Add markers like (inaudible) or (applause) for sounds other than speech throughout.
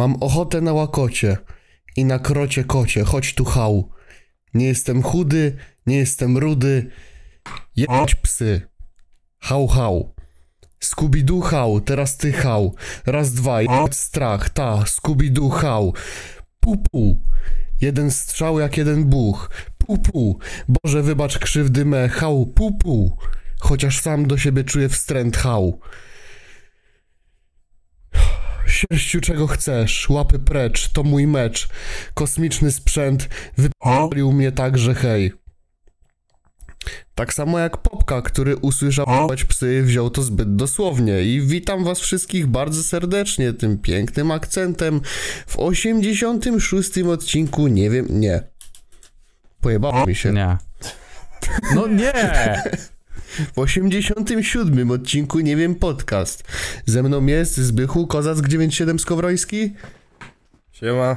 Mam ochotę na łakocie i na krocie kocie, chodź tu hał. Nie jestem chudy, nie jestem rudy. Jebać psy. Hał, hał. Scooby-Doo hał, teraz ty hał. Raz, dwa, jebać strach, ta, Scooby-Doo hał. Pu, pu. Jeden strzał jak jeden buch. Pu, pu. Boże, wybacz krzywdy me, hał, pu, pu. Chociaż sam do siebie czuję wstręt hał. Sierściu czego chcesz, łapy precz, to mój mecz. Kosmiczny sprzęt wypalił mnie tak, że hej. Tak samo jak Popka, który usłyszał psy, wziął to zbyt dosłownie. I witam was wszystkich bardzo serdecznie tym pięknym akcentem w 86 odcinku, nie wiem, nie. Pojebało mi się. Nie. No nie! (laughs) W 87 odcinku Nie wiem podcast. Ze mną jest Zbychu Kozack 97 Skowroński. Siema.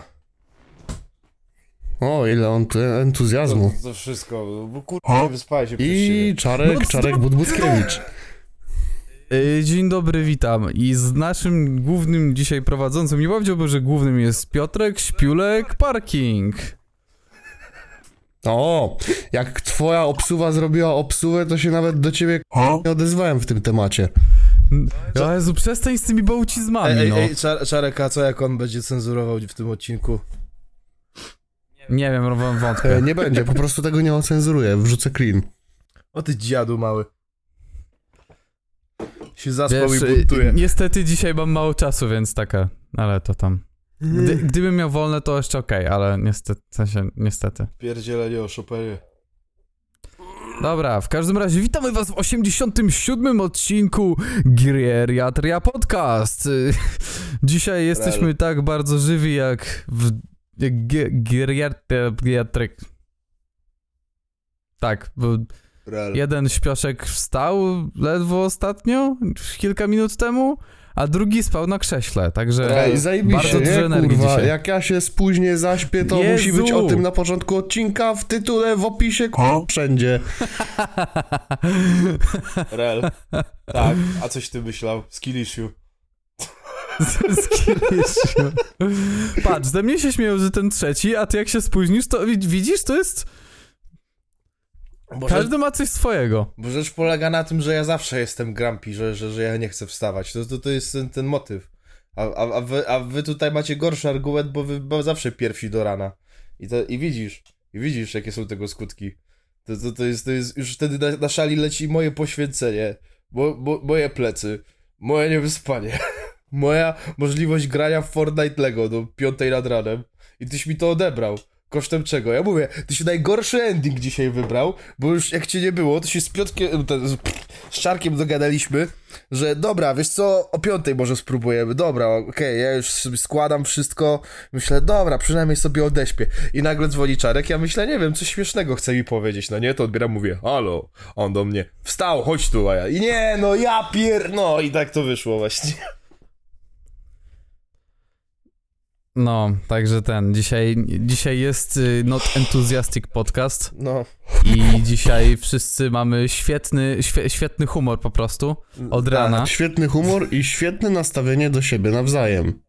O, ile on tu entuzjazmu. To, to wszystko, bo kurwa nie wyspałem się I. Czarek, No, Czarek Budbuckiewicz. Y, Dzień dobry, witam. I z naszym głównym dzisiaj prowadzącym, nie powiedziałbym, że głównym jest Piotrek Śpiulek Parking. O, jak twoja obsuwa zrobiła obsuwę, to się nawet do ciebie nie odezwałem w tym temacie. O Jezu, przestań z tymi bałcizmami, Ej, ej, no. ej, Czar- Czarek, a co jak on będzie cenzurował w tym odcinku? Nie wiem, wą- wątpię. E, nie będzie, po prostu tego nie ocenzuruję, wrzucę clean. O ty dziadu mały. Się zaspał Wiesz, i buntuje. niestety dzisiaj mam mało czasu, więc taka, ale to tam. Gdy, gdybym miał wolne, to jeszcze okej, ale niestety, w sensie, niestety. Pierdzielenie o Chopinie. Dobra, w każdym razie witamy was w 87 odcinku Geriatria Podcast. (laughs) Dzisiaj jesteśmy tak bardzo żywi jak w geriatryk. Tak, bo jeden śpioszek wstał ledwo ostatnio, kilka minut temu, a drugi spał na krześle, także Ej, zajebiście, bardzo dużo nie, energii kurwa, dzisiaj. jak ja się spóźnię, zaśpię, to Jezu! musi być o tym na początku odcinka, w tytule, w opisie, k***a, wszędzie. (laughs) Real. Tak, a coś ty myślał? Skillishu. (laughs) Z Kirisiu. Patrz, ze mnie się śmieją, że ten trzeci, a ty jak się spóźnisz, to wi- widzisz, to jest... Bo, Każdy ma coś swojego. rzecz, bo rzecz polega na tym, że ja zawsze jestem grumpy, że, że, że ja nie chcę wstawać. To, to, to jest ten, ten motyw. A, a, a, wy, a wy tutaj macie gorszy argument, bo wy bo zawsze pierwsi do rana. I, to, I widzisz, i widzisz, jakie są tego skutki. To, to, to, jest, to jest, już wtedy na, na szali leci moje poświęcenie, mo, mo, moje plecy, moje niewyspanie, (laughs) moja możliwość grania w Fortnite Lego do piątej nad ranem. I tyś mi to odebrał. Kosztem czego? Ja mówię, ty się najgorszy ending dzisiaj wybrał, bo już jak cię nie było, to się z Piotkiem, ten, z, z Czarkiem dogadaliśmy, że dobra, wiesz co, o piątej może spróbujemy, dobra, okej, ja już sobie składam wszystko, myślę, dobra, przynajmniej sobie odeśpię. I nagle dzwoni Czarek, ja myślę, nie wiem, coś śmiesznego chce mi powiedzieć, no nie, to odbieram, mówię, halo, on do mnie, wstał, chodź tu, a ja, i nie, no ja pier... no i tak to wyszło właśnie. No, także ten, dzisiaj, dzisiaj jest y, Not Enthusiastic Podcast No, i dzisiaj wszyscy mamy świetny, świe, świetny humor po prostu, od Tak, rana. Świetny humor i świetne nastawienie do siebie nawzajem.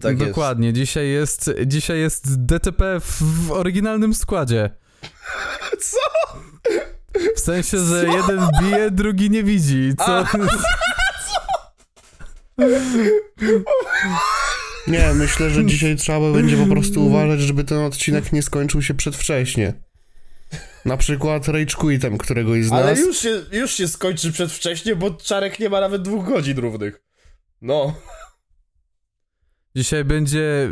tak jest. Dokładnie, dzisiaj jest, dzisiaj jest DTP w, w oryginalnym składzie. (laughs) Co? W sensie, że jeden bije, drugi nie widzi, co... (laughs) (laughs) Nie, myślę, że dzisiaj trzeba będzie po prostu (laughs) uważać, żeby ten odcinek nie skończył się przedwcześnie. Na przykład Rage Quitem któregoś z Ale nas. już się, już się skończy przedwcześnie, bo Czarek nie ma nawet dwóch godzin równych. No. Dzisiaj będzie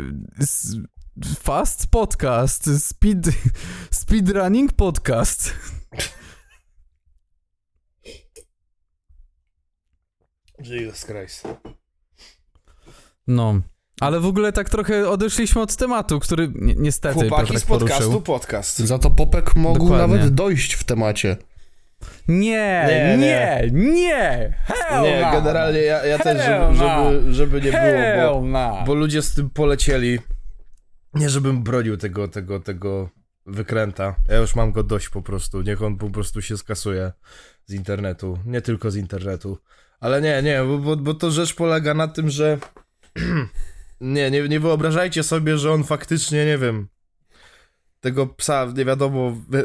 fast podcast, speed, speedrunning podcast. Jesus Christ. No, ale w ogóle tak trochę odeszliśmy od tematu, który ni niestety Chłopaki Piotrek z podcastu poruszył. podcast. Za to Popek mógł Dokładnie. nawet dojść w temacie. Nie, Nie, nie, nie, hell Nie, no. generalnie ja, ja też, żeby, żeby, żeby nie Hell było, bo, bo ludzie z tym polecieli. Nie, żebym bronił tego, tego, tego wykręta. Ja już mam go dość po prostu. Niech on po prostu się skasuje z internetu. Nie tylko z internetu. Ale nie, nie, bo, bo, bo to rzecz polega na tym, że (clears throat) Nie, nie, nie wyobrażajcie sobie, że on faktycznie, nie wiem, tego psa, nie wiadomo, wie,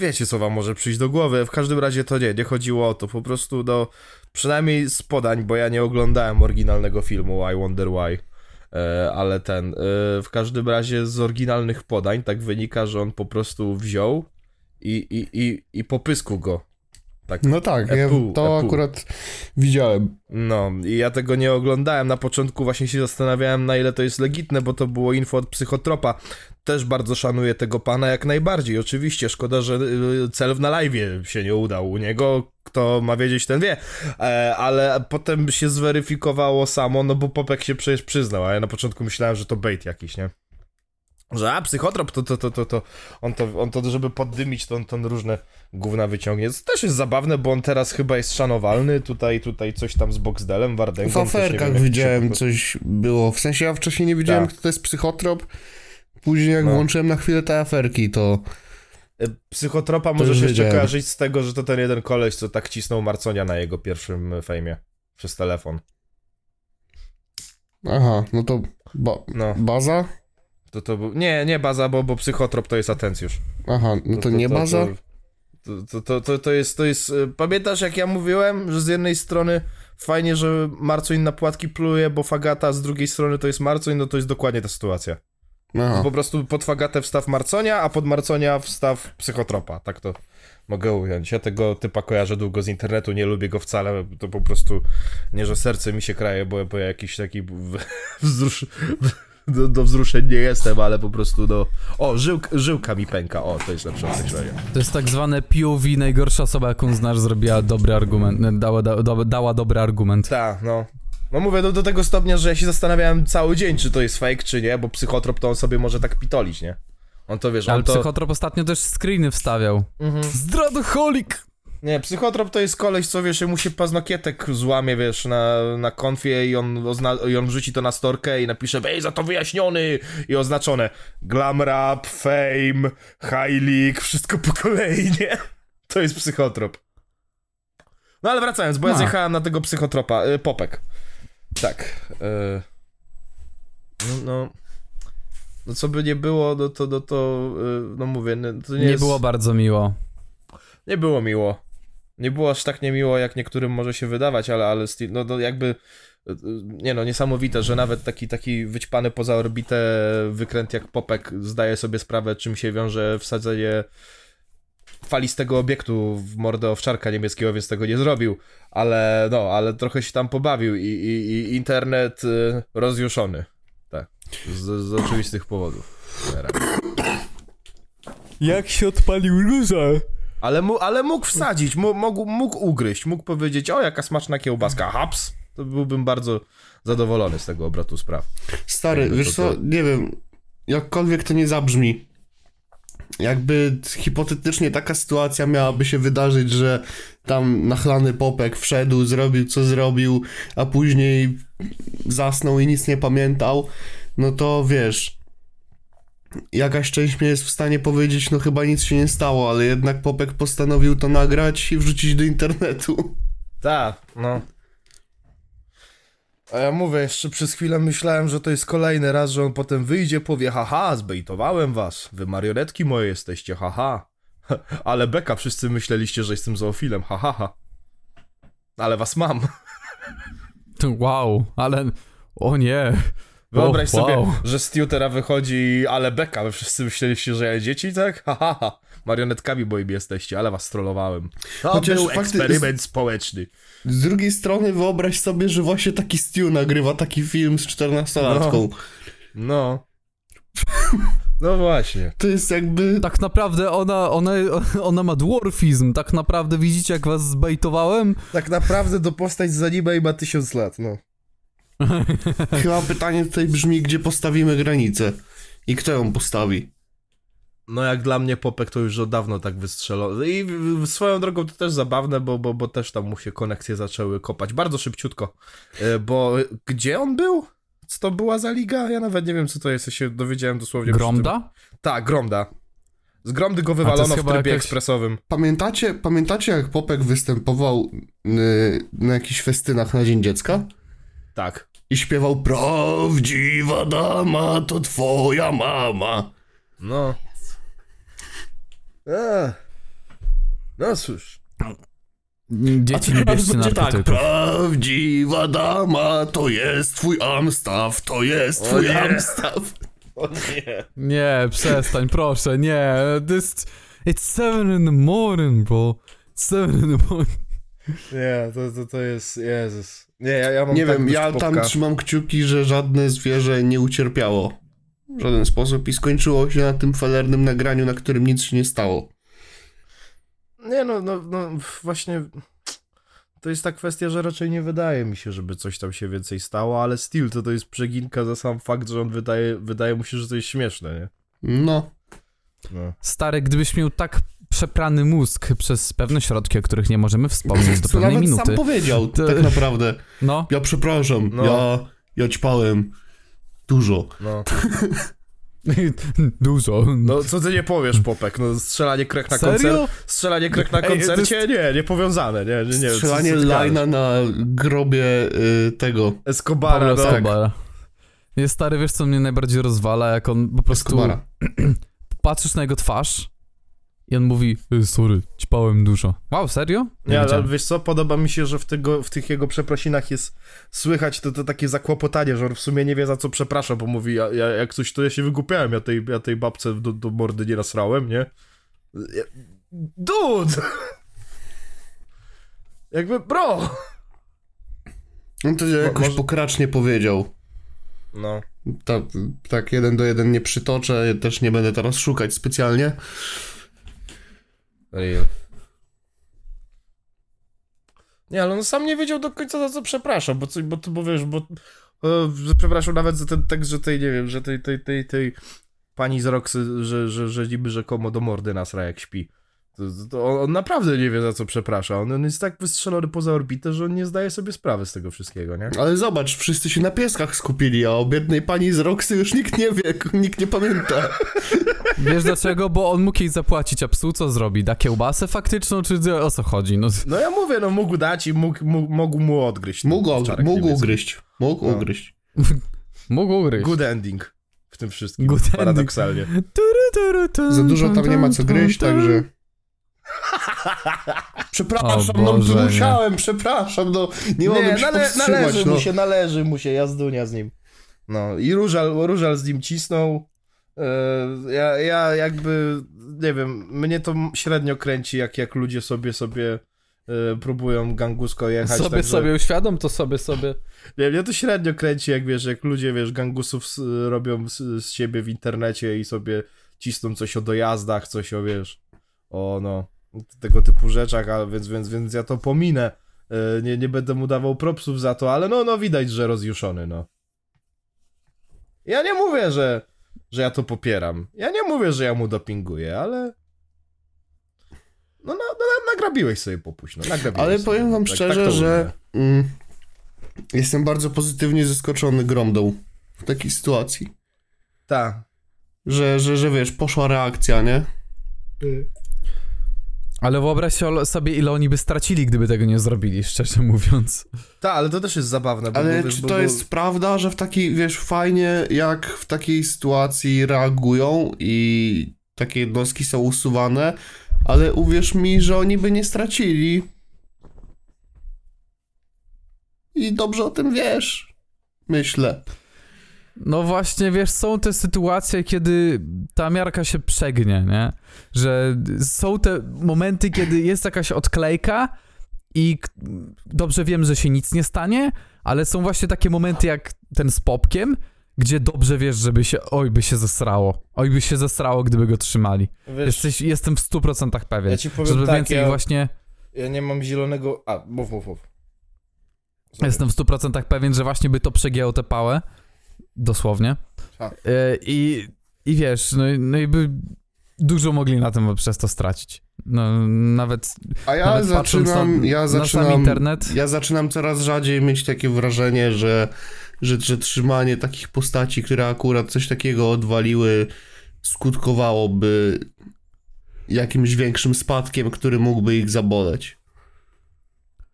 wiecie co wam może przyjść do głowy, w każdym razie to nie, nie chodziło o to, po prostu no, przynajmniej z podań, bo ja nie oglądałem oryginalnego filmu I Wonder Why, e, ale ten, e, w każdym razie z oryginalnych podań tak wynika, że on po prostu wziął i, i, i, i popysku go. Tak, No tak, ja Epu, to epu. akurat widziałem. No, i ja tego nie oglądałem. Na początku właśnie się zastanawiałem, na ile to jest legitne, bo to było info od psychotropa. Też bardzo szanuję tego pana jak najbardziej. Oczywiście, szkoda, że y, cel na live się nie udał u niego. Kto ma wiedzieć, ten wie. E, ale potem się zweryfikowało samo, no bo Popek się przecież przyznał, a ja na początku myślałem, że to bait jakiś, nie? Że a, psychotrop to, to, to, to, to, on to, on to, żeby poddymić, to on, to on różne gówna wyciągnie. To też jest zabawne, bo on teraz chyba jest szanowalny, tutaj, tutaj coś tam z Boxdelem, Wardęgą. W wiem, aferkach to widziałem coś było. W sensie ja wcześniej nie wiedziałem, Tak. kto to jest psychotrop. Później jak No. włączyłem na chwilę te aferki, to E, Psychotropa już możesz jeszcze kojarzyć z tego, że to ten jeden koleś, co tak cisnął Marconia na jego pierwszym fejmie. Przez telefon. aha, no to ba No, baza? To to był... Nie, nie baza, bo, bo psychotrop to jest atencjusz. Aha, no to, nie baza? To, to, to, to, to jest, to jest... e, Pamiętasz, jak ja mówiłem, że z jednej strony fajnie, że Marcoń na płatki pluje, bo Fagata, z drugiej strony to jest Marcoń, no to jest dokładnie ta sytuacja. Aha. Po prostu pod Fagatę wstaw Marconia, a pod Marconia wstaw psychotropa. Tak to mogę ująć. Ja tego typa kojarzę długo z internetu, nie lubię go wcale. To po prostu nie, że serce mi się kraje, bo, bo ja jakiś taki (laughs) wzrusz... Do, do wzruszeń nie jestem, ale po prostu do... O, żyłk, żyłka mi pęka. O, to jest lepsze określenie. To jest tak zwane POV, najgorsza osoba, jaką znasz, zrobiła dobry argument, dała, da, da, dała dobry argument. Tak, no. No mówię, do, do tego stopnia, że ja się zastanawiałem cały dzień, czy to jest fake, czy nie, bo psychotrop to on sobie może tak pitolić, nie? On to wiesz, Ale on to... psychotrop ostatnio też screeny wstawiał. Mhm. Zdradoholik! Nie, psychotrop to jest koleś, co wiesz, mu się paznokietek złamie, wiesz, na, na konfie i on, ozna- i on wrzuci to na storkę i napisze, ej, za to wyjaśniony! I oznaczone glam rap, fame, high league, wszystko po kolei, nie? To jest psychotrop. No ale wracając, bo ja No. zjechałem na tego psychotropa, y, Popek. Tak. Y, no, no, no co by nie było, no to, no to, y, no mówię, no, to nie, Nie, jest... było bardzo miło. Nie było miło. Nie było aż tak niemiło, jak niektórym może się wydawać, ale, ale no, no jakby y, y, nie no, niesamowite, że nawet taki, taki wyćpany poza orbitę wykręt jak Popek zdaje sobie sprawę, czym się wiąże wsadzenie falistego obiektu w mordę owczarka niemieckiego, więc tego nie zrobił, ale no, ale trochę się tam pobawił i, i, i internet y, rozjuszony. Tak, z, z oczywistych powodów. Jak się odpalił róża? Ale, mu, ale mógł wsadzić, mógł, mógł, ugryźć, mógł powiedzieć, o jaka smaczna kiełbaska, haps. To byłbym bardzo zadowolony z tego obrotu spraw. Stary, Jakby wiesz to- co, to- nie wiem, jakkolwiek to nie zabrzmi, jakby hipotetycznie taka sytuacja miałaby się wydarzyć, że tam nachlany popek wszedł, zrobił co zrobił, a później zasnął i nic nie pamiętał, no to wiesz, jakaś część mnie jest w stanie powiedzieć, no chyba nic się nie stało, ale jednak popek postanowił to nagrać i wrzucić do internetu. Tak, no. A ja mówię, jeszcze przez chwilę myślałem, że to jest kolejny raz, że on potem wyjdzie, powie, haha, zbejtowałem was, wy marionetki moje jesteście, haha. (laughs) Ale beka, wszyscy myśleliście, że jestem zoofilem, haha. Ha, ha. Ale was mam. (laughs) Wow, ale... O nie. Wyobraź O, wow. sobie, że z Tutera wychodzi ale beka, wszyscy myśleliście, że ja dzieci, tak? Haha, ha, ha. marionetkami moimi jesteście, ale was trollowałem. To Chociaż był fakty- eksperyment społeczny. Z drugiej strony wyobraź sobie, że właśnie taki Stu nagrywa taki film z 14-latką. No. No właśnie. To jest jakby... Tak naprawdę ona, ona, ona ma dwarfizm. Tak naprawdę widzicie, jak was zbejtowałem? Tak naprawdę to postać z anime ma tysiąc lat, no. (laughs) Chyba pytanie tutaj brzmi, gdzie postawimy granicę i kto ją postawi. No jak dla mnie Popek to już od dawno tak wystrzelono. I swoją drogą to też zabawne, bo, bo, bo też tam mu się konekcje zaczęły kopać bardzo szybciutko. E, Bo gdzie on był? Co to była za liga? Ja nawet nie wiem, co to jest. Ja się dowiedziałem dosłownie. Gromda? Tak, Gromda. Z Gromdy go wywalono w trybie jakaś- ekspresowym. Pamiętacie, pamiętacie jak Popek występował yy, na jakichś festynach na Dzień Dziecka? Tak. i śpiewał Prawdziwa dama to twoja mama. No. A. No cóż. Dzieci A nie bierzcie będzie tak, narkotyków. prawdziwa dama to jest twój Amstaff, to jest O twój nie. Amstaff. (laughs) O nie. Nie, przestań, proszę, nie. This, it's seven in the morning, bro. Seven in the morning. Nie, to, to, to jest. Jezus. Nie, ja, ja mam Nie tak wiem, ja tam trzymam kciuki, że żadne zwierzę nie ucierpiało w żaden sposób i skończyło się na tym felernym nagraniu, na którym nic się nie stało. Nie, no, no, no, właśnie. To jest ta kwestia, że raczej nie wydaje mi się, żeby coś tam się więcej stało, ale still to to jest przeginka za sam fakt, że on wydaje, wydaje mu się, że to jest śmieszne, nie? No, No. Stary, gdybyś miał tak przeprany mózg przez pewne środki, o których nie możemy wspomnieć do pewnej nawet minuty. sam powiedział, To- (laughs) tak naprawdę. No, Ja przepraszam, No. ja, ja ćpałem dużo. No. (laughs) dużo. no, co ty nie powiesz, Popek? No, strzelanie krek na koncercie. Strzelanie krek na Ej, koncercie? Nie, nie powiązane, nie, nie, nie. Strzelanie lajna na grobie y, tego Escobara, Pablo no. Escobar. Jest stary, wiesz co mnie najbardziej rozwala, jak on po prostu Escobara. (clears throat) patrzysz na jego twarz i on mówi, "Y, sorry, ćpałem dużo. Wow, serio? Nie, ale wiedziałem. wiesz co, podoba mi się, że w, tego, w tych jego przeprosinach jest słychać to, to takie zakłopotanie, że on w sumie nie wie za co przepraszam, bo mówi, ja, ja, jak coś to ja się wygłupiałem, ja tej, ja tej babce do, do mordy nie nasrałem, nie? Dude! (laughs) Jakby, bro! No to jakoś może- pokracznie powiedział. No. Ta, tak jeden do jeden nie przytoczę, też nie będę teraz szukać specjalnie. Real. Nie, ale on sam nie wiedział do końca za co przepraszam, bo, bo, bo wiesz, bo e, nawet za ten tekst, że tej, nie wiem, że tej, tej, tej, tej pani z Roxy, że, że, że niby rzekomo do mordy nasra jak śpi. To, to on, on naprawdę nie wie za co przeprasza. On, on jest tak wystrzelony poza orbitę, że on nie zdaje sobie sprawy z tego wszystkiego, nie? Ale zobacz, wszyscy się na pieskach skupili, a o biednej pani z Roxy już nikt nie wie, nikt nie pamięta. (laughs) Wiesz dlaczego? Bo on mógł jej zapłacić, a psu co zrobi? Da kiełbasę faktyczną, czy o co chodzi? No, No ja mówię, no mógł dać i mógł, mógł, mógł mu odgryźć. Mógł, czarek mógł niemiecki. ugryźć. Mógł No. ugryźć. mógł ugryźć. Good ending w tym wszystkim, Good ending. paradoksalnie. Turu, turu, tum, Za dużo tam nie ma co gryźć, także... Przepraszam, O no Boże, musiałem, przepraszam, no nie mogłem się nale- należy no. mu się, należy mu się jazdunia z nim. No i Różal, Różal z nim cisnął. E, ja, ja jakby, nie wiem, mnie to średnio kręci, jak, jak ludzie sobie sobie e, próbują gangusko jechać. Sobie, także, sobie uświadom to sobie, sobie. (laughs) Nie, mnie to średnio kręci, jak wiesz, jak ludzie, wiesz, gangusów z, robią z, z siebie w internecie i sobie cisną coś o dojazdach, coś o, wiesz, o no, tego typu rzeczach, a więc, więc, więc ja to pominę. E, Nie, nie będę mu dawał propsów za to, ale no, no widać, że rozjuszony, no. Ja nie mówię, że, że ja to popieram. Ja nie mówię, że ja mu dopinguję, ale... No, no, no nagrabiłeś sobie popuść, no, nagrabiłeś Ale sobie. powiem wam Tak- szczerze, tak że mm, jestem bardzo pozytywnie zaskoczony Gromdą w takiej sytuacji. Tak. Że, że, że wiesz, poszła reakcja, nie? Ale wyobraź sobie, ile oni by stracili, gdyby tego nie zrobili, szczerze mówiąc. Tak, ale to też jest zabawne. Bo, Ale bo, wiesz, czy bo, to bo... jest prawda, że w takiej, wiesz, fajnie jak w takiej sytuacji reagują i takie jednostki są usuwane, ale uwierz mi, że oni by nie stracili. I dobrze o tym wiesz. Myślę. No właśnie, wiesz, są te sytuacje, kiedy ta miarka się przegnie, nie? Że są te momenty, kiedy jest jakaś odklejka i dobrze wiem, że się nic nie stanie, ale są właśnie takie momenty jak ten z popkiem, gdzie dobrze wiesz, żeby się, oj by się zesrało, oj by się zesrało, gdyby go trzymali. Wiesz, Jesteś, jestem w 100% pewien, ja ci powiem żeby tak, więcej ja, właśnie, ja nie mam zielonego... A, mów, mów, mów. Sorry. jestem w 100% pewien, że właśnie by to przegięło tę pałę, dosłownie. A. E, I, I wiesz, no, i- no i by dużo mogli na tym przez to stracić. No, nawet, A ja nawet zaczynam, na, ja zaczynam, internet. ja zaczynam coraz rzadziej mieć takie wrażenie, że, że, że trzymanie takich postaci, które akurat coś takiego odwaliły, skutkowałoby jakimś większym spadkiem, który mógłby ich zaboleć.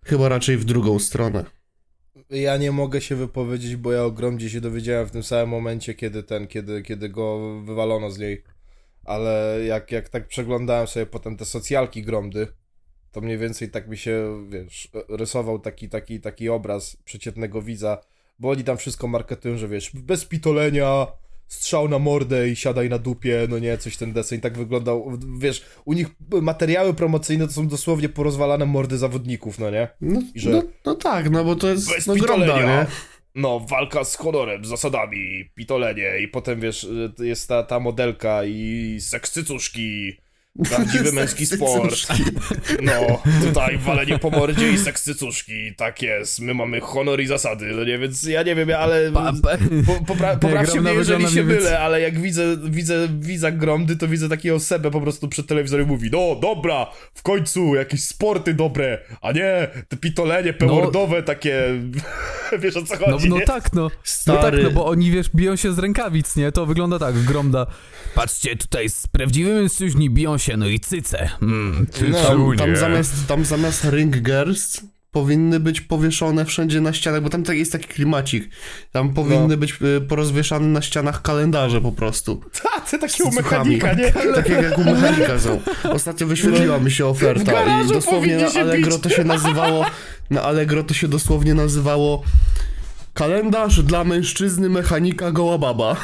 Chyba raczej w drugą stronę. Ja nie mogę się wypowiedzieć, bo ja o Gromdzie się dowiedziałem w tym samym momencie, kiedy ten, kiedy, kiedy go wywalono z niej. Ale jak, jak tak przeglądałem sobie potem te socjalki Gromdy, to mniej więcej tak mi się, wiesz, rysował taki, taki, taki obraz przeciętnego widza, bo oni tam wszystko marketują, że wiesz, bez pitolenia, strzał na mordę i siadaj na dupie, no nie, coś ten deseń tak wyglądał, wiesz, u nich materiały promocyjne to są dosłownie porozwalane mordy zawodników, no nie? No, że- no, no tak, no bo to jest Bez no, gromda, nie? No, walka z honorem, z zasadami, pitolenie i potem, wiesz, y, jest ta, ta modelka i sekscycuszki, prawdziwy (laughs) męski sport. (laughs) No, tutaj walenie po mordzie i sekscycuszki, tak jest, my mamy honor i zasady, no nie, więc ja nie wiem, ale... Po, popra- (laughs) poprawcie Gromda mnie, jeżeli się mylę, ale jak widzę, widzę widza Gromdy, to widzę takiego osobę po prostu przed telewizorem mówi, no dobra, w końcu jakieś sporty dobre, a nie te pitolenie pełordowe takie, wiesz o co no, chodzi, no nie? tak, no. No Stary. tak, no bo oni, wiesz, biją się z rękawic, nie? To wygląda tak, Gromda. Patrzcie, tutaj z prawdziwymi mężczyźni biją się, no i cyce. Mm, No. Tam, tam, zamiast, tam zamiast ring girls powinny być powieszone wszędzie na ścianach, bo tam tak jest taki klimacik. Tam powinny No. być y, porozwieszane na ścianach kalendarze po prostu. Ta, ty Z cuchami. mechanika, nie? Tak jak u mechanika są. Ostatnio wyświetliła mi się oferta i dosłownie na Allegro bić. to się nazywało na Allegro to się dosłownie nazywało kalendarz dla mężczyzny mechanika goła baba.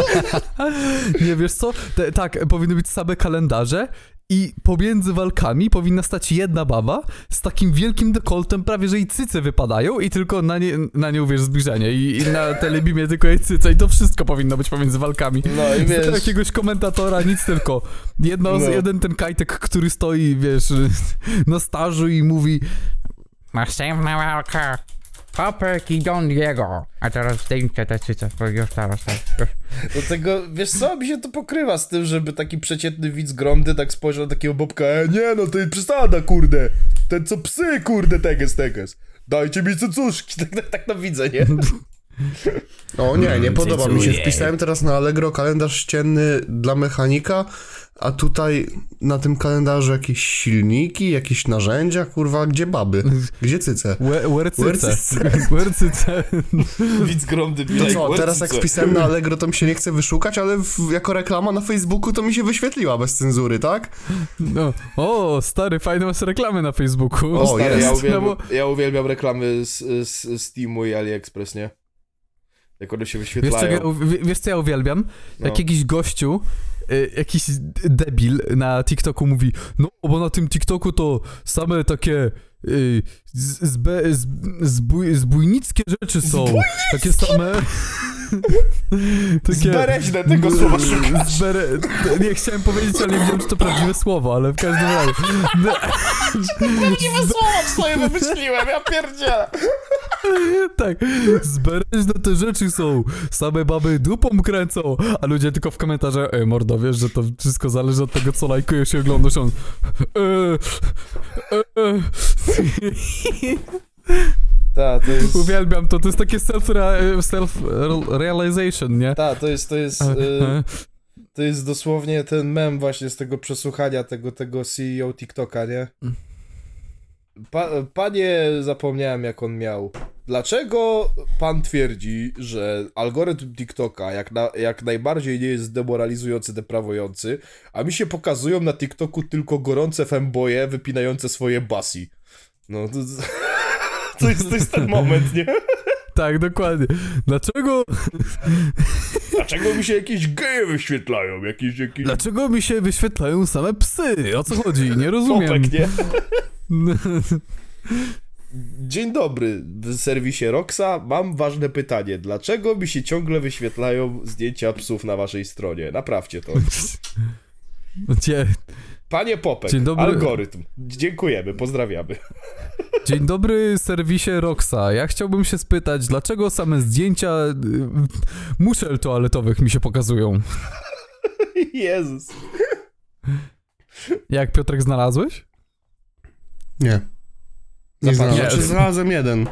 (laughs) Nie, wiesz co? Te, tak, powinny być same kalendarze i pomiędzy walkami powinna stać jedna baba z takim wielkim dekoltem, prawie że jej cyce wypadają i tylko na, nie, na nią, wiesz, zbliżenie I, i na telebimie tylko jej cyce i to wszystko powinno być pomiędzy walkami. No i Z wiesz, jakiegoś komentatora, nic tylko. Jedno, No. Jeden ten kajtek, który stoi, wiesz, (laughs) na stażu i mówi Następna walka. Popek i Don Diego. A teraz zdjęcie te cyce, bo już teraz tak. Do tego, wiesz co, mi się to pokrywa z tym, żeby taki przeciętny widz Gromdy tak spojrzał na takiego Bobka, e, nie no, to jest przesada, kurde, ten co psy, kurde, teges, teges. Dajcie mi cycuszki, (laughs) tak, tak, tak to widzę, nie? O nie, nie podoba mi się. Wpisałem teraz na Allegro kalendarz ścienny dla mechanika, a tutaj na tym kalendarzu jakieś silniki, jakieś narzędzia, kurwa, gdzie baby? Gdzie cyce? "Łe- Łercyce. Łercyce. (laughs) Łercyce. Widz Gromdy, To bilej, co, teraz jak wpisałem na Allegro, to mi się nie chce wyszukać, ale w, jako reklama na Facebooku to mi się wyświetliła bez cenzury, tak? No. O, stary, fajne masz reklamy na Facebooku. O, Stary, jest. ja, No uwielbiam, bo- ja uwielbiam reklamy z, z Steamu i AliExpress, nie? Jak one się Wiesz co, wyświetlają. ja, w- wiesz co ja uwielbiam? No. Jak jakiś gościu, jakiś debil na TikToku mówi, no bo na tym TikToku to same takie y, zbe, zbój, zbójnickie rzeczy są. Takie same... Zbereźne tego słowa szukasz. Zbere... Nie chciałem powiedzieć, ale nie wiedziałem, czy to prawdziwe słowo, ale w każdym razie. (laughs) No, Prawdziwe słowa swoje wymyśliłem, ja pierdzielę. tak, zbereźne te rzeczy są. Same baby dupą kręcą, a ludzie tylko w komentarzach, ej mordo, wiesz, że to wszystko zależy od tego, co lajkujesz i oglądasz. On, e, e, Tak, to jest... Uwielbiam to, to jest takie self-rea- self-realization, nie? Tak, to jest, to jest, y, to jest dosłownie ten mem właśnie z tego przesłuchania tego, tego CEO TikToka, nie? Pa, panie, zapomniałem jak on miał. Dlaczego pan twierdzi, że algorytm TikToka jak, na, jak najbardziej nie jest demoralizujący, deprawujący, a mi się pokazują na TikToku tylko gorące femboje wypinające swoje basi? No, to, to, jest, to jest ten moment, nie? (laughs) Tak, dokładnie. Dlaczego, Dlaczego mi się jakieś geje wyświetlają? Jakieś, jakieś... dlaczego mi się wyświetlają same psy? O co chodzi? Nie rozumiem. Popek, nie? (laughs) Dzień dobry, w serwisie Roxa. Mam ważne pytanie. Dlaczego mi się ciągle wyświetlają zdjęcia psów na waszej stronie? Naprawcie to. Panie Popek, Dzień dobry. algorytm. Dziękujemy, pozdrawiamy. Dzień dobry, serwisie Roxa. Ja chciałbym się spytać, dlaczego same zdjęcia y, muszel toaletowych mi się pokazują? (laughs) Jezus. Jak Piotrek znalazłeś? Nie. Nie Zapatrz- znalazłem. Nie. Znaczy, znalazłem jeden.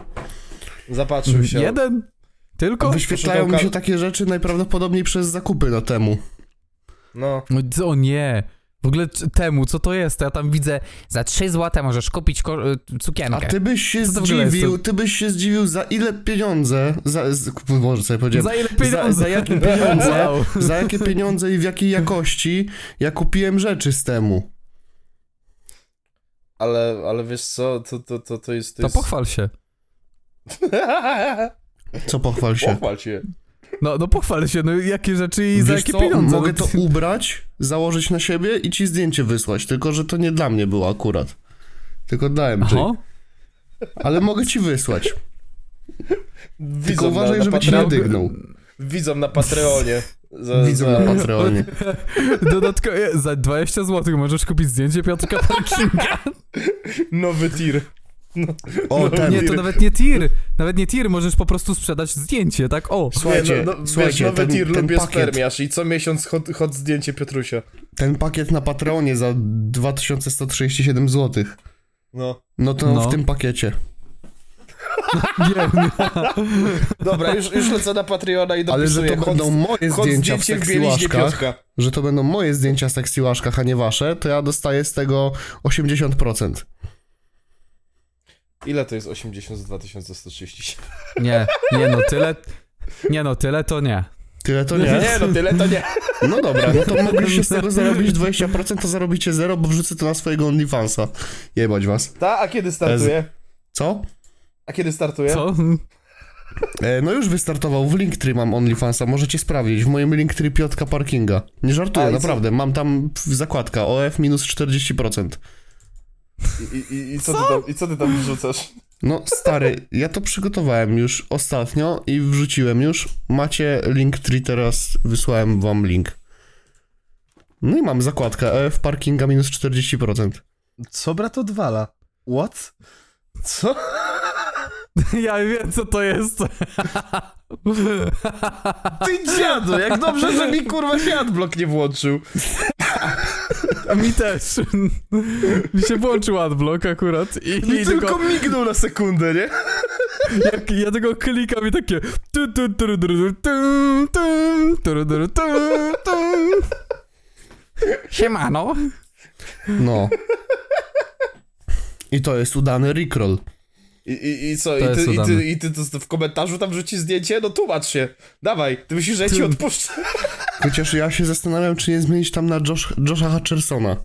Zapatrzył się. Jeden? Tylko? Wyświetlają mi się takie rzeczy najprawdopodobniej przez zakupy na temu. No. No co nie. W ogóle temu, co to jest? To ja tam widzę, za 3 zł możesz kupić ko- y, A ty byś się zdziwił, ty byś się zdziwił za ile pieniądze, za, z, może sobie powiedziałem, Za ile za, pieniędzy? za jakie pieniądze, (laughs) Wow. za jakie pieniądze i w jakiej jakości ja kupiłem rzeczy z temu. Ale, ale wiesz co, to, to, to, to jest... To, To jest... pochwal się. (laughs) Co pochwal się. Pochwal się. No, no pochwal się, no jakie rzeczy i za Wiesz jakie co, pieniądze? mogę No, to ubrać, założyć na siebie i ci zdjęcie wysłać, tylko że to nie dla mnie było akurat. Tylko dałem. Aha. Ale mogę ci wysłać. Tylko Widzą uważaj, na, na żeby ci nie dygnął. Widzą na Patreonie. Za, Widzą za... na Patreonie. (laughs) Dodatkowo za 20 zł możesz kupić zdjęcie Piotrka Parkinga. Nowy tir. O, ten. Nie, to nawet nie tir. Nawet nie tir, możesz po prostu sprzedać zdjęcie, tak? O. Słuchajcie, nie, no, no, słuchajcie, wiesz, nowy ten, tir ten lubię pakiet, spermiarz i co miesiąc hot, hot zdjęcie Piotrusia. ten pakiet na Patreonie za 2137 zł. No. No to No. w tym pakiecie. (laughs) Nie, nie. Dobra, już, już lecę na Patreona i Ale że dopisuję to będą moje zdjęcia w Piotrka. że to będą moje zdjęcia w seksłaszkach, a nie wasze, to ja dostaję z tego 80%. Ile to jest 80 z 2137? Nie, nie no, tyle... Nie no, tyle to nie. Tyle to Nie, nie? no tyle to nie. No dobra, no to mogliście z tego (laughs) zarobić 20%, to zarobicie 0, bo wrzucę to na swojego OnlyFansa. Jebać was. Ta, a kiedy startuje? Co? A kiedy startuje? Co? E, no już wystartował, w Linktree mam OnlyFansa, możecie sprawdzić, w moim Linktree Piotka Parkinga. Nie żartuję, A, i co? naprawdę, mam tam zakładka OF minus 40%. I, i, i, co Ty tam, I co ty tam wrzucasz? No stary, ja to przygotowałem już ostatnio i wrzuciłem już. Macie Linktree teraz, wysłałem wam link. No i mam zakładkę EF Parkinga minus 40%. Co brat odwala? What? Co? Ja wiem, co to jest. Ty dziadu, jak dobrze, że mi kurwa się adblock nie włączył. A mi też. Mi się włączył adblock akurat. I, mi i tylko, tylko mignął na sekundę, nie? Jak ja tego klikam i takie... Siemano. No. I to jest udany Rickroll. I, i, i co, i ty, i, ty, i ty to w komentarzu tam rzuci zdjęcie? No tłumacz się. Dawaj, ty myślisz, że ja ci Ty- odpuszczę? (laughs) Chociaż ja się zastanawiam, czy nie zmienić tam na Josh, Josha Hutchersona.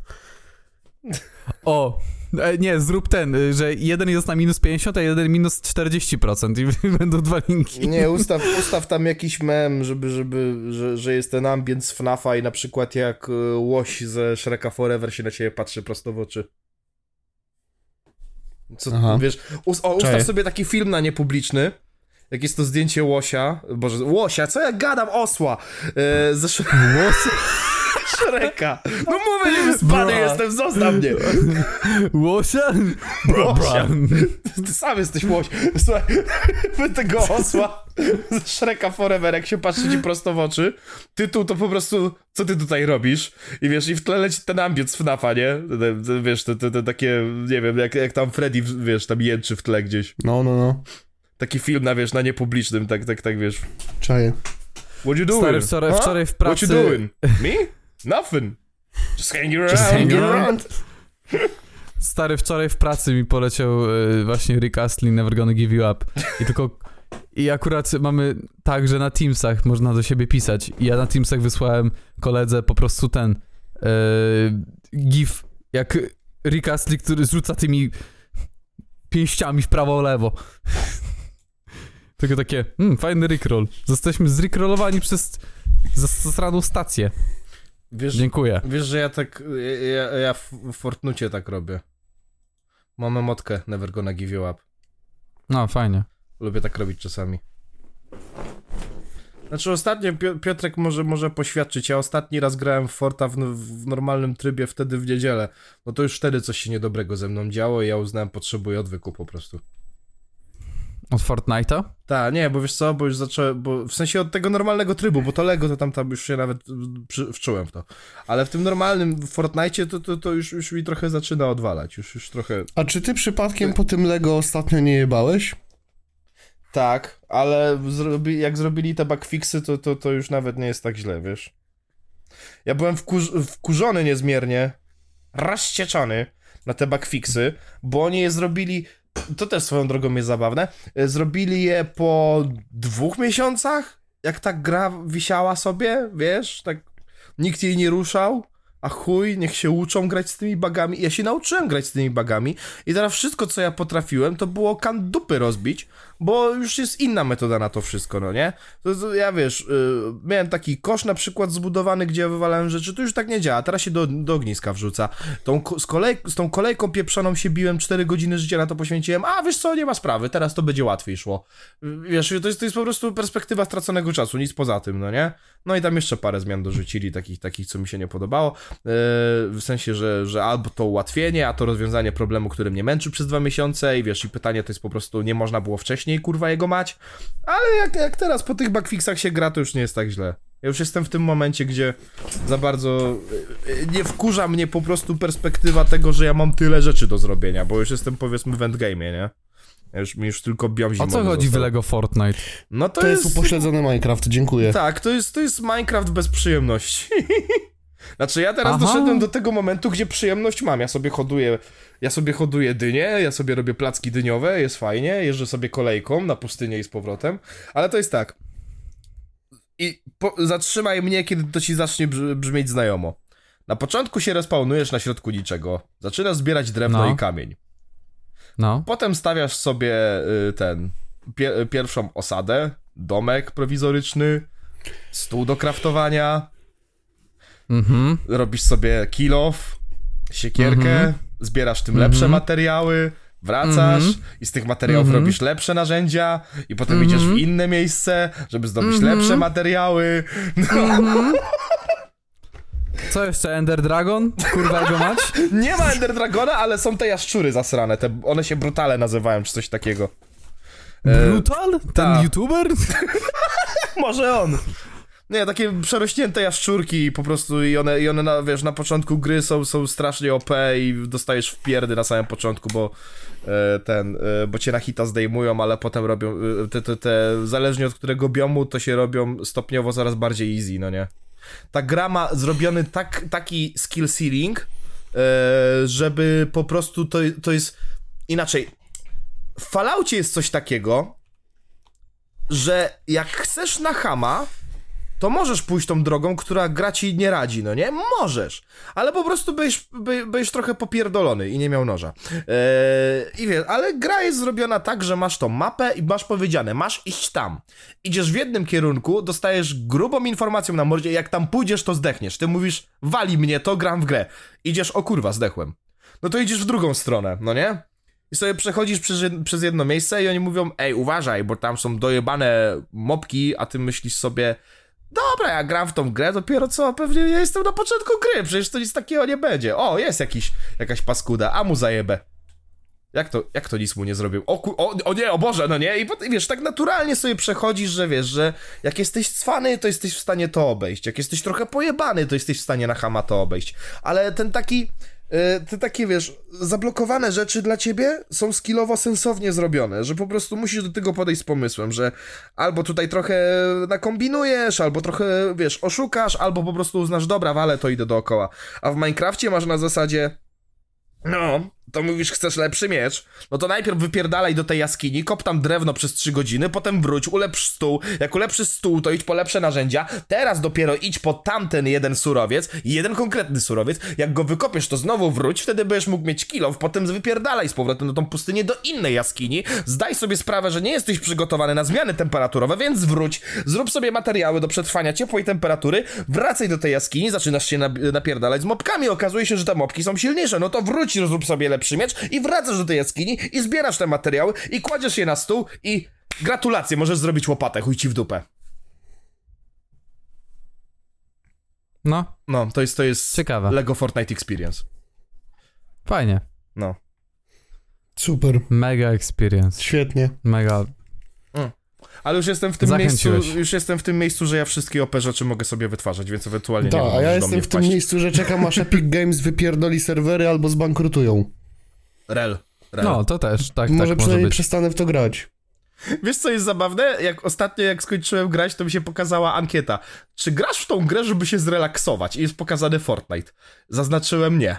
O. E, nie, zrób ten, y, że jeden jest na minus 50, a jeden minus 40% i (laughs) będą dwa linki. Nie, ustaw, ustaw tam jakiś mem, żeby, żeby, że, że jest ten ambient z FNAFa i na przykład jak y, łoś ze Shreka Forever się na ciebie patrzy prosto w oczy. Co, Aha. wiesz, us, o, ustaw Czaję. sobie taki film na niepubliczny, jak jest to zdjęcie łosia, boże, łosia, co ja gadam, osła, e, ze Sh- (laughs) Shreka. No mówię, nie wyspany jestem, zostaw mnie. Łosia? Bra, bra. Ty sam jesteś łoś. Słuchaj, wy tego osła z Shreka Forever, jak się patrzy ci prosto w oczy, tytuł to po prostu, co ty tutaj robisz? I wiesz, i w tle leci ten ambient z FNAFa, nie? Wiesz, te, te, te takie, nie wiem, jak, jak tam Freddy, wiesz, tam jęczy w tle gdzieś. No, no, no. Taki film na, wiesz, na niepublicznym, tak, tak, tak, wiesz. Czaję. What you doing? Stary, wczoraj, Huh? wczoraj w What you pracy... doing? Me? Nothing. Just hanging around. Just hanging around. Stary, wczoraj w pracy mi poleciał e, właśnie Rick Astley Never Gonna Give You Up. I tylko... I akurat mamy tak, że na Teamsach można do siebie pisać. I ja na Teamsach wysłałem koledze po prostu ten e, gif, jak Rick Astley, który rzuca tymi pięściami w prawo, lewo. Tylko takie, hmm, fajny Rickroll. Zostaliśmy zrickrollowani przez zasraną stację. Wiesz, Dziękuję. Wiesz, że ja tak, ja, ja- w w Fortnucie tak robię. Mam emotkę Never Gonna Give You Up. No, fajnie. Lubię tak robić czasami. Znaczy ostatnio Pio- Piotrek może, może poświadczyć, ja ostatni raz grałem w Forta w, w normalnym trybie wtedy w niedzielę. No to już wtedy coś się niedobrego ze mną działo i ja uznałem potrzebuję odwyku po prostu. Od Fortnite'a? Tak, nie, bo wiesz co, bo już zacząłem, bo w sensie od tego normalnego trybu, bo to Lego to tam, tam już się nawet y, przy, wczułem w to. Ale w tym normalnym Fortnite to, to, to już, już mi trochę zaczyna odwalać, już, już trochę... A czy ty przypadkiem po tym Lego ostatnio nie jebałeś? Tak, ale zrobi, jak zrobili te bugfixy, to, to, to już nawet nie jest tak źle, wiesz? Ja byłem wkurz wkurzony niezmiernie, rozścieczony na te bugfixy, bo oni je zrobili, to też swoją drogą jest zabawne, e, zrobili je po dwóch miesiącach, jak ta gra wisiała sobie, wiesz, tak nikt jej nie ruszał, a chuj, niech się uczą grać z tymi bugami. Ja się nauczyłem grać z tymi bugami i teraz wszystko, co ja potrafiłem, to było kan dupy rozbić, bo już jest inna metoda na to wszystko, no nie? To, to ja wiesz, yy, miałem taki kosz na przykład zbudowany, gdzie ja wywalałem rzeczy, to już tak nie działa, teraz się do, do ogniska wrzuca. Tą, z, kolej, z tą kolejką pieprzoną się biłem, 4 godziny życia na to poświęciłem, a wiesz co, nie ma sprawy, teraz to będzie łatwiej szło. Wiesz, to jest, to jest po prostu perspektywa straconego czasu, nic poza tym, no nie? No i tam jeszcze parę zmian dorzucili, takich, takich co mi się nie podobało, yy, w sensie, że, że albo to ułatwienie, a to rozwiązanie problemu, który mnie męczy przez dwa miesiące i wiesz, i pytanie to jest po prostu, nie można było wcześniej, kurwa, jego mać, ale jak, jak teraz po tych bugfixach się gra, to już nie jest tak źle. Ja już jestem w tym momencie, gdzie za bardzo yy, nie wkurza mnie po prostu perspektywa tego, że ja mam tyle rzeczy do zrobienia, bo już jestem powiedzmy w endgame'ie, nie? Ja już, mi już tylko biom O co chodzi w został. Lego Fortnite? No to, To jest upośledzony Minecraft, dziękuję. tak, to jest, to jest Minecraft bez przyjemności. (laughs) znaczy, ja teraz Aha. doszedłem do tego momentu, gdzie przyjemność mam. Ja sobie hoduję, ja sobie hoduję dynie, ja sobie robię placki dyniowe, jest fajnie, jeżdżę sobie kolejką na pustynię i z powrotem, ale to jest tak. I po, zatrzymaj mnie, kiedy to ci zacznie brz- brzmieć znajomo. Na początku się respawnujesz na środku niczego. Zaczynasz zbierać drewno No. i kamień. No. Potem stawiasz sobie y, ten pie, pierwszą osadę, domek prowizoryczny, stół do kraftowania, Mhm. robisz sobie kill off, siekierkę, Mhm. zbierasz tym lepsze Mhm. materiały, wracasz Mhm. i z tych materiałów Mhm. robisz lepsze narzędzia i potem idziesz w inne miejsce, żeby zdobyć lepsze materiały. No. (laughs) Co jeszcze? Ender Dragon? Kurwa go mać? (laughs) nie ma Ender Dragona, ale są te jaszczury zasrane, te, one się brutale nazywają, czy coś takiego. E, Brutal? Ten ta. youtuber? (laughs) Może on. Nie, takie przerośnięte jaszczurki po prostu i one, i one na, wiesz, na początku gry są, są strasznie OP i dostajesz w pierdy na samym początku, bo e, ten, e, bo cię na hita zdejmują, ale potem robią, e, te, te, te, zależnie od którego biomu, to się robią stopniowo coraz bardziej easy, no nie? Ta gra ma zrobiony tak, taki skill ceiling, e, żeby po prostu to, to jest, inaczej, w Falloutie jest coś takiego, że jak chcesz na hama, to możesz pójść tą drogą, która gra ci nie radzi, no nie? Możesz, ale po prostu byś, by, byś trochę popierdolony i nie miał noża. Eee, I wiesz, ale gra jest zrobiona tak, że masz tą mapę i masz powiedziane, masz iść tam. Idziesz w jednym kierunku, dostajesz grubą informację na mordzie, jak tam pójdziesz, to zdechniesz. Ty mówisz, wali mnie to, gram w grę. Idziesz, o kurwa, zdechłem. No to idziesz w drugą stronę, no nie? I sobie przechodzisz przez jedno miejsce i oni mówią, ej, uważaj, bo tam są dojebane mopki, a ty myślisz sobie, dobra, ja gram w tą grę dopiero co, pewnie ja jestem na początku gry, przecież to nic takiego nie będzie. O, jest jakiś, jakaś paskuda, a mu zajebę. Jak to, jak to nic mu nie zrobił? O, o, o nie, o Boże, no nie? I wiesz, tak naturalnie sobie przechodzisz, że wiesz, że jak jesteś cwany, to jesteś w stanie to obejść. Jak jesteś trochę pojebany, to jesteś w stanie na hama to obejść. Ale ten taki, te takie, wiesz, zablokowane rzeczy dla ciebie są skillowo sensownie zrobione, że po prostu musisz do tego podejść z pomysłem, że albo tutaj trochę nakombinujesz, albo trochę, wiesz, oszukasz, albo po prostu uznasz, dobra, wale, to idę dookoła. A w Minecrafcie masz na zasadzie, no, to mówisz, chcesz lepszy miecz, no to najpierw wypierdalaj do tej jaskini, kop tam drewno przez 3 godziny, potem wróć, ulepsz stół, jak ulepszysz stół, to idź po lepsze narzędzia, teraz dopiero idź po tamten jeden surowiec, jeden konkretny surowiec, jak go wykopiesz, to znowu wróć, wtedy będziesz mógł mieć kilo, potem wypierdalaj z powrotem na tą pustynię do innej jaskini, zdaj sobie sprawę, że nie jesteś przygotowany na zmiany temperaturowe, więc wróć, zrób sobie materiały do przetrwania ciepłej temperatury, wracaj do tej jaskini, zaczynasz się napierdalać z mopkami, okazuje się, że te mopki są silniejsze, no to wróć, zrób sobie lepszy miecz i wracasz do tej jaskini i zbierasz te materiały i kładziesz je na stół i gratulacje, możesz zrobić łopatę, chuj ci w dupę. No, No, to jest, to jest ciekawe. Lego Fortnite Experience. Fajnie. No. Super, Mega experience. świetnie. Mega. Ale już jestem w tym miejscu, Zachęciłeś. już jestem w tym miejscu, że ja wszystkie OP rzeczy mogę sobie wytwarzać, więc ewentualnie Tak, nie a ja jestem w tym miejscu, że czekam aż (laughs) Epic Games wypierdoli serwery albo zbankrutują. Rel. Rel. No, to też, tak, może tak może przynajmniej być. przestanę w to grać. Wiesz co jest zabawne? Jak ostatnio jak skończyłem grać, to mi się pokazała ankieta. Czy grasz w tą grę, żeby się zrelaksować? I jest pokazany Fortnite. Zaznaczyłem nie.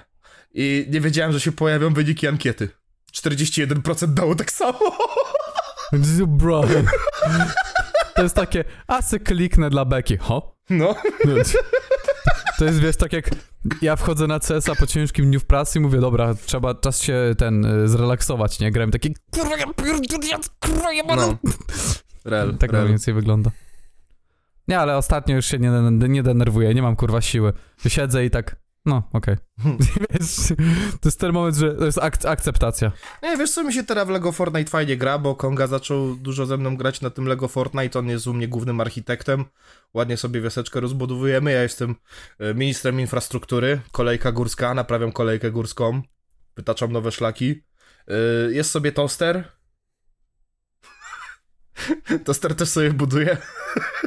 I nie wiedziałem, że się pojawią wyniki ankiety. 41% dało tak samo. (laughs) Bro. To jest takie, a se kliknę dla beki. Ho? No. To jest, wiesz, tak jak ja wchodzę na CS-a po ciężkim dniu w pracy i mówię, dobra, trzeba, czas się ten, y, zrelaksować, nie? Grałem taki, kurwa, ja pierdolę, kurwa, ja No. Rel, (laughs) Tak rel. mniej więcej wygląda. Nie, ale ostatnio już się nie, nie denerwuję, nie mam kurwa siły. Siedzę i tak, no, okej. (laughs) Wiesz, to jest ten moment, że to jest ak akceptacja. Nie, wiesz co, mi się teraz w LEGO Fortnite fajnie gra, bo Konga zaczął dużo ze mną grać na tym LEGO Fortnite, on jest u mnie głównym architektem, ładnie sobie wioseczkę rozbudowujemy, ja jestem e, ministrem infrastruktury, kolejka górska, naprawiam kolejkę górską, wytaczam nowe szlaki, E, jest sobie toster, (laughs) toster też sobie buduje. (laughs)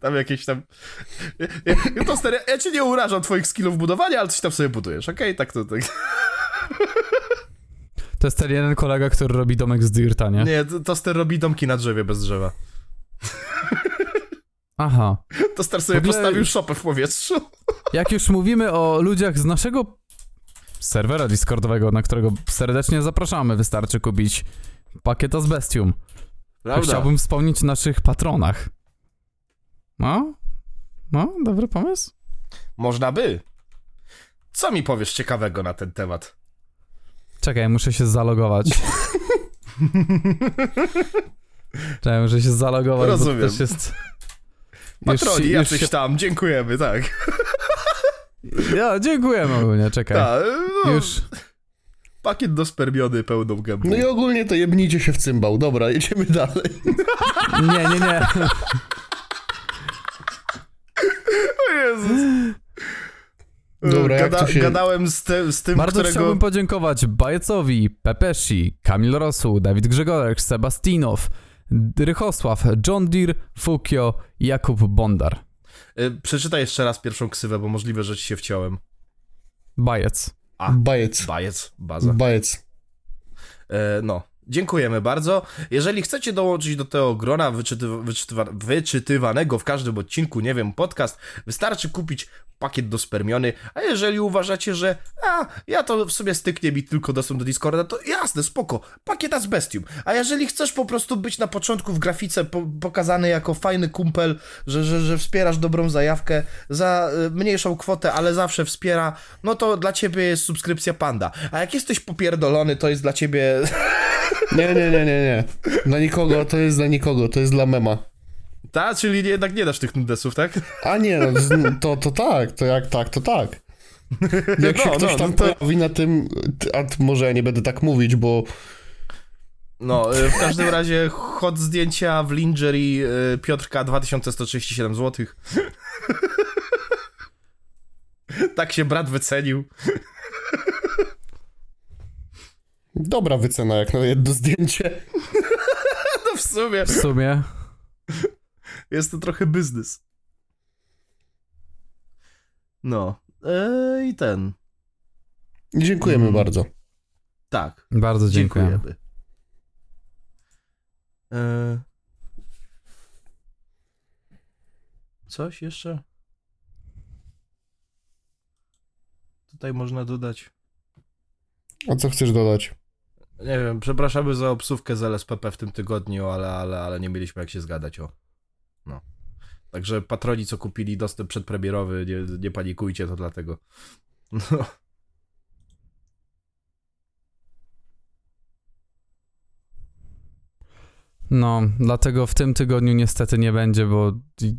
Tam jakieś tam. (laughs) Ja, ja, toster, ja, ja cię nie urażam twoich skillów budowania, ale coś tam sobie budujesz, okej? Tak to tak. To jest ten jeden kolega, który robi domek z dirta, nie? Nie, to- toster robi domki na drzewie bez drzewa. Aha. Toster sobie ogóle- postawił szopę w powietrzu. Jak już mówimy o ludziach z naszego serwera Discordowego, na którego serdecznie zapraszamy, wystarczy kupić pakieta z Bestium. To chciałbym wspomnieć o naszych patronach. No? No, dobry pomysł. Można by. Co mi powiesz ciekawego na ten temat? Czekaj, muszę się zalogować. (laughs) Czekaj, muszę się zalogować, Rozumiem. bo to też jest... Patroni, już jacyś się... tam, dziękujemy, tak. Ja, dziękujemy ogólnie, czekaj. Ta, no, Już. Pakiet do spermiony pełną gębą. No i ogólnie to jebnijcie się w cymbał. Dobra, jedziemy dalej. Nie, nie, nie. (laughs) O Jezus. Dobra, Gada, się- Gadałem z, te, z tym, Bardzo którego... chciałbym podziękować Bajecowi, Pepeshi, Kamil Rosu, Dawid Grzegorek, Sebastinow, Rychosław, John Deere, Fukio, Jakub Bondar. Y, Przeczytaj jeszcze raz pierwszą ksywę, bo możliwe, że ci się wciąłem. Bajec. A. Bajec. Bajec, baza. Bajec. E, no, dziękujemy bardzo. Jeżeli chcecie dołączyć do tego grona wyczytywa, wyczytywa, wyczytywanego w każdym odcinku, nie wiem, podcast, wystarczy kupić pakiet do spermiony, a jeżeli uważacie, że a, ja to w sobie styknie mi tylko dostęp do Discorda, to jasne, spoko, pakieta z Bestium. A jeżeli chcesz po prostu być na początku w grafice po, pokazany jako fajny kumpel, że, że, że wspierasz dobrą zajawkę za y, mniejszą kwotę, ale zawsze wspiera, no to dla ciebie jest subskrypcja Panda. A jak jesteś popierdolony, to jest dla ciebie (laughs) Nie, nie, nie, nie, nie. Dla nikogo, to jest dla nikogo, to jest dla mema. Ta, czyli jednak nie dasz tych nudesów, tak? A nie, no, to, to tak, to jak tak, to tak. Jak się No, ktoś no, tam no to- pojawi na tym, a może ja nie będę tak mówić, bo No, y, w każdym razie hot zdjęcia w lingerie y, Piotrka 2137 zł. (laughs) tak się brat wycenił. Dobra wycena jak na jedno zdjęcie. (laughs) No w sumie W sumie. jest to trochę biznes. No. y, I ten. Dziękujemy Mm. bardzo. Tak. Bardzo dziękuję. Dziękujemy. E... Coś jeszcze? Tutaj można dodać. A co chcesz dodać? Nie wiem, przepraszamy za obsówkę z LSPP w tym tygodniu, ale, ale, ale nie mieliśmy jak się zgadać, o. No. Także patroni, co kupili dostęp przedpremierowy, nie, nie panikujcie, to dlatego. No. No, dlatego w tym tygodniu niestety nie będzie, bo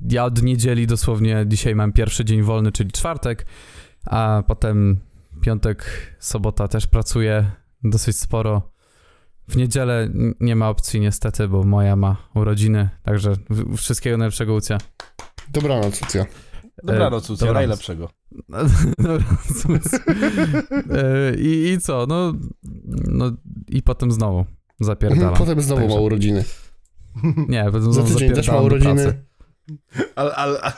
ja od niedzieli dosłownie dzisiaj mam pierwszy dzień wolny, czyli czwartek, a potem piątek, sobota też pracuję dosyć sporo. W niedzielę nie ma opcji niestety, bo moja ma urodziny, także wszystkiego najlepszego Ucia. Dobranoc, Lucja. Dobranoc, Lucja, dobranoc. najlepszego. (laughs) Dobra, cóż. E, I, I co, no, no i potem znowu zapierdalam. (laughs) Potem znowu Także- ma urodziny. Nie, potem Za znowu tydzień też ma urodziny. Ale, ale, ale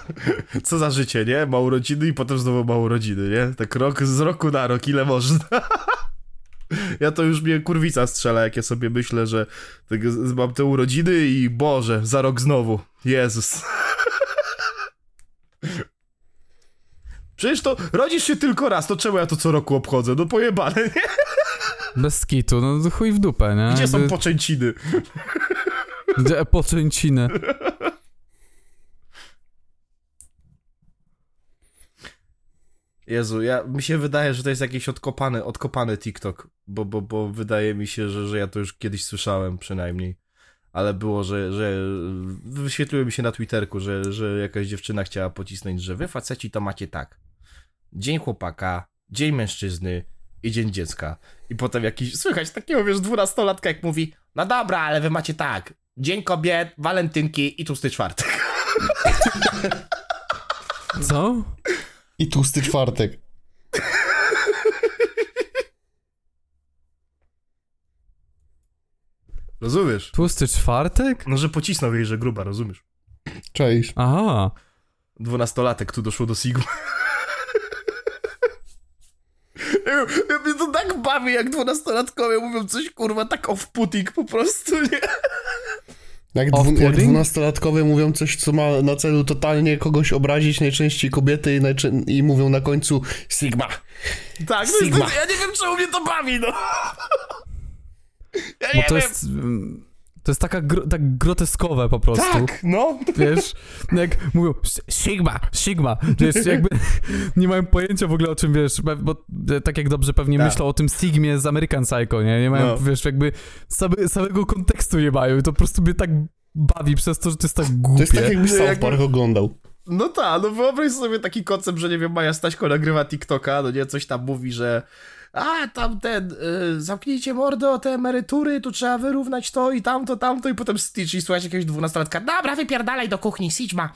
co za życie, nie? Ma urodziny i potem znowu ma urodziny, nie? Tak rok z roku na rok, ile można. (laughs) Ja to już mnie kurwica strzela, jak ja sobie myślę, że tego, mam te urodziny i Boże, za rok znowu. Jezus. Przecież to rodzisz się tylko raz, to czemu ja to co roku obchodzę? No pojebane, nie? Bez kitu, no chuj w dupę, nie? Gdzie są poczęciny? Gdzie poczęciny? Jezu, ja, mi się wydaje, że to jest jakiś odkopany, odkopany TikTok, bo, bo, bo wydaje mi się, że, że ja to już kiedyś słyszałem przynajmniej. Ale było, że, że wyświetliło mi się na Twitterku, że, że jakaś dziewczyna chciała pocisnąć, że wy faceci to macie tak. Dzień chłopaka, dzień mężczyzny i dzień dziecka. I potem jakiś, słychać takiego, wiesz, dwunastolatka jak mówi, no dobra, ale wy macie tak. Dzień kobiet, walentynki i tłusty czwartek. Co? (laughs) I tłusty czwartek. Rozumiesz? Tłusty czwartek? No, że pocisnął jej, że gruba, rozumiesz? Cześć. Aha. dwunastolatek tu doszło do Sigma. Ja Mnie to tak bawi, jak dwunastolatkowie mówią coś, kurwa, tak off-putting po prostu, nie? Jak, dwu, jak dwunastolatkowie mówią coś, co ma na celu totalnie kogoś obrazić, najczęściej kobiety i, najczę- i mówią na końcu Sigma. Tak, no Sigma. jest, ja nie wiem, czemu mnie to bawi, no. (laughs) Ja Bo nie to wiem. jest... To jest taka gro, tak groteskowe po prostu. Tak, no. Wiesz, no jak mówią "S- Sigma, Sigma, wiesz, jakby (laughs) nie mają pojęcia w ogóle o czym, wiesz, bo e, tak jak dobrze pewnie Tak. myślą o tym Sigmie z American Psycho, nie? Nie mają, No. wiesz, jakby same, samego kontekstu nie mają i to po prostu mnie tak bawi przez to, że to jest tak głupie. To jest tak, jakby South Park oglądał. No tak, no wyobraź sobie taki koncept, że nie wiem, Maja Staśko nagrywa TikToka, no nie, coś tam mówi, że a, tam ten, y, zamknijcie mordę o te emerytury, tu trzeba wyrównać to i tamto, tamto i potem Stitch i słuchać jakiegoś dwunastolatka, dobra, wypierdalaj do kuchni, Sigma.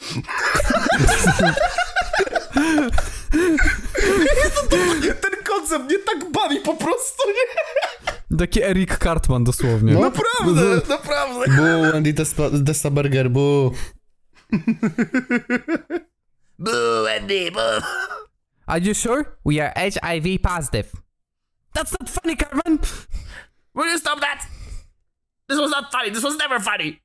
Ten koncept mnie tak bawi po prostu, nie? Taki Eric Cartman dosłownie. No. Naprawdę, naprawdę. Bu, Andy Testaberger, bu. Boo, Andy, boo. Are you sure? We are HIV positive. That's not funny, Cartman! Will you stop that? This was not funny, this was never funny.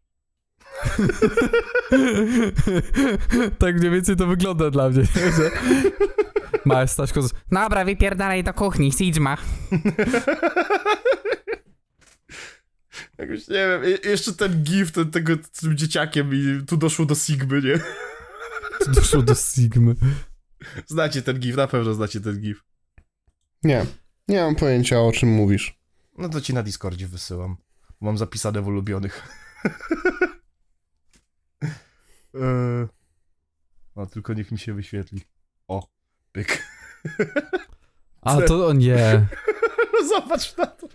(laughs) tak mniej więcej to wygląda dla mnie. (laughs) że- Małe Staśko z... Dobra, wypierdalaj do kuchni, Sigma. (laughs) Jakoś, nie wiem, je- jeszcze ten gif ten, tego z tym dzieciakiem i tu doszło do Sigmy, nie? doszło do Sigmy. Znacie ten gif, na pewno znacie ten gif. Nie, nie mam pojęcia o czym mówisz. No to ci na Discordzie wysyłam. Mam zapisane w ulubionych. (laughs) No, tylko niech mi się wyświetli. O, pyk. A to o (laughs) nie. Zobacz na to.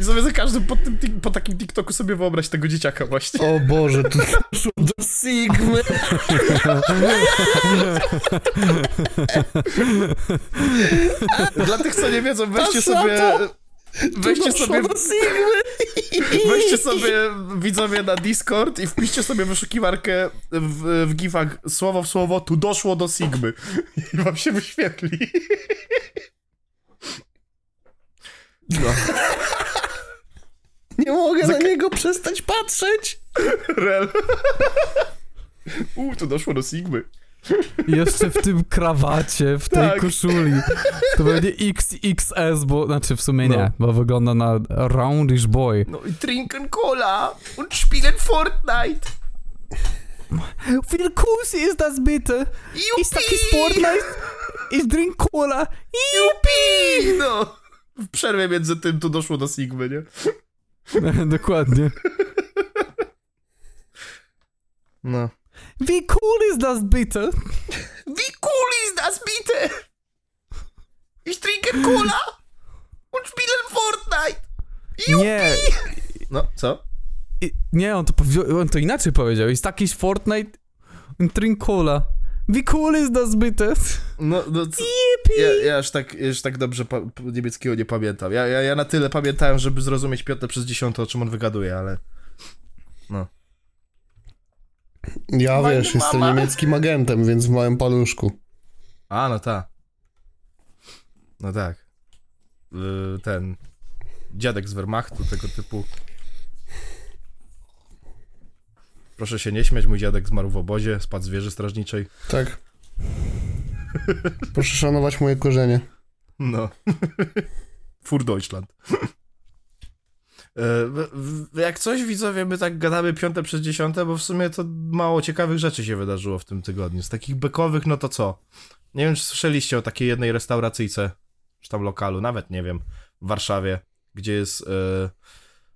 I sobie za każdym po, tym, po takim TikToku sobie wyobraź tego dzieciaka właśnie. O Boże, tu doszło do Sigmy. Dla tych, co nie wiedzą, weźcie sobie... Weźcie sobie... Weźcie sobie widzowie na Discord i wpiszcie sobie wyszukiwarkę w, w gifach słowo w słowo, tu doszło do Sigmy. I wam się wyświetli. No, Nie mogę na niego przestać patrzeć. rel. Uuu, tu doszło do Sigmy. Jeszcze w tym krawacie, w tej Tak. koszuli. To będzie XXS, bo, znaczy w sumie nie, No. bo wygląda na roundish boy. No i trinken Cola und spielen Fortnite. Cool ist das bitte? Jupi! Ich drink cola. Jupi! No. W przerwie między tym tu doszło do Sigmy, nie? (laughs) Dokładnie. No. Wie cool ist das bitte? Wie cool ist das bitte? Ich trinke Cola und spielen Fortnite. Nie, No, co? i- nie, on to, on to inaczej powiedział. Jest jakiś Fortnite und drink cola. Wie cool ist das bitte? No, no co? Ja, ja aż tak, już tak dobrze pa- niemieckiego nie pamiętam. Ja, ja, ja na tyle pamiętałem, żeby zrozumieć Piotr przez dziesiąte, o czym on wygaduje, ale... Ja Moja wiesz, jestem mama. niemieckim agentem, więc w małym paluszku. A, no tak. No tak. Y, ten... dziadek z Wehrmachtu, tego typu. Proszę się nie śmiać, mój dziadek zmarł w obozie, spadł z wieży strażniczej. Tak. Proszę szanować moje korzenie. No. (laughs) Fur Deutschland. E, Jak coś widzowie, my tak gadamy piąte przez dziesiąte, bo w sumie to mało ciekawych rzeczy się wydarzyło w tym tygodniu. Z takich bekowych, no to co? Nie wiem, czy słyszeliście o takiej jednej restauracyjce, czy tam lokalu, nawet nie wiem, w Warszawie, gdzie jest, e,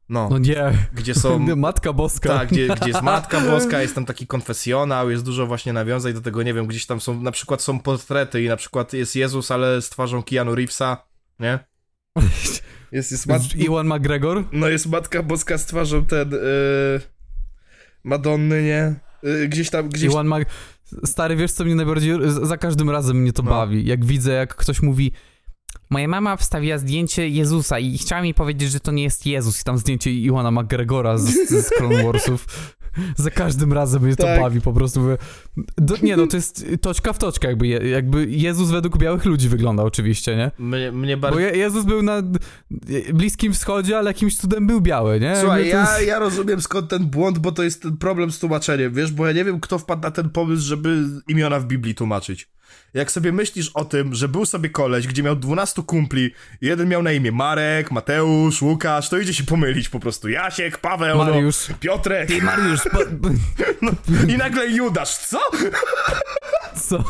no, No nie, gdzie są... (laughs) Matka Boska. Tak, gdzie, gdzie jest Matka (laughs) Boska, jest tam taki konfesjonał, jest dużo właśnie nawiązań do tego, nie wiem, gdzieś tam są, na przykład są portrety i na przykład jest Jezus, ale z twarzą Keanu Reevesa, nie? (laughs) Jest, jest mat... Iwan McGregor? No jest Matka Boska z twarzą ten, yy... Madonny, nie? Yy, gdzieś tam, gdzieś... Iwan Mag... Stary, wiesz co mnie najbardziej... Za każdym razem mnie to No. bawi. Jak widzę, jak ktoś mówi Moja mama wstawiła zdjęcie Jezusa i chciała mi powiedzieć, że to nie jest Jezus. i tam zdjęcie Iwana McGregora z, z Clone Warsów. (laughs) Za każdym razem mnie to Tak. bawi po prostu. Do, nie no, to jest toczka w toczkę jakby, je- jakby Jezus według białych ludzi wygląda oczywiście, nie? Mnie, mnie Bo bardzo... Je, Jezus był na Bliskim Wschodzie, ale jakimś cudem był biały, nie? Słuchaj, to ja, jest- ja rozumiem skąd ten błąd, bo to jest ten problem z tłumaczeniem, wiesz, bo ja nie wiem, kto wpadł na ten pomysł, żeby imiona w Biblii tłumaczyć. Jak sobie myślisz o tym, że był sobie koleś, gdzie miał 12 kumpli, jeden miał na imię Marek, Mateusz, Łukasz, to idzie się pomylić po prostu. Jasiek, Paweł, Mariusz. no, Piotrek Ty, Mariusz, bo, (laughs) i nagle Judasz, co? co?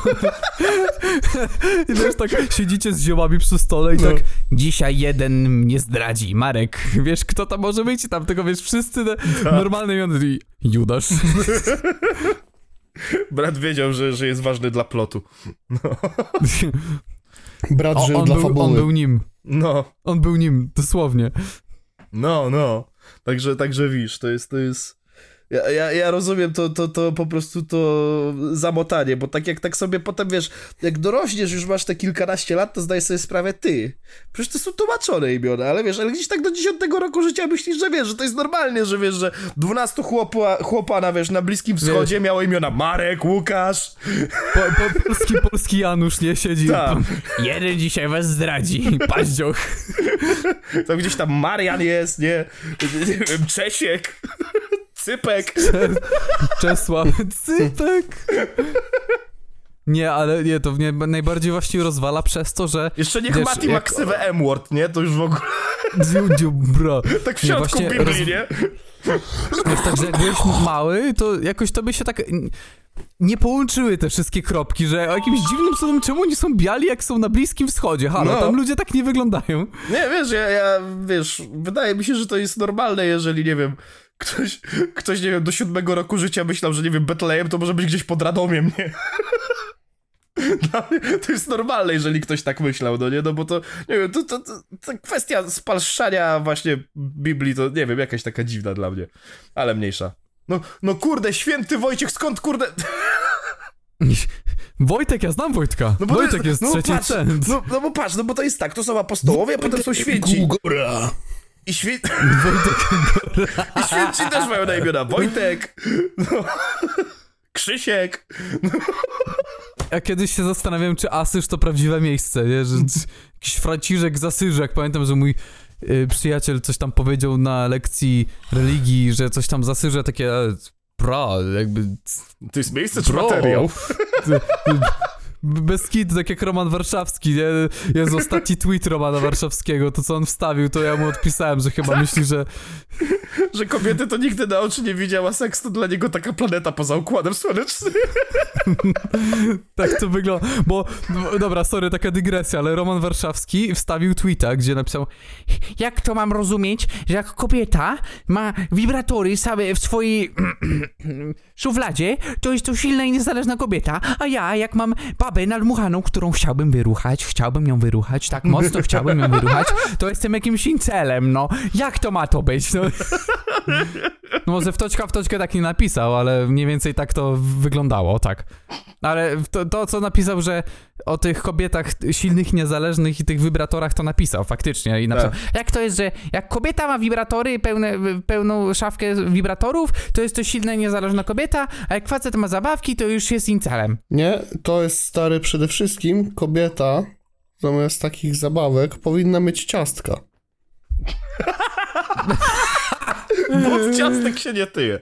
I wiesz, tak siedzicie z ziołami przy stole i No. tak dzisiaj jeden mnie zdradzi, Marek. Wiesz, kto tam może być? Tam tego, wiesz, wszyscy Tak. normalne i Judasz. (laughs) Brat wiedział, że, że jest ważny dla plotu. Brat O, żył on, dla był, fabuły. on był nim. No, On był nim, dosłownie. no, no. Także, także wiesz, to jest, to jest... Ja, ja, ja rozumiem to, to, to po prostu to zamotanie, bo tak jak tak sobie potem, wiesz, jak dorośniesz, już masz te kilkanaście lat, to zdajesz sobie sprawę, ty, przecież to są tłumaczone imiona, ale wiesz, ale gdzieś tak do dziesiątego roku życia myślisz, że wiesz, że to jest normalnie, że wiesz, że dwunastu chłopa, chłopana, wiesz, na Bliskim Wschodzie miało imiona Marek, Łukasz, Po, po, polski, polski Janusz nie siedzi. Tak. Jeden dzisiaj was zdradzi. Paździoch. (laughs) to gdzieś tam Marian jest, nie, nie wiem, Czesiek, Cypek, (laughs) Czesław. Cypek. Nie, ale nie, to mnie najbardziej właśnie rozwala przez to, że jeszcze niech Wiesz, Mati ma jak- ksywę M-word, nie, to już w ogóle, Dziu, bro. tak w Nie, środku właśnie Biblii, roz- nie? Wiesz, tak, że jak byłeś mały, to jakoś to by się tak nie połączyły te wszystkie kropki, że o jakimś dziwnym cudem, czemu oni są biali, jak są na Bliskim Wschodzie? Halo, No. tam ludzie tak nie wyglądają. Nie, wiesz, ja, ja, wiesz, wydaje mi się, że to jest normalne, jeżeli, nie wiem, ktoś, ktoś, nie wiem, do siódmego roku życia myślał, że, nie wiem, Betlejem to może być gdzieś pod Radomiem, nie? (laughs) To jest normalne, jeżeli ktoś tak myślał, no nie? No bo to, nie wiem, to, to, to, to kwestia spalszania właśnie Biblii, to, nie wiem, jakaś taka dziwna dla mnie, ale mniejsza. No, no kurde, święty Wojciech, skąd kurde... (laughs) Wojtek, ja znam Wojtka. No bo Wojtek jest no, trzeci patrz, no, no bo patrz, no bo to jest tak, to są apostołowie, a potem są święci. Góra. I. (laughs) Wojtek. I święci też mają na imiona. Wojtek, no, Krzysiek. Ja kiedyś się zastanawiałem, czy Asyż to prawdziwe miejsce, nie? Że jakiś Franciszek z Asyżu, jak pamiętam, że mój y, przyjaciel coś tam powiedział na lekcji religii, że coś tam z Asyża takie... e, Bra, jakby... To jest miejsce czy Bro. materiał? (laughs) Bez kitu, tak jak Roman Warszawski, nie? Jest ostatni tweet Romana Warszawskiego, to co on wstawił, to ja mu odpisałem, że chyba myśli, że Że kobiety to nigdy na oczy nie widziała seks, to dla niego taka planeta poza Układem Słonecznym. tak to wygląda. Bo, no, dobra, sorry, taka dygresja, ale Roman Warszawski wstawił tweeta, gdzie napisał Jak to mam rozumieć, że jak kobieta ma wibratory same w swojej (clears throat) szufladzie, to jest to silna i niezależna kobieta, a ja jak mam babę nadmuchaną, którą chciałbym wyruchać, chciałbym ją wyruchać, tak mocno chciałbym ją wyruchać, to jestem jakimś incelem, no. Jak to ma to być, no? No może w toczka w toczkę tak nie napisał, ale mniej więcej tak to wyglądało, tak. Ale to, to, co napisał, że o tych kobietach silnych, niezależnych i tych wibratorach to napisał faktycznie i napisał. Jak to jest, że jak kobieta ma wibratory, pełne, pełną szafkę wibratorów, to jest to silna i niezależna kobieta, a jak facet ma zabawki, to już jest incelem. Nie, to jest stary przede wszystkim kobieta zamiast takich zabawek powinna mieć ciastka. (laughs) (laughs) Bo ciastek się nie tyje.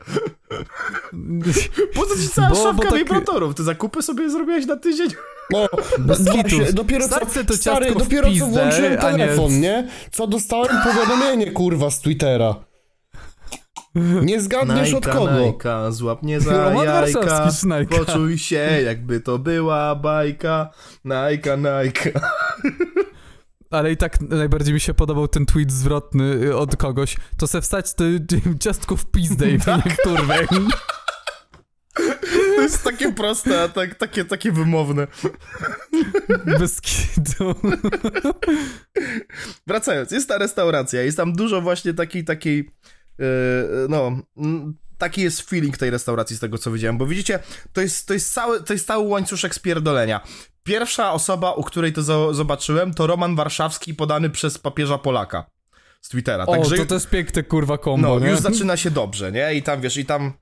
Po co ci cała Bo- bo szafka tak- wibratorów? Ty zakupy sobie zrobiłeś na tydzień? No, (laughs) Bez dopiero co, to stary, dopiero co pizdę, włączyłem a nie- telefon, nie? Co dostałem powiadomienie, kurwa, z Twittera. Nie zgadniesz od kogo. Najka, złap mnie za Roman jajka, poczuj się jakby to była bajka, Najka, Najka. Ale i tak najbardziej mi się podobał ten tweet zwrotny y, od kogoś. To se wstać to (laughs) ciastko w pizdę i Tak. To jest takie proste, a tak, takie, takie wymowne. Bez kitu. Wracając, jest ta restauracja, jest tam dużo właśnie takiej, takiej, yy, no, taki jest feeling tej restauracji z tego, co widziałem, bo widzicie, to jest, to jest, cały, to jest cały łańcuszek spierdolenia. Pierwsza osoba, u której to zo- zobaczyłem, to Roman Warszawski podany przez papieża Polaka z Twittera. O, Także to też piękne kurwa kombo, no, nie? już zaczyna się dobrze, nie? I tam, wiesz, i tam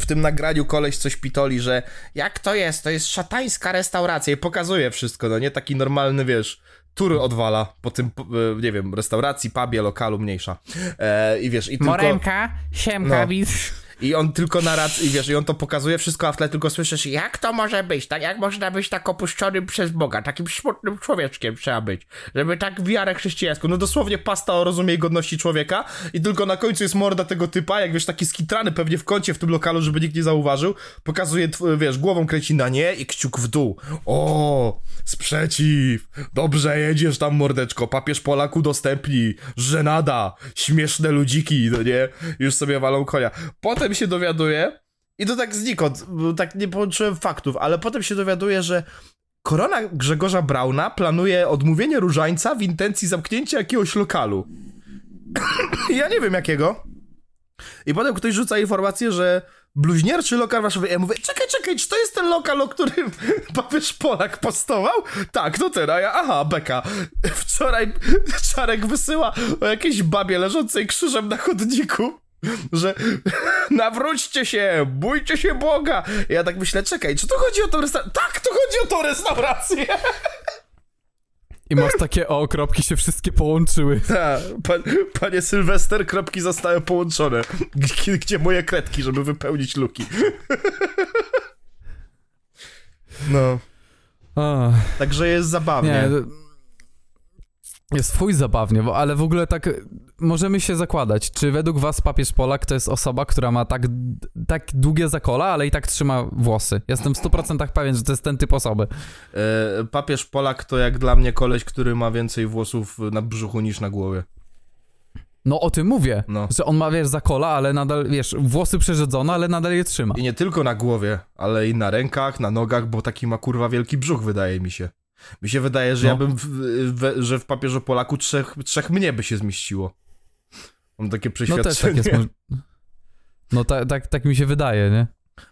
w tym nagraniu koleś coś pitoli, że jak to jest? To jest szatańska restauracja i pokazuje wszystko, no nie? Taki normalny, wiesz, tury odwala po tym, e, nie wiem, restauracji, pubie, lokalu mniejsza. E, I wiesz, i tylko... Moremka, siemka, No. widz. I on tylko na i wiesz, i on to pokazuje wszystko, a w tle tylko słyszysz, jak to może być, tak? Jak można być tak opuszczonym przez Boga? Takim smutnym człowieczkiem trzeba być, żeby tak wiarę chrześcijańską. No dosłownie pasta o rozumie i godności człowieka i tylko na końcu jest morda tego typa, jak wiesz, taki skitrany pewnie w kącie w tym lokalu, żeby nikt nie zauważył, pokazuje, wiesz, głową kręci na nie i kciuk w dół. O, sprzeciw, dobrze jedziesz tam, mordeczko, papież Polak udostępni, żenada, śmieszne ludziki, no nie? Już sobie walą konia. Potem się dowiaduje, i to tak znikąd, tak nie połączyłem faktów, ale potem się dowiaduje, że Korona Grzegorza Brauna planuje odmówienie różańca w intencji zamknięcia jakiegoś lokalu. (coughs) ja nie wiem jakiego. I potem ktoś rzuca informację, że bluźnierczy lokal w Warszawie. Ja mówię, czekaj, czekaj, czy to jest ten lokal, o którym (laughs) papież Polak postował? Tak, to ten, a ja, aha, beka. Wczoraj Czarek wysyła o jakiejś babie leżącej krzyżem na chodniku, (laughs) że (laughs) nawróćcie się, bójcie się Boga. I ja tak myślę, czekaj, czy to chodzi o tą restaurację? Tak, to chodzi o tą restaurację. I masz takie o, kropki się wszystkie połączyły. (laughs) Tak, pan, panie Sylwester, kropki zostały połączone. Gdzie, gdzie moje kredki, żeby wypełnić luki? No, Ach. także jest zabawnie. Nie, jest fuj zabawnie, bo, ale w ogóle tak możemy się zakładać, czy według was papież Polak to jest osoba, która ma tak, tak długie zakola, ale i tak trzyma włosy. Jestem w 100% pewien, że to jest ten typ osoby. E, papież Polak to jak dla mnie koleś, który ma więcej włosów na brzuchu niż na głowie. No o tym mówię, No. że on ma, wiesz, zakola, ale nadal, wiesz, włosy przerzedzone, ale nadal je trzyma. I nie tylko na głowie, ale i na rękach, na nogach, bo taki ma kurwa wielki brzuch, wydaje mi się. Mi się wydaje, że No. ja bym, w, w, że w papieżu Polaku trzech, trzech mnie by się zmieściło. Mam takie No przeświadczenie. też tak jest. No tak, tak, tak mi się wydaje, nie?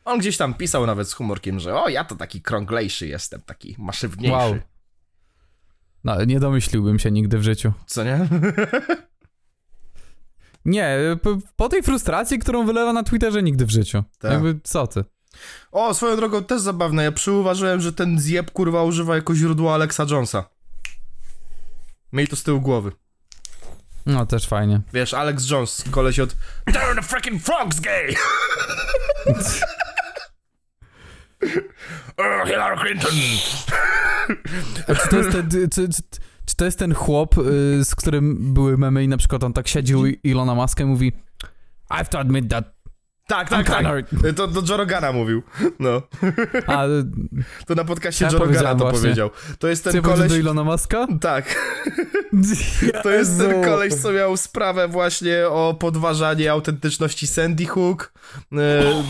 On gdzieś tam pisał nawet z humorkiem, że o, ja to taki krąglejszy jestem, taki maszywniejszy. Wow. No, nie domyśliłbym się nigdy w życiu. Co nie? Nie, po, po tej frustracji, którą wylewa na Twitterze, nigdy w życiu. Tak. Jakby, co ty? O, swoją drogą też zabawne, ja przyuważyłem, że ten zjeb kurwa używa jako źródło Alexa Jonesa. Miej to z tyłu głowy. No, też fajnie. Wiesz, Alex Jones, koleś od Turn the freaking frogs gay! (laughs) oh, Hillary Clinton! Czy to jest ten, czy, czy, czy to jest ten chłop, y, z którym były memy i na przykład on tak siedzi u Ilona Muska i mówi I have to admit that... Tak, tak, tak. kinda- To do Joe Rogana mówił. No. A, (laughs) To na podcaście Ja Joe Rogana powiedziałem to właśnie. powiedział. To jest ty ten koleś... do. Ilona Muska? Tak. (laughs) To jest ten koleś, co miał sprawę właśnie o podważanie autentyczności Sandy Hook. E,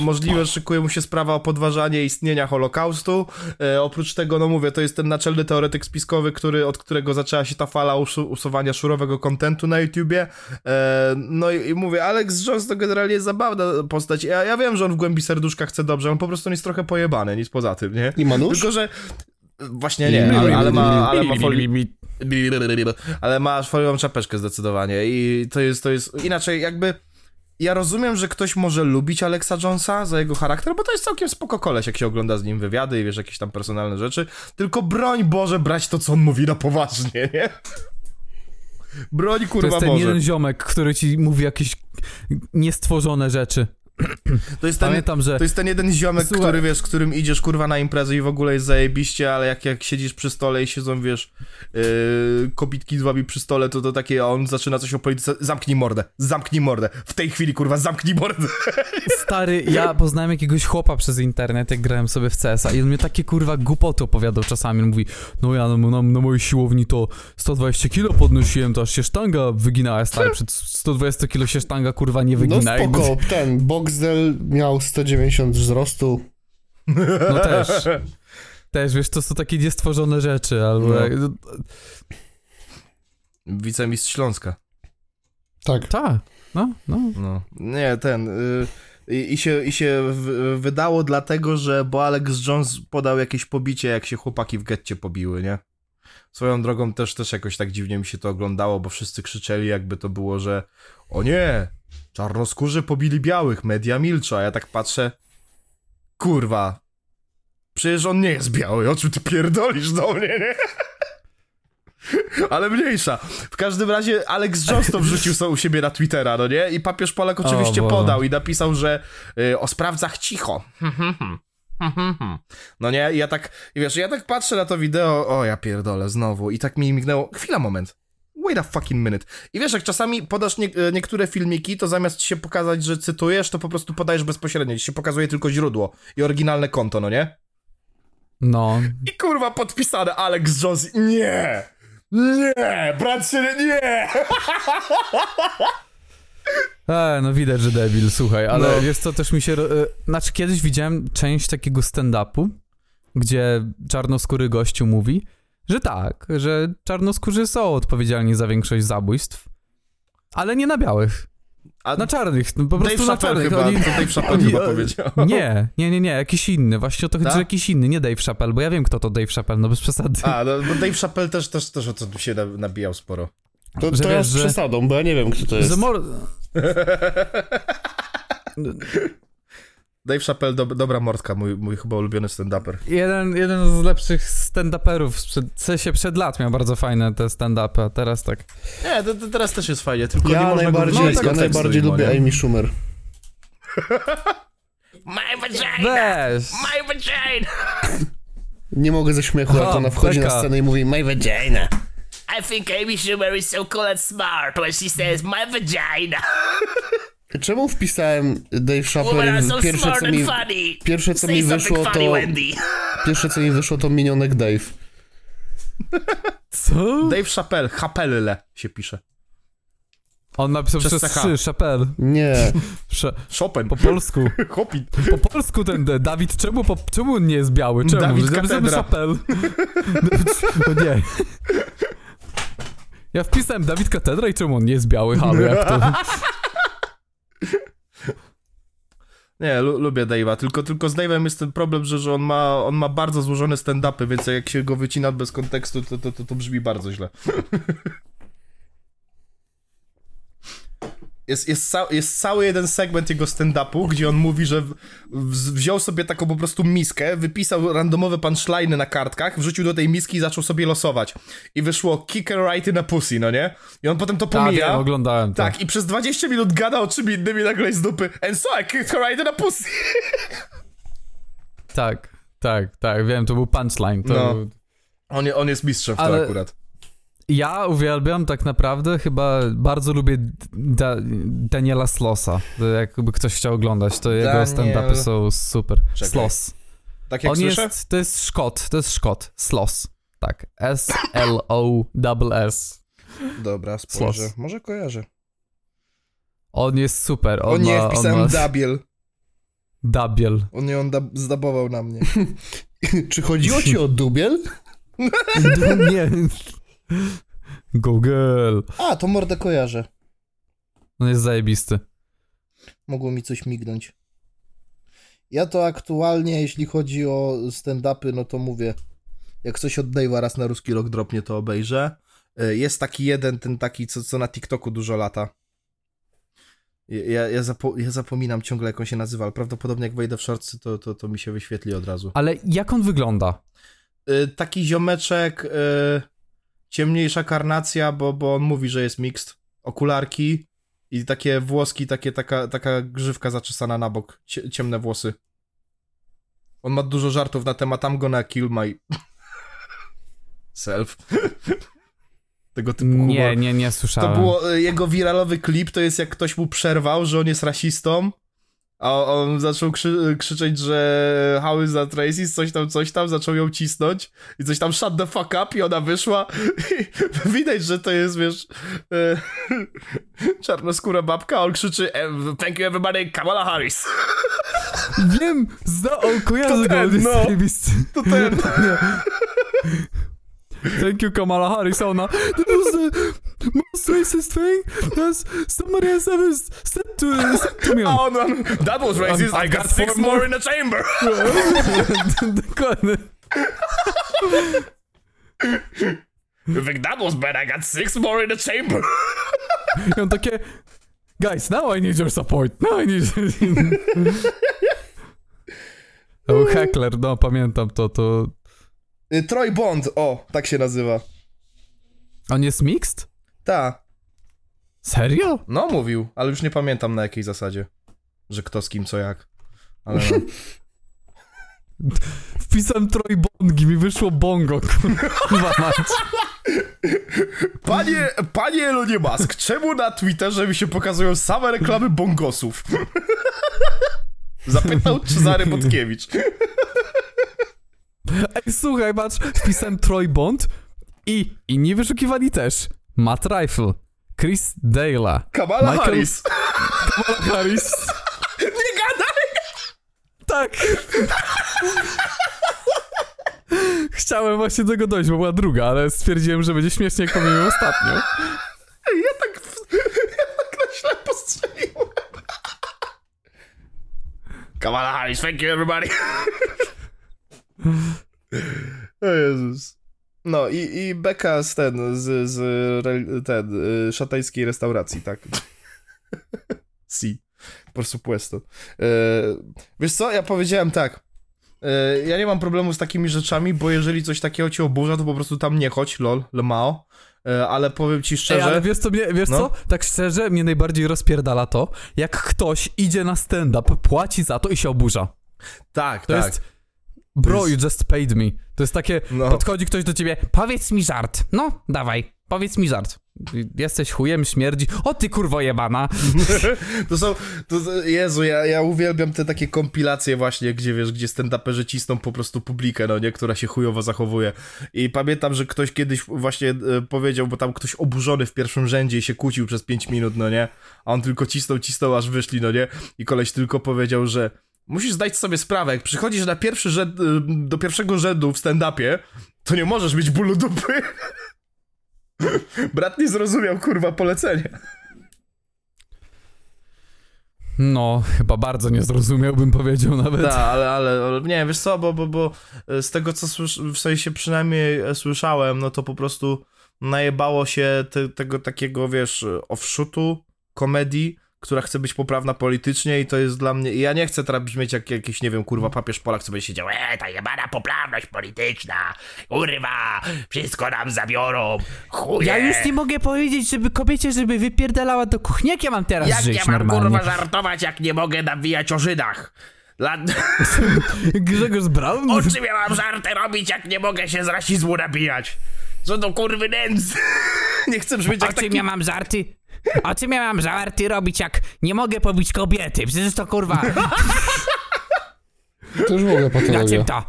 możliwe, że szykuje mu się sprawa o podważanie istnienia Holokaustu. E, oprócz tego, no mówię, to jest ten naczelny teoretyk spiskowy, który, od którego zaczęła się ta fala usu usuwania szurowego kontentu na YouTubie. E, no i, i mówię, Alex Jones to generalnie jest zabawna postać. Ja, ja wiem, że on w głębi serduszka chce dobrze, on po prostu jest trochę pojebany, nic poza tym, nie? I ma nóż? Tylko, że... Właśnie nie, ale, ale ma, ale ma Ale masz foliową czapeczkę zdecydowanie i to jest, to jest, inaczej jakby, ja rozumiem, że ktoś może lubić Alexa Jonesa za jego charakter, bo to jest całkiem spoko koleś, jak się ogląda z nim wywiady i wiesz, jakieś tam personalne rzeczy, tylko broń Boże brać to, co on mówi na poważnie, nie? Broń To kurwa jest ten może. jeden ziomek, który ci mówi jakieś niestworzone rzeczy. (clears throat) To jest ten, Pamiętam, że to jest ten jeden ziomek, Słuchaj. który wiesz, z którym idziesz kurwa na imprezę i w ogóle jest zajebiście, ale jak, jak siedzisz przy stole i siedzą, wiesz, yy, kobitki z wami przy stole, to to takie, a on zaczyna coś o polityce, zamknij mordę, zamknij mordę, w tej chwili kurwa, zamknij mordę. (laughs) Stary, ja poznałem jakiegoś chłopa przez internet, jak grałem sobie w CS-a i on mnie takie kurwa głupoty opowiadał czasami. On mówi, no ja no, na, na mojej siłowni to 120 kilo podnosiłem, to aż się sztanga wyginała. Stary, przed 120 kilo się sztanga kurwa nie No wygina. jakby- spoko, ten Boxdel miał 190 wzrostu. No też. (laughs) Też, wiesz, to są takie niestworzone rzeczy, albo... No. jak- Wicemistrz Śląska. Tak. Tak, no, no. No. Nie, ten. Y, i, I się, i się w, wydało dlatego, że bo Alex Jones podał jakieś pobicie, jak się chłopaki w getcie pobiły, nie? Swoją drogą też, też jakoś tak dziwnie mi się to oglądało, bo wszyscy krzyczeli, jakby to było, że o nie, czarnoskórzy pobili białych, media milczą, a ja tak patrzę, kurwa, przecież on nie jest biały, o czym ty pierdolisz do mnie, nie? (laughs) Ale mniejsza. W każdym razie Alex Jones to wrzucił sobie u siebie na Twittera, no nie? I papież Polak oczywiście O podał i napisał, że y, o sprawdzach cicho. (laughs) No nie? I ja tak, i wiesz, ja tak patrzę na to wideo, o ja pierdolę, znowu. I tak mi mignęło, chwila, moment. Wait a fucking minute. I wiesz, jak czasami podasz nie, e, niektóre filmiki, to zamiast się pokazać, że cytujesz, to po prostu podajesz bezpośrednio. Ci się pokazuje tylko źródło i oryginalne konto, no nie? No, I kurwa podpisane Alex Jones. Nie! Nie! Brat się nie! (laughs) E, no widać, że debil, słuchaj, ale No. wiesz co, też mi się... E, znaczy, kiedyś widziałem część takiego stand-upu, gdzie czarnoskóry gościu mówi, że tak, że czarnoskórzy są odpowiedzialni za większość zabójstw, ale nie na białych, A na czarnych, no po Dave prostu na czarnych. chyba, Oni- to Dave Chappelle oni- chyba powiedział. Nie, nie, nie, nie, jakiś inny, właśnie o to chodzi, Tak? że jakiś inny, nie Dave Chappelle, bo ja wiem, kto to Dave Chappelle, no bez przesady. A, no, bo Dave Chappelle też, też, też o to się na- nabijał sporo. To, Że to wiesz, że- przesadą, bo ja nie wiem, kto to jest. Że mor... (laughs) Dave Chappelle, do, dobra mordka, mój, mój chyba ulubiony stand-uper. Jeden, jeden z lepszych stand-uperów, w sensie przed lat miał bardzo fajne te stand-upy, a teraz tak... Nie, to, to teraz też jest fajnie, tylko nie Ja można najbardziej, go ja najbardziej lubię nie? Amy Schumer. My vagina! Weź! My vagina! Nie mogę ze śmiechu, jak ona wchodzi beka. na scenę i mówi my vagina. I think Amy Schumer is so cool and smart when she says my vagina. (laughs) Czemu wpisałem Dave Chappelle? so Pierwsze smart co mi, pierwsze, co Say mi wyszło funny, to... Wendy. Pierwsze co mi wyszło to minionek Dave. Co? Dave Chappelle, Chappelle się pisze. On napisał Przez przez trzy, Chappelle. Nie. (laughs) Sze, Chopin. po polsku. (laughs) Chopin. Po polsku ten Dawid, czemu, po, czemu on nie jest biały? Czemu? Dawid Katedra. Chappelle. (laughs) No nie. Ja wpisałem Dawid Katedra i czemu on nie jest biały? Halo, jak to? Nie, lu lubię Dave'a, tylko, tylko z Dave'em jest ten problem, że, że on, ma, on ma bardzo złożone stand-upy, więc jak się go wycina bez kontekstu, to, to, to, to brzmi bardzo źle. (laughs) Jest, jest, ca jest cały jeden segment jego stand-upu, gdzie on mówi, że wziął sobie taką po prostu miskę, wypisał randomowe punchline'y na kartkach, wrzucił do tej miski i zaczął sobie losować. I wyszło kicker right in a pussy, no nie? I on potem to Tak, pomija. wiem, oglądałem to. Tak, i przez 20 minut gada o czym innym i nagle z dupy And so I kicked her right in a pussy. Tak, tak, tak, wiem, to był punchline. To... No. On, on jest mistrzem w to Ale- akurat. Ja uwielbiam tak naprawdę, chyba bardzo lubię da Daniela Slosa. Jakby ktoś chciał oglądać, to jego Daniel- stand-upy są super. Czekaj. Sloss. Tak jak On słyszę? jest, to jest Szkot, to jest Szkot. Sloss. Tak. S-L-O-S-S. Dobra, spojrzę. Slos. Może kojarzę. On jest super. On O nie, ma, wpisałem on ma dabiel. Dabiel. On nie, on da zdabował na mnie. (laughs) Czy chodziło ci o dubiel? (laughs) nie. Google. A, to mordę kojarzę. On jest zajebisty. Mogło mi coś mignąć. Ja to aktualnie, jeśli chodzi o stand-upy, no to mówię, jak coś od Dave'a raz na ruski rok dropnie, to obejrzę. Y, Jest taki jeden, ten taki, co, co na TikToku dużo lata. Ja, ja, zapo ja zapominam ciągle, jak on się nazywa, ale prawdopodobnie jak wejdę w shortsy, to, to, to mi się wyświetli od razu. Ale jak on wygląda? Y, taki ziomeczek, y, ciemniejsza karnacja, bo, bo on mówi, że jest mixed, okularki i takie włoski, takie, taka, taka grzywka zaczesana na bok, cie, ciemne włosy. On ma dużo żartów na temat I'm gonna kill my self. (laughs) Tego typu humor. Nie, nie, nie To słyszałem. było e, jego wiralowy klip, to jest jak ktoś mu przerwał, że on jest rasistą, a on zaczął krzy krzyczeć, że how is that racist, coś tam, coś tam, zaczął ją cisnąć i coś tam shut the fuck up i ona wyszła. I (laughs) widać, że to jest, wiesz, e, (laughs) czarnoskóra babka, a on krzyczy e, thank you everybody, Kamala Harris. Wiem, zna, o, kojarzę To ten, no. To ten, (laughs) Thank you, Kamala Harris, a ona That was the most racist thing that somebody has ever said to, said to me. a on, on that was racist, I got six more in the chamber. Dokładnie. (laughs) (laughs) You think that was bad, I got six more in the chamber. I on takie Guys, now I need your support. Now I need... To był heckler, no pamiętam to, to... Y, Troy Bond, o, tak się nazywa. On jest mixed? Ta, Serio? No, mówił, ale już nie pamiętam na jakiej zasadzie. Że kto z kim, co jak. Ale no. (laughs) Wpisałem Troy Bongi, mi wyszło bongo, kurwa mać. Panie, panie Elonie Musk, czemu na Twitterze mi się pokazują same reklamy bongosów? (laughs) Zapytał Cezary Botkiewicz. Ej, słuchaj, patrz, wpisałem Troy Bond i inni wyszukiwali też. Matt Rifle, Chris Dale'a, Kamala Michael- Harris. (laughs) Kamala Harris. Nie gadaj! Tak. Chciałem właśnie do tego dojść, bo była druga, ale stwierdziłem, że będzie śmiesznie, jak powiem ostatnio. Ja tak, ja tak na ślepo strzeliłem. Kamala Harris, thank you everybody. O Jezus. No i, i beka z ten, z, z ten, y, szatańskiej restauracji, tak. (laughs) si. Por supuesto. E, wiesz co, ja powiedziałem tak. E, ja nie mam problemu z takimi rzeczami, bo jeżeli coś takiego cię oburza, to po prostu tam nie chodź, lol, lemao. E, ale powiem ci Ej, szczerze... ale wiesz co, mnie, wiesz No. co? Tak szczerze, mnie najbardziej rozpierdala to, jak ktoś idzie na stand-up, płaci za to i się oburza. tak, To tak. jest... Bro, you just paid me. To jest takie, No. podchodzi ktoś do ciebie, Powiedz mi żart. No, dawaj. powiedz mi żart. Jesteś chujem, śmierdzi. O ty kurwo jebana. (laughs) To są, to, to, Jezu, ja, ja uwielbiam te takie kompilacje właśnie, gdzie wiesz, gdzie stand-uperzy cisną po prostu publikę, no nie, która się chujowo zachowuje. I pamiętam, że ktoś kiedyś właśnie e, powiedział, bo tam ktoś oburzony w pierwszym rzędzie i się kłócił przez 5 minut, no nie, a on tylko cisnął, cisnął, aż wyszli, no nie, i koleś tylko powiedział, że musisz zdać sobie sprawę, jak przychodzisz na pierwszy rzęd, e, do pierwszego rzędu w stand-upie, to nie możesz mieć bólu dupy. (laughs) Brat nie zrozumiał, kurwa, polecenie. No, chyba bardzo nie zrozumiał, bym powiedział nawet. Tak, ale, ale, ale nie, wiesz co, bo, bo, bo z tego, co słysz, w sensie przynajmniej e, słyszałem, no to po prostu najebało się te, tego takiego, wiesz, offshootu, komedii, która chce być poprawna politycznie i to jest dla mnie, i ja nie chcę teraz brzmieć jak jakiś, nie wiem, kurwa, papież Polak sobie siedział, e, E, ta jebana poprawność polityczna. Kurwa, wszystko nam zabiorą. Chuje. Ja już nie mogę powiedzieć, żeby kobiecie, żeby wypierdalała do kuchni. Jak ja mam teraz Jak żyć ja mam normalnie? kurwa żartować, jak nie mogę nawijać o Żydach? Dla... (laughs) Grzegorz Braun? O czym ja mam żarty robić, jak nie mogę się z rasizmu nabijać? Co to kurwy nędzy? (laughs) nie chcę brzmieć O jak czym taki... ja mam żarty? O czym ja mam żarty robić, jak nie mogę pobić kobiety? Przecież to kurwa... To już w ogóle Na patologia. czym to?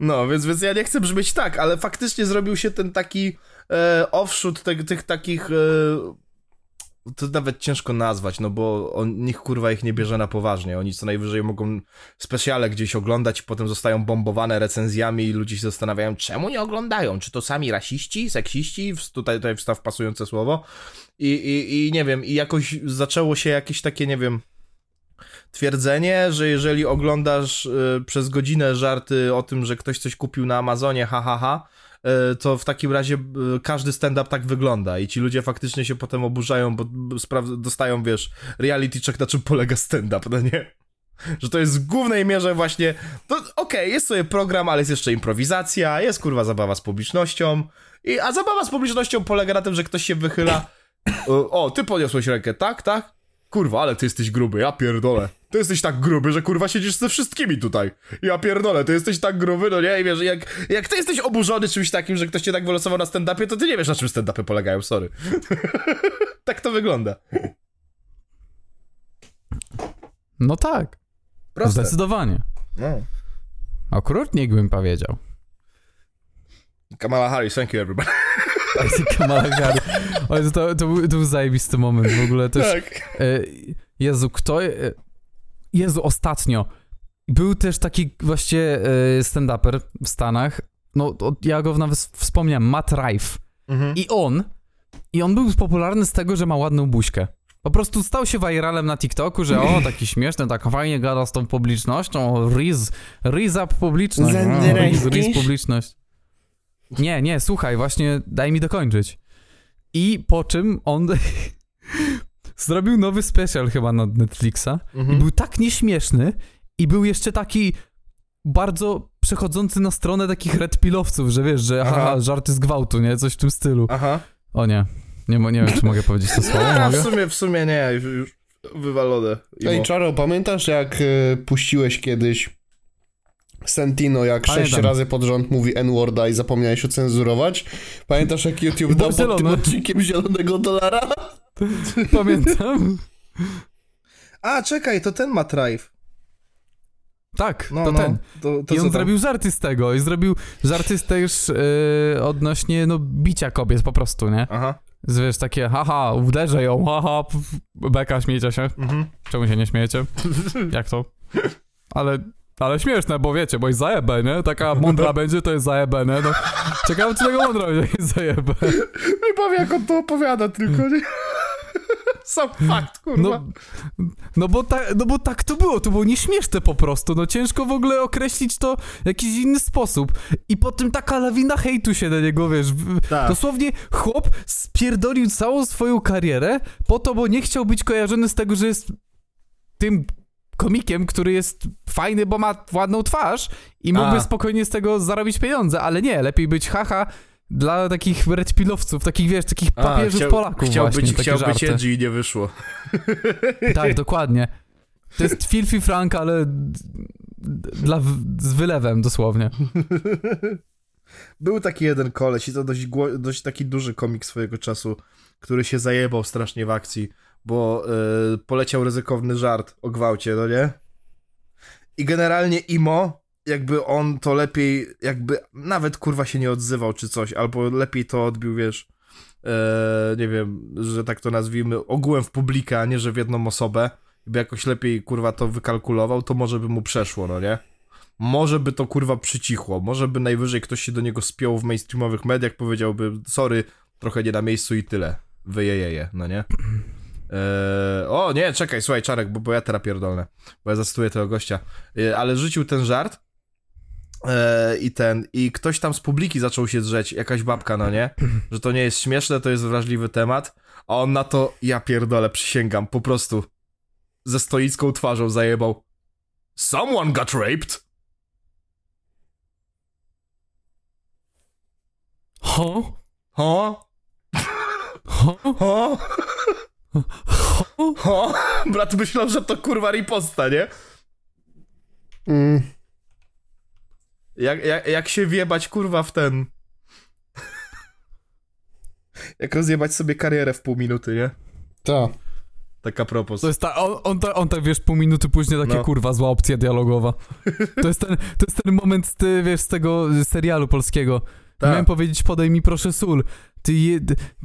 No, więc, więc ja nie chcę brzmieć tak, ale faktycznie zrobił się ten taki e, offshoot tych, tych takich... E, to nawet ciężko nazwać, no bo on, nikt kurwa ich nie bierze na poważnie. Oni co najwyżej mogą specjale gdzieś oglądać potem zostają bombowane recenzjami i ludzie się zastanawiają, czemu nie oglądają? Czy to sami rasiści, seksiści? Tutaj, tutaj wstaw pasujące słowo. I, i, I nie wiem, i jakoś zaczęło się jakieś takie, nie wiem, twierdzenie, że jeżeli oglądasz y, przez godzinę żarty o tym, że ktoś coś kupił na Amazonie, ha, ha, ha, to w takim razie y, każdy stand-up tak wygląda i ci ludzie faktycznie się potem oburzają, bo dostają, wiesz, reality check, na czym polega stand-up, no nie? Że to jest w głównej mierze właśnie, no okej, jest sobie program, ale jest jeszcze improwizacja, jest kurwa zabawa z publicznością, i, a zabawa z publicznością polega na tym, że ktoś się wychyla, o, o, ty podniosłeś rękę, tak, tak? Kurwa, ale ty jesteś gruby, ja pierdolę. Ty jesteś tak gruby, że kurwa siedzisz ze wszystkimi tutaj. Ja pierdolę, ty jesteś tak gruby, no nie? I wiesz, jak, jak ty jesteś oburzony czymś takim, że ktoś cię tak wylosował na stand-upie, to ty nie wiesz, na czym stand-upy polegają, sorry. (laughs) tak to wygląda. No tak, Proste. zdecydowanie. No. Okrutnik bym powiedział. Kamala Harris, thank you everybody. (laughs) Kamala Harris. O, Jezu, to, to, był, to był zajebisty moment w ogóle też. Tak. E, Jezu, kto... e, Jezu, ostatnio był też taki właśnie e, stand-uper w Stanach, no to ja go nawet wspomniałem, Matt Rife. Mhm. I on, i on był popularny z tego, że ma ładną buźkę. Po prostu stał się viralem na TikToku, że o, taki (laughs) śmieszny, tak fajnie gada z tą publicznością, riz, riz up publiczność, o, riz, riz publiczność. Nie, nie, słuchaj, właśnie daj mi dokończyć. I po czym on (laughs) zrobił nowy special chyba na Netflixa i Mhm. był tak nieśmieszny i był jeszcze taki bardzo przechodzący na stronę takich red pillowców, że wiesz, że Aha. żarty z gwałtu, nie? Coś w tym stylu. Aha. O nie. Nie, nie wiem, czy mogę powiedzieć to słowo. (laughs) A, w sumie, w sumie nie, już, już wywalone. Ej. Czaro, pamiętasz jak e, puściłeś kiedyś Sentino, jak sześć Pamiętam. razy pod rząd mówi N-worda i zapomniałeś ocenzurować? Pamiętasz jak YouTube dał pod tym odcinkiem zielonego dolara? (laughs) Pamiętam. A, czekaj, to ten ma Thrive. Tak, No, to no. ten. To, to I on zrobił żarty z tego. I zrobił żarty z też yy, odnośnie, no, bicia kobiet po prostu, nie? Aha. Z, wiesz, takie, haha, uderzę ją, haha, beka, śmiejecie się. Mhm. Czemu się nie śmiejecie? (laughs) Jak to? Ale, ale śmieszne, bo wiecie, bo jest zajebę, nie? Taka mądra będzie, to jest zajebę, nie? No, ciekawe, czy tego mądra będzie, zajebę. Nie powiem, jak on to opowiada tylko, nie? Sam fakt, kurwa. No, no, bo ta, no bo tak to było, to było nieśmieszne po prostu, no ciężko w ogóle określić to w jakiś inny sposób. I potem taka lawina hejtu się na niego, wiesz, Tak. dosłownie chłop spierdolił całą swoją karierę po to, bo nie chciał być kojarzony z tego, że jest tym komikiem, który jest fajny, bo ma ładną twarz i mógłby A. spokojnie z tego zarobić pieniądze, ale nie, lepiej być haha dla takich redpilowców, takich wiesz, takich A, papieżów chciał- Polaków Chciał właśnie, być, chciał być żarty. edgy i nie wyszło. (laughs) Tak, dokładnie. To jest Filthy Frank, ale dla, z wylewem dosłownie. (laughs) Był taki jeden koleś i to dość, dość taki duży komik swojego czasu, który się zajebał strasznie w akcji, bo y, poleciał ryzykowny żart o gwałcie, no nie? I generalnie Imo, jakby on to lepiej, jakby nawet kurwa się nie odzywał czy coś, albo lepiej to odbił, wiesz, e, nie wiem, że tak to nazwijmy, ogółem w publikę, a nie, że w jedną osobę, by jakoś lepiej kurwa to wykalkulował, to może by mu przeszło, no nie? Może by to kurwa przycichło, może by najwyżej ktoś się do niego spiął w mainstreamowych mediach, powiedziałby, sorry, trochę nie na miejscu i tyle. Wyjejeje, no nie? Eee, o nie, czekaj, słuchaj, Czarek, bo, bo ja teraz pierdolę, bo ja zacytuję tego gościa, eee, ale rzucił ten żart eee, i ten, i ktoś tam z publiki zaczął się drzeć, jakaś babka, no nie? (clears throat) Że to nie jest śmieszne, to jest wrażliwy temat, a on na to, ja pierdolę, przysięgam, po prostu ze stoicką twarzą zajebał Someone got raped! Ho? Ho? Ho? Ho? Ho? Brat myślał, że to kurwa riposta, nie? Mm, Jak, jak, jak się wjebać kurwa w ten... jak rozjebać sobie karierę w pół minuty, nie? ta. Taka propos. To jest ta, on, on, ta, on tak, wiesz, pół minuty później takie, No. kurwa, zła opcja dialogowa. (laughs) To jest ten, to jest ten moment, ty, wiesz, z tego serialu polskiego. Tak. Miałem powiedzieć, podaj mi proszę sól. Ty, je,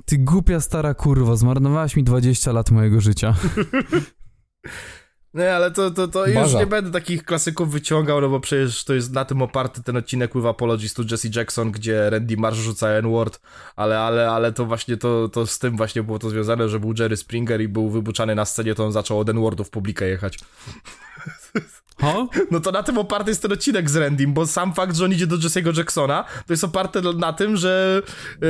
ty głupia stara kurwa, zmarnowałaś mi 20 lat mojego życia. (laughs) Nie, ale to, to, to już nie będę takich klasyków wyciągał, no bo przecież to jest na tym oparty ten odcinek with Apologies to Jesse Jackson, gdzie Randy Marsh rzuca N-word, ale, ale, ale to właśnie to, to z tym właśnie było to związane, że był Jerry Springer i był wybuczany na scenie, to on zaczął od N-wordu w publikę jechać. Ho? No to na tym oparty jest ten odcinek z Randym, bo sam fakt, że on idzie do Jesse'ego Jacksona, to jest oparte na tym, że e,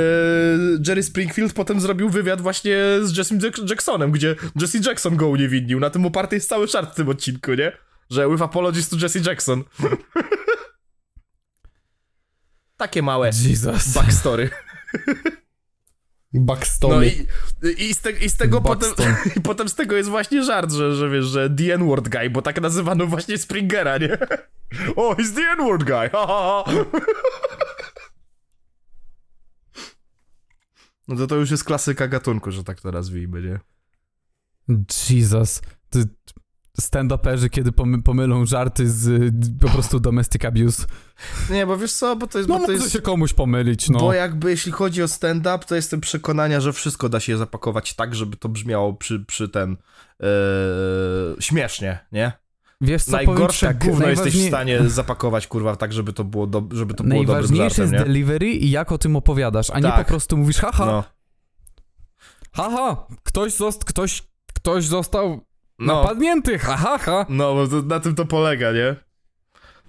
Jerry Springfield potem zrobił wywiad właśnie z Jesse'em Jack- Jacksonem, gdzie Jesse Jackson go uniewinnił. Na tym oparty jest cały żart w tym odcinku, nie? Że with apologies to Jesse Jackson. (laughs) Takie małe Jesus. backstory. (laughs) Buxtony. No i, i, z te, i z tego potem, (laughs) i potem z tego jest właśnie żart, że, że wiesz, że The N-word guy, bo tak nazywano właśnie Springera, nie? (laughs) O, he's the N-word guy, ha, ha, ha. (laughs) No to to już jest klasyka gatunku, że tak to nazwijmy, nie? Jesus. Ty, stand-uperzy, kiedy pomy pomylą żarty z y, po prostu domestic abuse. Nie, bo wiesz co, bo to jest... No bo to jest... się komuś pomylić, no. Bo jakby jeśli chodzi o stand-up, to jestem przekonania, że wszystko da się zapakować tak, żeby to brzmiało przy, przy ten... Yy, śmiesznie, nie? Wiesz co, Najgorsze tak, gówno jesteś w najważniej- stanie (laughs) zapakować, kurwa, tak, żeby to było, do, żeby to było Najważniejsze jest nie? delivery i jak o tym opowiadasz, a nie Tak. po prostu mówisz haha, No, haha, ktoś, zost ktoś, ktoś został no, napadnięty, ha, ha, ha. no, bo to, na tym to polega, nie?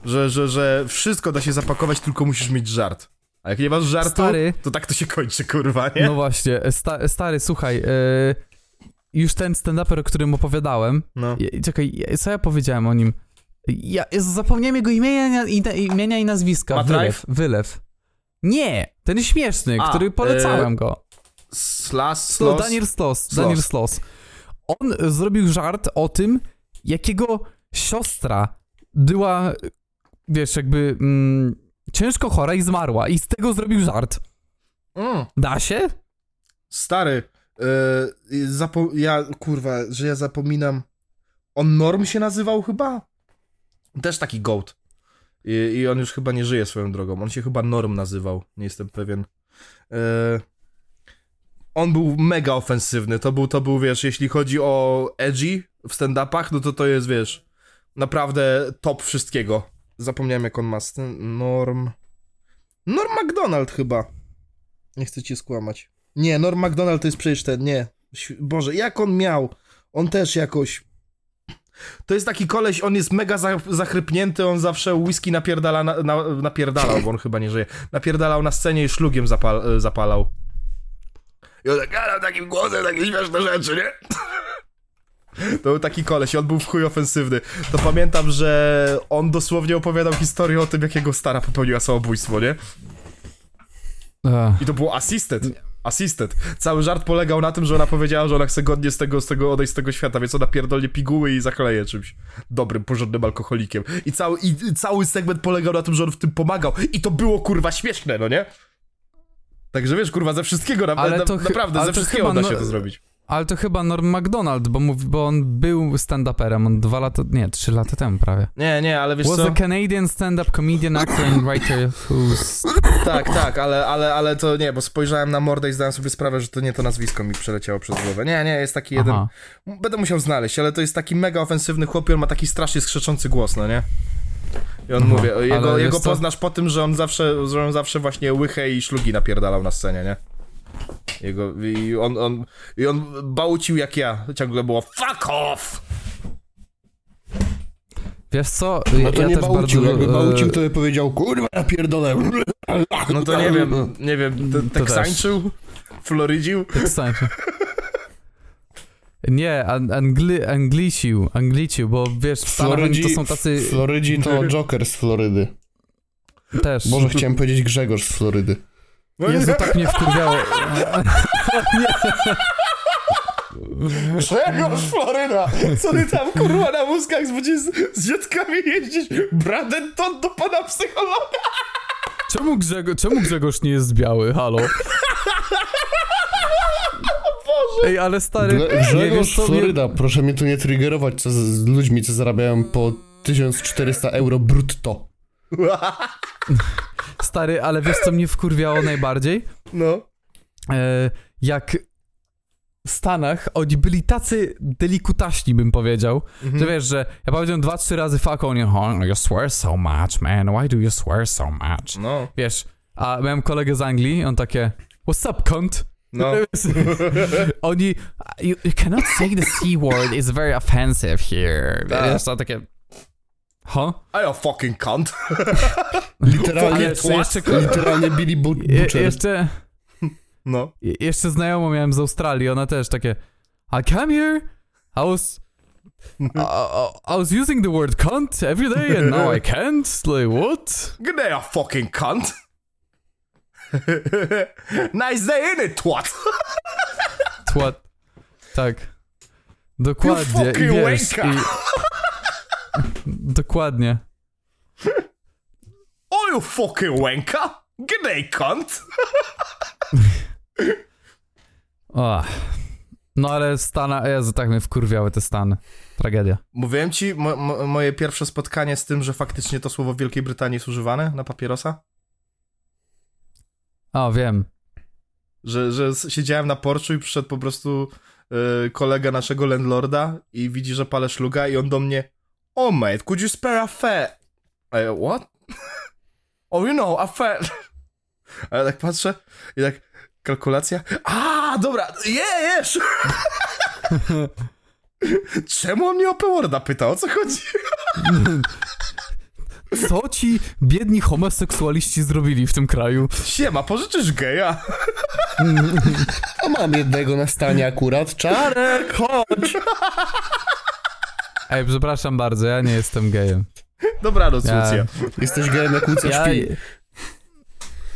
Że, że, że wszystko da się zapakować, tylko musisz mieć żart. A jak nie masz żartu, Stary, to tak to się kończy, kurwa, nie? no właśnie, sta stary, słuchaj, e, już ten stand-uper, o którym opowiadałem, No. czekaj, co ja powiedziałem o nim? Ja zapomniałem jego imienia imienia i nazwiska. Matt Wylew, wylew. Nie, ten śmieszny, A, który polecałem e, go. Slas, Slo, slos. Daniel Sloss, Sloss. Daniel Sloss. On zrobił żart o tym, jakiego siostra była, wiesz, jakby mm, ciężko chora i zmarła i z tego zrobił żart. Mm. Da się? Stary, yy, zapo- ja, kurwa, że ja zapominam. On Norm się nazywał chyba? Też taki goat. I, I on już chyba nie żyje swoją drogą. On się chyba Norm nazywał, nie jestem pewien. Yy, on był mega ofensywny. To był, to był, wiesz, jeśli chodzi o edgy w stand-upach, no to to jest, wiesz, naprawdę top wszystkiego. Zapomniałem, jak on ma. st- Norm. Norm McDonald chyba. Nie chcę ci skłamać. Nie, Norm MacDonald to jest przecież ten, nie. Boże, jak on miał? On też jakoś... To jest taki koleś, on jest mega za, zachrypnięty, on zawsze whisky napierdala, na, na, napierdalał, bo on chyba nie żyje. Napierdalał na scenie i szlugiem zapal, zapalał. I on tak gadał takim głosem, takie śmieszne rzeczy, nie? To był taki koleś i on był w chuj ofensywny. To pamiętam, że on dosłownie opowiadał historię o tym, jak jego stara popełniła samobójstwo, nie? I to było assisted. Assisted. Cały żart polegał na tym, że ona powiedziała, że ona chce godnie z tego, z tego odejść z tego świata, więc ona pierdolnie piguły i zachleje czymś dobrym, porządnym alkoholikiem. I cały, i cały segment polegał na tym, że on w tym pomagał. I to było kurwa śmieszne, no nie? Także wiesz, kurwa, ze wszystkiego, na, Ale na, to chy- naprawdę, ale ze to wszystkiego chyba da się no- to zrobić. Ale to chyba Norm MacDonald, bo, mówi, bo on był stand-uperem, on dwa lata, nie, trzy lata temu prawie. Nie, nie, ale wiesz Was co? a Canadian stand-up comedian, actor and writer who's... (coughs) Tak, tak, ale, ale, ale to nie, bo spojrzałem na mordę i zdałem sobie sprawę, że to nie to nazwisko mi przeleciało przez głowę. Nie, nie, jest taki jeden... Aha. Będę musiał znaleźć, ale to jest taki mega ofensywny chłop i on ma taki strasznie skrzeczący głos, no nie? I on Aha, mówię, jego, jego co? poznasz po tym, że on zawsze, że on zawsze właśnie łychę i szlugi napierdalał na scenie, nie? Jego, i on, on, i on bałcił jak ja, ciągle było fuck off! Wiesz co, No to ja nie też bałcił, bardzo... jakby e, bałcił, to by powiedział, kurwa, napierdolę. No to nie wiem, nie wiem, te, To teksańczył? Florydził? Tak samo. Nie, an, angli, anglicił, anglicił, bo wiesz, w Florydzi, to są tacy Florydzi to Joker z Florydy. też. Może chciałem powiedzieć Grzegorz z Florydy. Jezu, tak mnie wkurwiało. Grzegorz Floryda! Co ty tam kurwa na mózgach z, z, dziadkami jeździsz? Bradenton do pana psychologa! Czemu, Grzego, czemu Grzegorz nie jest biały? Halo? Ej, ale stary, nie Grzegorz co mnie... Floryda, proszę mnie tu nie triggerować co z, z ludźmi, co zarabiają po 1400 euro brutto. (laughs) Stary, ale wiesz co mnie wkurwiało najbardziej? No. E, jak w Stanach oni byli tacy delikutaśni, bym powiedział, Mhm. że wiesz, że ja powiedziałem dwa, trzy razy fuck on you, oh, you swear so much, man, why do you swear so much? No, Wiesz, a miałem kolegę z Anglii, on takie, what's up, cunt? No. (laughs) Oni, you, you cannot say the c word, it's very offensive here. Tak. Wiesz, to takie, huh? I a fucking cunt. (laughs) Literalnie, jeszcze, literalnie Billy je, Butcher. jeszcze, No. je- jeszcze znajomą miałem z Australii, ona też takie, I came here, I was, I, I, I was using the word cunt every day and now I can't. Like what? Good day, a fucking cunt. (laughs) nice day, innit, twat? (laughs) Twat. Tak. Dokładnie. I fucking wiesz, i... Dokładnie. Oh, you fucking wanka. Good day, cunt. (laughs) O. No ale Stana, Jezu, tak mnie wkurwiały te Stany. Tragedia. Mówiłem ci mo mo moje pierwsze spotkanie z tym, że faktycznie to słowo w Wielkiej Brytanii jest używane na papierosa? O, wiem. Że, że siedziałem na porczu i przyszedł po prostu y, kolega naszego landlorda i widzi, że palę szluga i on do mnie Oh mate, could you spare a fare? A ja, what? (laughs) oh you know, a fare. A ja tak patrzę i tak kalkulacja. A, dobra, yeah, yes. (laughs) Czemu on mnie o P-Worda pyta? O co chodzi? (laughs) Co ci biedni homoseksualiści zrobili w tym kraju? Siema, pożyczysz geja? A mam jednego na stanie akurat. Czarek, chodź! Ej, przepraszam bardzo, ja nie jestem gejem. Dobranoc, Ja- Lucja. Jesteś gejem jak Łucja Ja, śpi.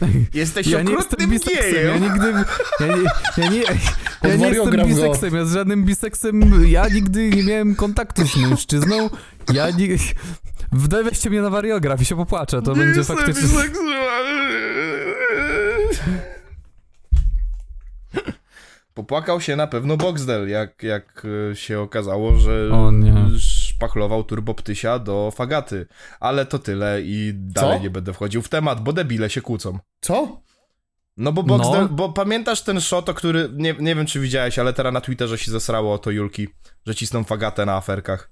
(laughs) Jesteś ja nie jestem okrutnym biseksem, ja nigdy... Ja nie, ja nie, (laughs) ja nie jestem wariograf go. biseksem, ja z żadnym biseksem... Ja nigdy nie miałem kontaktu z mężczyzną. Ja nie... (laughs) Weźcie mnie na wariograf i się popłaczę, to będzie faktycznie... Popłakał się na pewno Boxdel, jak, jak e, się okazało, że O nie. Szpachlował turboptysia do fagaty. Ale to tyle i dalej Co? nie będę wchodził w temat, bo debile się kłócą. Co? No bo Boxdel, No. bo pamiętasz ten shot, o który, nie, nie wiem czy widziałeś, ale teraz na Twitterze się zesrało o to Julki, że cisną fagatę na aferkach.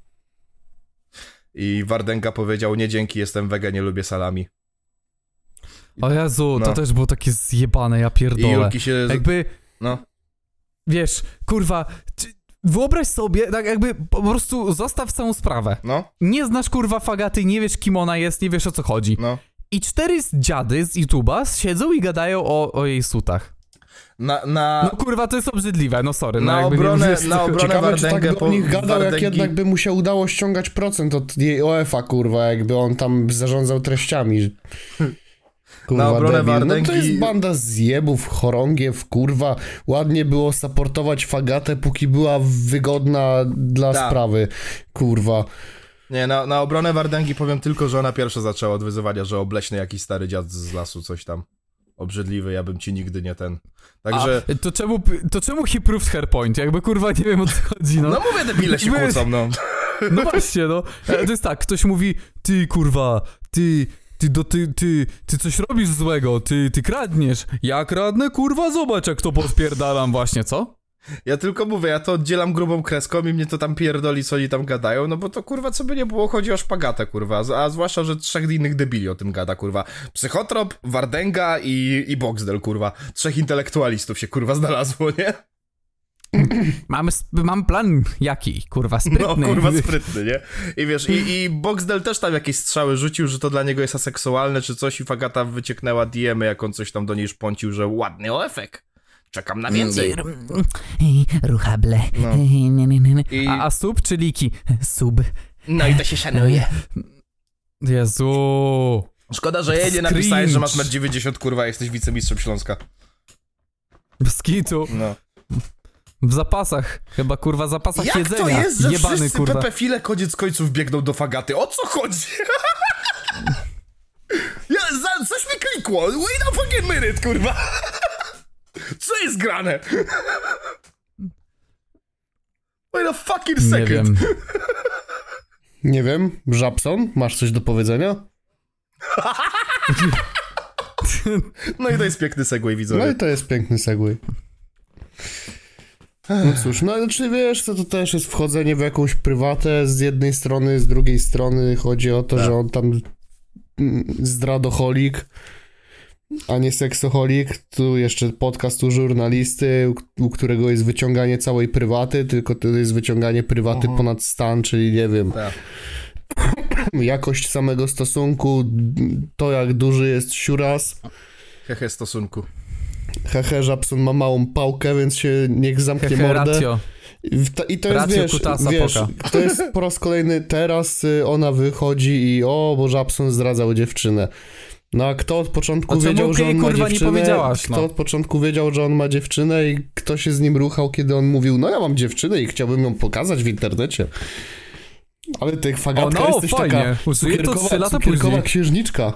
I Wardenga powiedział, nie dzięki, jestem wege, nie lubię salami. O Jezu, to No. też było takie zjebane, ja I pierdolę. Julki się... Jakby... No. Wiesz, kurwa... czy- Wyobraź sobie, tak jakby po prostu zostaw całą sprawę. No, Nie znasz kurwa fagaty, nie wiesz kim ona jest, nie wiesz o co chodzi. no. I cztery z dziady z YouTube'a siedzą i gadają o, o jej sutach. Na, na, No kurwa, to jest obrzydliwe, no sorry. no Na jakby obronę- nie na obronę- Ciekawe, czy tak do po- nich gadał, jak Wardęgi- jednak by mu się udało ściągać procent od jej OF-a, kurwa, jakby on tam zarządzał treściami. (laughs) Kurwa, Na obronę debil. No to Wardęgi- jest banda zjebów, chorągiew, kurwa. Ładnie było supportować fagatę, póki była wygodna dla Tak. sprawy. Kurwa. Nie, na, na obronę Wardęgi powiem tylko, że ona pierwsza zaczęła od wyzywania, że obleśny jakiś stary dziad z lasu, coś tam. Obrzydliwy, ja bym ci nigdy nie ten. Także, A, to czemu, to czemu he proved her point? Jakby kurwa nie wiem o co chodzi, no. no, mówię, debile się kłócą, no. No właśnie, no. E, To jest tak, ktoś mówi, ty kurwa, ty, ty, do, ty, ty, ty coś robisz złego, ty, ty kradniesz. Ja kradnę, kurwa, zobacz jak to podpierdalam właśnie, co? Ja tylko mówię, ja to oddzielam grubą kreską i mnie to tam pierdoli, co oni tam gadają, no bo to kurwa, co by nie było, chodzi o szpagatę, kurwa. A zwłaszcza, że trzech innych debili o tym gada, kurwa. Psychotrop, Wardęga i, i Boxdel, kurwa. Trzech intelektualistów się, kurwa, znalazło, nie? (clears throat) Mam, mam plan jaki, kurwa, sprytny. No, kurwa, (laughs) sprytny, nie? I wiesz, i, i Boxdel też tam jakieś strzały rzucił, że to dla niego jest aseksualne czy coś i Fagata wycieknęła DM-y, jak on coś tam do niej szponcił, że ładny OFek. Czekam na więcej. Ruchable. No. I, A, a sub czy liki? Sub. no i to się szanuje. Jezu. Szkoda, że jej nie napisałeś, że masz 1,90 kurwa, jesteś wicemistrzem Śląska. Bez kitu. No. W zapasach. Chyba kurwa zapasach Jak jedzenia. to jest, że Jebany wszyscy kurwa. pepefile koniec końców biegną do Fagaty? O co chodzi? (laughs) ja, za, coś mi klikło. Wait a fucking minute, kurwa. (laughs) co jest grane? (laughs) Wait a fucking Nie second. wiem. Nie wiem, Żabson, masz coś do powiedzenia? No i to jest piękny segway, No widzowie. i to jest piękny segway. No cóż, no ale czy wiesz, co to też jest wchodzenie w jakąś prywatę z jednej strony, z drugiej strony chodzi o to, Tak. że on tam mm, zdradoholik, a nie seksoholik. Tu jeszcze podcast u żurnalisty, u, u którego jest wyciąganie całej prywaty, tylko to jest wyciąganie prywaty Mhm. ponad stan, czyli nie wiem, Tak. (clears throat) jakość samego stosunku, to jak duży jest siuras. Hehe stosunku. Hehe, Żabson ma małą pałkę, więc się niech zamknie Hehe, mordę. ratio. I ta- I to jest, Ratio wiesz, kutasa wiesz poka. to jest po raz kolejny, teraz y, ona wychodzi i o, bo Żabson zdradzał dziewczynę. No a kto od początku wiedział, że on ma kurwa, dziewczynę? kto no? od początku wiedział, że on ma dziewczynę i kto się z nim ruchał, kiedy on mówił, no ja mam dziewczynę i chciałbym ją pokazać w internecie. Ale ty, fagatka, O, no, jesteś fajnie. taka to cukierkowa, lata cukierkowa później. księżniczka.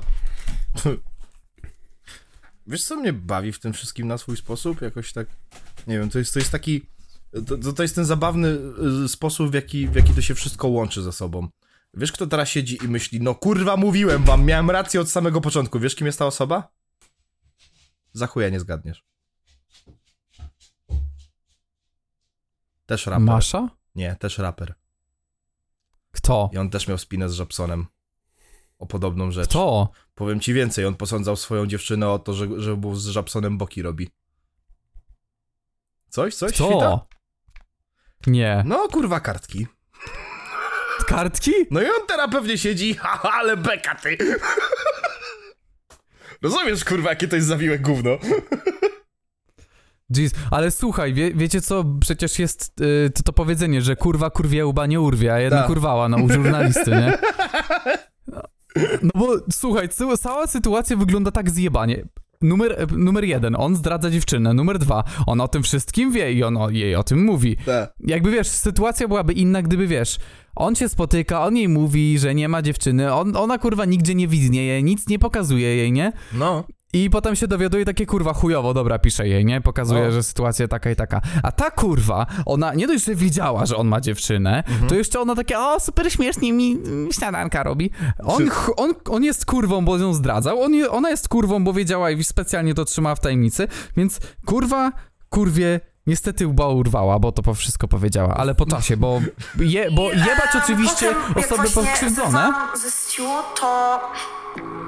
Wiesz, co mnie bawi w tym wszystkim na swój sposób? Jakoś tak, nie wiem, to jest, to jest taki, to, to- jest ten zabawny y, sposób, w jaki, w jaki to się wszystko łączy ze sobą. Wiesz, kto teraz siedzi i myśli, no kurwa, mówiłem wam, miałem rację od samego początku. Wiesz, kim jest ta osoba? Za chuja nie zgadniesz. Też raper. Masza? Nie, też raper. Kto? I on też miał spinę z Żabsonem. O podobną rzecz. Kto? Powiem ci więcej, on posądzał swoją dziewczynę o to, że, że był z Żabsonem boki robi. Coś, coś? Świta? Kto? Nie. No kurwa kartki. Kartki? No i on teraz pewnie siedzi, (laughs) haha, ale beka ty. Rozumiesz kurwa, jakie to jest zawiłe gówno. Jeez, ale słuchaj, wie, wiecie co, przecież jest y, to, to powiedzenie, że kurwa kurwie łba nie urwie, a jedna Tak. kurwała, no u żurnalisty, nie? (laughs) No, bo słuchaj, cała sytuacja wygląda tak zjebanie. Numer, numer jeden, on zdradza dziewczynę. Numer dwa, on o tym wszystkim wie i on o, jej o tym mówi. Tak. Jakby wiesz, sytuacja byłaby inna, gdyby wiesz, on się spotyka, on jej mówi, że nie ma dziewczyny, on, ona kurwa nigdzie nie widnieje, nic nie pokazuje jej, nie? No. I potem się dowiaduje takie kurwa chujowo, dobra, pisze jej, nie? Pokazuje, że sytuacja taka i taka. A ta kurwa, ona nie dość, że wiedziała, że on ma dziewczynę, to jeszcze ona takie, o super śmiesznie mi śniadanka robi. On, on, on jest kurwą, bo ją zdradzał, on, ona jest kurwą, bo wiedziała i specjalnie to trzymała w tajemnicy, więc kurwa, kurwie, niestety łba urwała, bo to po wszystko powiedziała, ale po czasie, bo, je, bo jebać Em, oczywiście potem, osoby pokrzywdzone. ze Stu, to...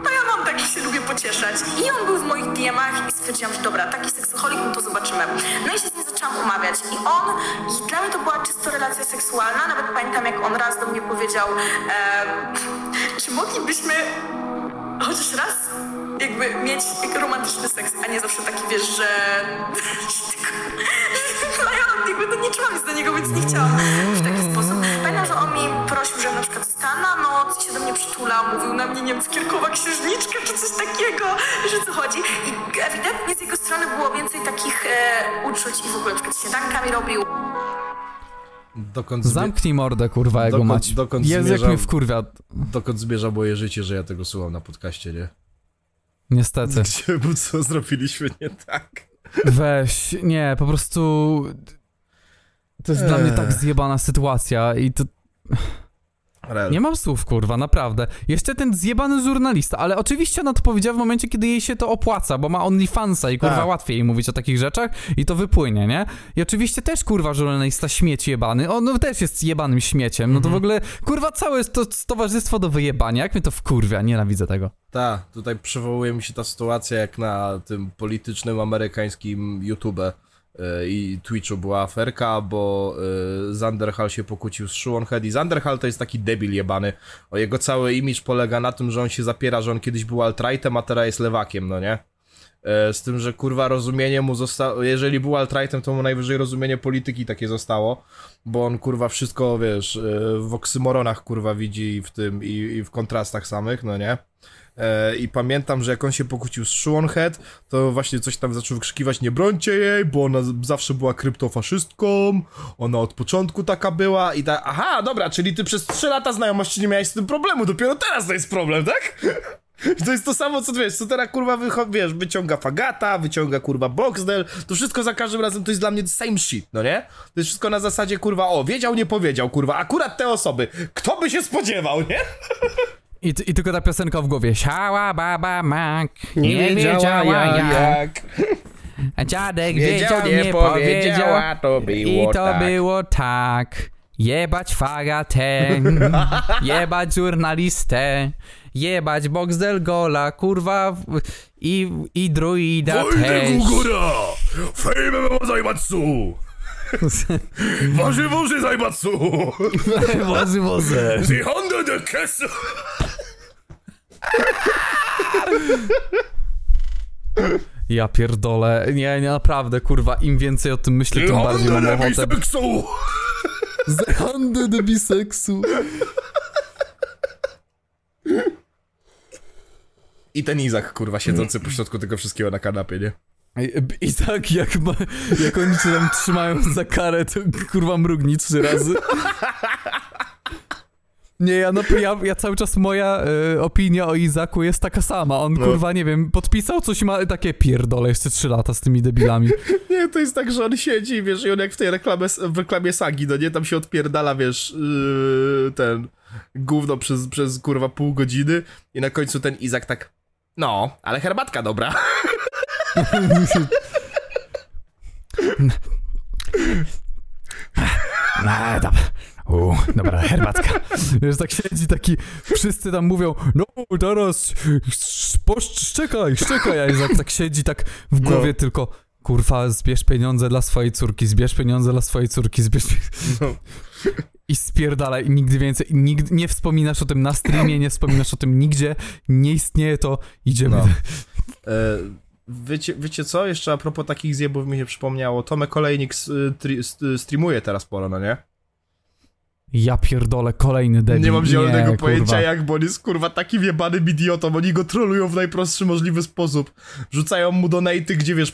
No ja mam tak, że się lubię pocieszać. I on był w moich DM-ach i stwierdziłam, że dobra, taki seksoholik, no to zobaczymy. No i się z nim zaczęłam umawiać. I on, i dla mnie to była czysto relacja seksualna. Nawet pamiętam, jak on raz do mnie powiedział, em, czy moglibyśmy chociaż raz jakby mieć romantyczny seks, a nie zawsze taki, wiesz, że... (laughs) No ja jakby no nie czułam się do niego, więc nie chciałam w taki sposób. Pamiętam, że on mi prosił, żebym na przykład została na noc się do mnie przytulał, mówił na mnie, nie wiem, cukierkowa księżniczka czy coś takiego, o co chodzi. I ewidentnie z jego strony było więcej takich e, uczuć i w ogóle na przykład śniadanka mi robił. Dokąd, zbie- Zamknij mordę, kurwa, jego Dokąd- mać. dokąd Jezu, jak zmierzam- mnie wkurwia. dokąd zmierza moje życie, że ja tego słucham na podcaście, nie? Niestety. (laughs) Gdzie, bo co zrobiliśmy nie tak? Weź, nie, po prostu. To jest dla mnie tak zjebana sytuacja i to. Rel. Nie mam słów, kurwa, naprawdę. Jeszcze ten zjebany żurnalista, ale oczywiście ona to powiedziała w momencie, kiedy jej się to opłaca, bo ma OnlyFansa i kurwa Tak. łatwiej jej mówić o takich rzeczach i to wypłynie, nie? I oczywiście też kurwa żurnalista śmieć jebany, on też jest jebanym śmieciem, no to w ogóle kurwa całe to towarzystwo do wyjebania, jak mnie to wkurwia, nienawidzę tego. Tak, tutaj przywołuje mi się ta sytuacja jak na tym politycznym amerykańskim YouTube i Twitchu była aferka, bo y, Zanderhal się pokłócił z Shuonhead i Zanderhal to jest taki debil jebany. O jego cały image polega na tym, że on się zapiera, że on kiedyś był alt-rightem, a teraz jest lewakiem, no nie? E, Z tym, że kurwa rozumienie mu zostało. Jeżeli był alt-rightem, to mu najwyżej rozumienie polityki takie zostało, bo on kurwa wszystko, wiesz, e, w oksymoronach kurwa widzi i w tym, i, i w kontrastach samych, no nie? E, I pamiętam, że jak on się pokłócił z Shuonhead, to właśnie coś tam zaczął wykrzykiwać, nie brońcie jej, bo ona zawsze była kryptofaszystką, ona od początku taka była i tak, aha, dobra, czyli ty przez 3 lata znajomości nie miałeś z tym problemu, dopiero teraz to jest problem, tak? (laughs) To jest to samo, co wiesz, co teraz kurwa wycho- wiesz, wyciąga Fagata, wyciąga kurwa Boxdel, to wszystko za każdym razem to jest dla mnie same shit, no nie? To jest wszystko na zasadzie kurwa, o, wiedział, nie powiedział, kurwa, akurat te osoby, kto by się spodziewał, nie? (laughs) I, I tylko ta piosenka w głowie. Siała baba mak, Nie nie, wiedziała wiedziała jak. jak. A dziadek wiedział, Wiedział, nie powiedział. to było I to tak. było tak. Jebać fagatę, (laughs) jebać żurnalistę, jebać Boxdel Gola, kurwa i, i druida też. góra! Fejme memo zajmatsu! (laughs) Waży woży zajmatsu! Wozy, wozy. The Honda de Kesu! (laughs) Ja pierdolę. Nie, nie, naprawdę, kurwa, im więcej o tym myślę, tym bardziej mam ochotę. The handed the biseksu. I ten Izak, kurwa, siedzący pośrodku tego wszystkiego na kanapie, nie? I tak jak, ma, jak oni cię tam trzymają za karę, to kurwa mrugnij trzy razy. Nie, ja, no, ja, ja cały czas moja e, opinia o Izaku jest taka sama. On No. kurwa, nie wiem, podpisał coś i ma takie pierdole jeszcze trzy lata z tymi debilami. (laughs) Nie, to jest tak, że on siedzi, wiesz, i on jak w tej reklamie, w reklamie Sagi, no nie, tam się odpierdala, wiesz, yy, ten gówno przez, przez, kurwa, pół godziny i na końcu ten Izak tak, no, ale herbatka dobra. (laughs) No, dobra. U, dobra, (laughs) herbatka. Wiesz, tak siedzi taki, wszyscy tam mówią, no teraz szczekaj, szczekaj, a Izak tak siedzi tak w No. głowie tylko, kurwa, zbierz pieniądze dla swojej córki, zbierz pieniądze dla swojej córki, zbierz No. I spierdala i nigdy więcej, nigdy nie wspominasz o tym na streamie, nie wspominasz o tym nigdzie, nie istnieje to, idziemy. No. (laughs) E, wiecie, wiecie co? Jeszcze a propos takich zjebów mi się przypomniało. Tomek Olejnik s- tri, s- streamuje teraz polo, no nie? Ja pierdolę, kolejny debil. Nie mam zielonego nie, pojęcia kurwa. jak, bo on jest kurwa takim jebanym idiotą, oni go trolują w najprostszy możliwy sposób. Rzucają mu donaty, gdzie wiesz,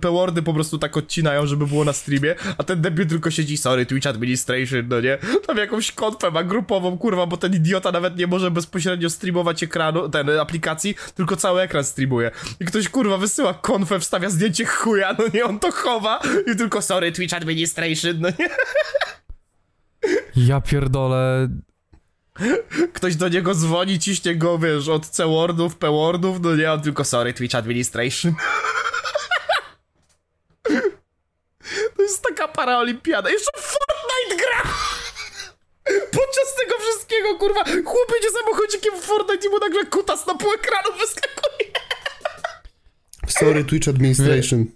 pewordy po prostu tak odcinają, żeby było na streamie, a ten debil tylko siedzi, sorry, Twitch Administration, no nie? Tam jakąś konfę ma grupową, kurwa, bo ten idiota nawet nie może bezpośrednio streamować ekranu, ten, aplikacji, tylko cały ekran streamuje. I ktoś, kurwa, wysyła konfę, wstawia zdjęcie chuja, no nie, on to chowa i tylko, sorry, Twitch Administration, no nie? (laughs) Ja pierdolę, Ktoś do niego dzwoni, ciśnie go, wiesz, od C-wordów, P-wordów, no nie, on tylko sorry, Twitch Administration. To jest taka paraolimpiada. Jeszcze Fortnite gra! Podczas tego wszystkiego, kurwa, chłop jedzie samochodzikiem w Fortnite i mu nagle kutas na pół ekranu wyskakuje. Sorry, Twitch Administration.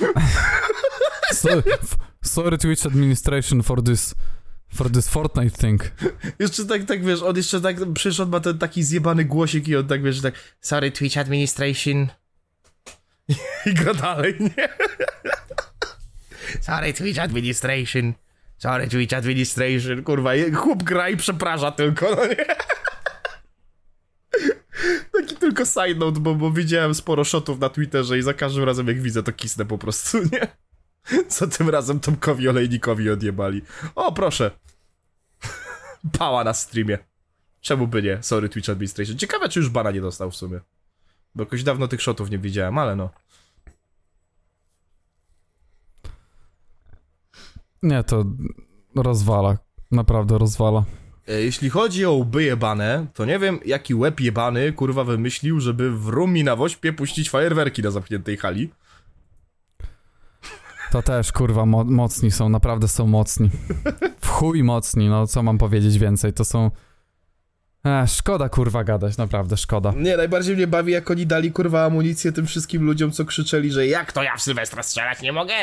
(laughs) so, f- sorry Twitch administration for this, for this Fortnite thing. (laughs) Jeszcze tak, tak, wiesz, on jeszcze tak, przecież on ma ten taki zjebany głosik i on tak, wiesz, tak sorry, Twitch Administration. (laughs) I gra dalej, nie? (laughs) Sorry, Twitch Administration. Sorry, Twitch Administration. Kurwa, chłop gra i przeprasza tylko, no nie? Taki tylko side note, bo, bo widziałem sporo shotów na Twitterze i za każdym razem jak widzę, to kisnę po prostu, nie? (laughs) Co tym razem Tomkowi Olejnikowi odjebali. O, proszę. (laughs) Pała na streamie. Czemu by nie? Sorry, Twitch Administration. Ciekawe, czy już bana nie dostał w sumie. Bo jakoś dawno tych shotów nie widziałem, ale no. Nie, to rozwala, naprawdę rozwala. E, Jeśli chodzi o łby jebane, to nie wiem, jaki łeb jebany, kurwa, wymyślił, żeby w Rumi na Wośpie puścić fajerwerki na zamkniętej hali. To też, kurwa, mo mocni są, naprawdę są mocni. W chuj mocni, no co mam powiedzieć więcej, to są... E, szkoda, kurwa, gadać, naprawdę szkoda. Nie, najbardziej mnie bawi, jak oni dali, kurwa, amunicję tym wszystkim ludziom, co krzyczeli, że jak To ja w Sylwestra strzelać nie mogę?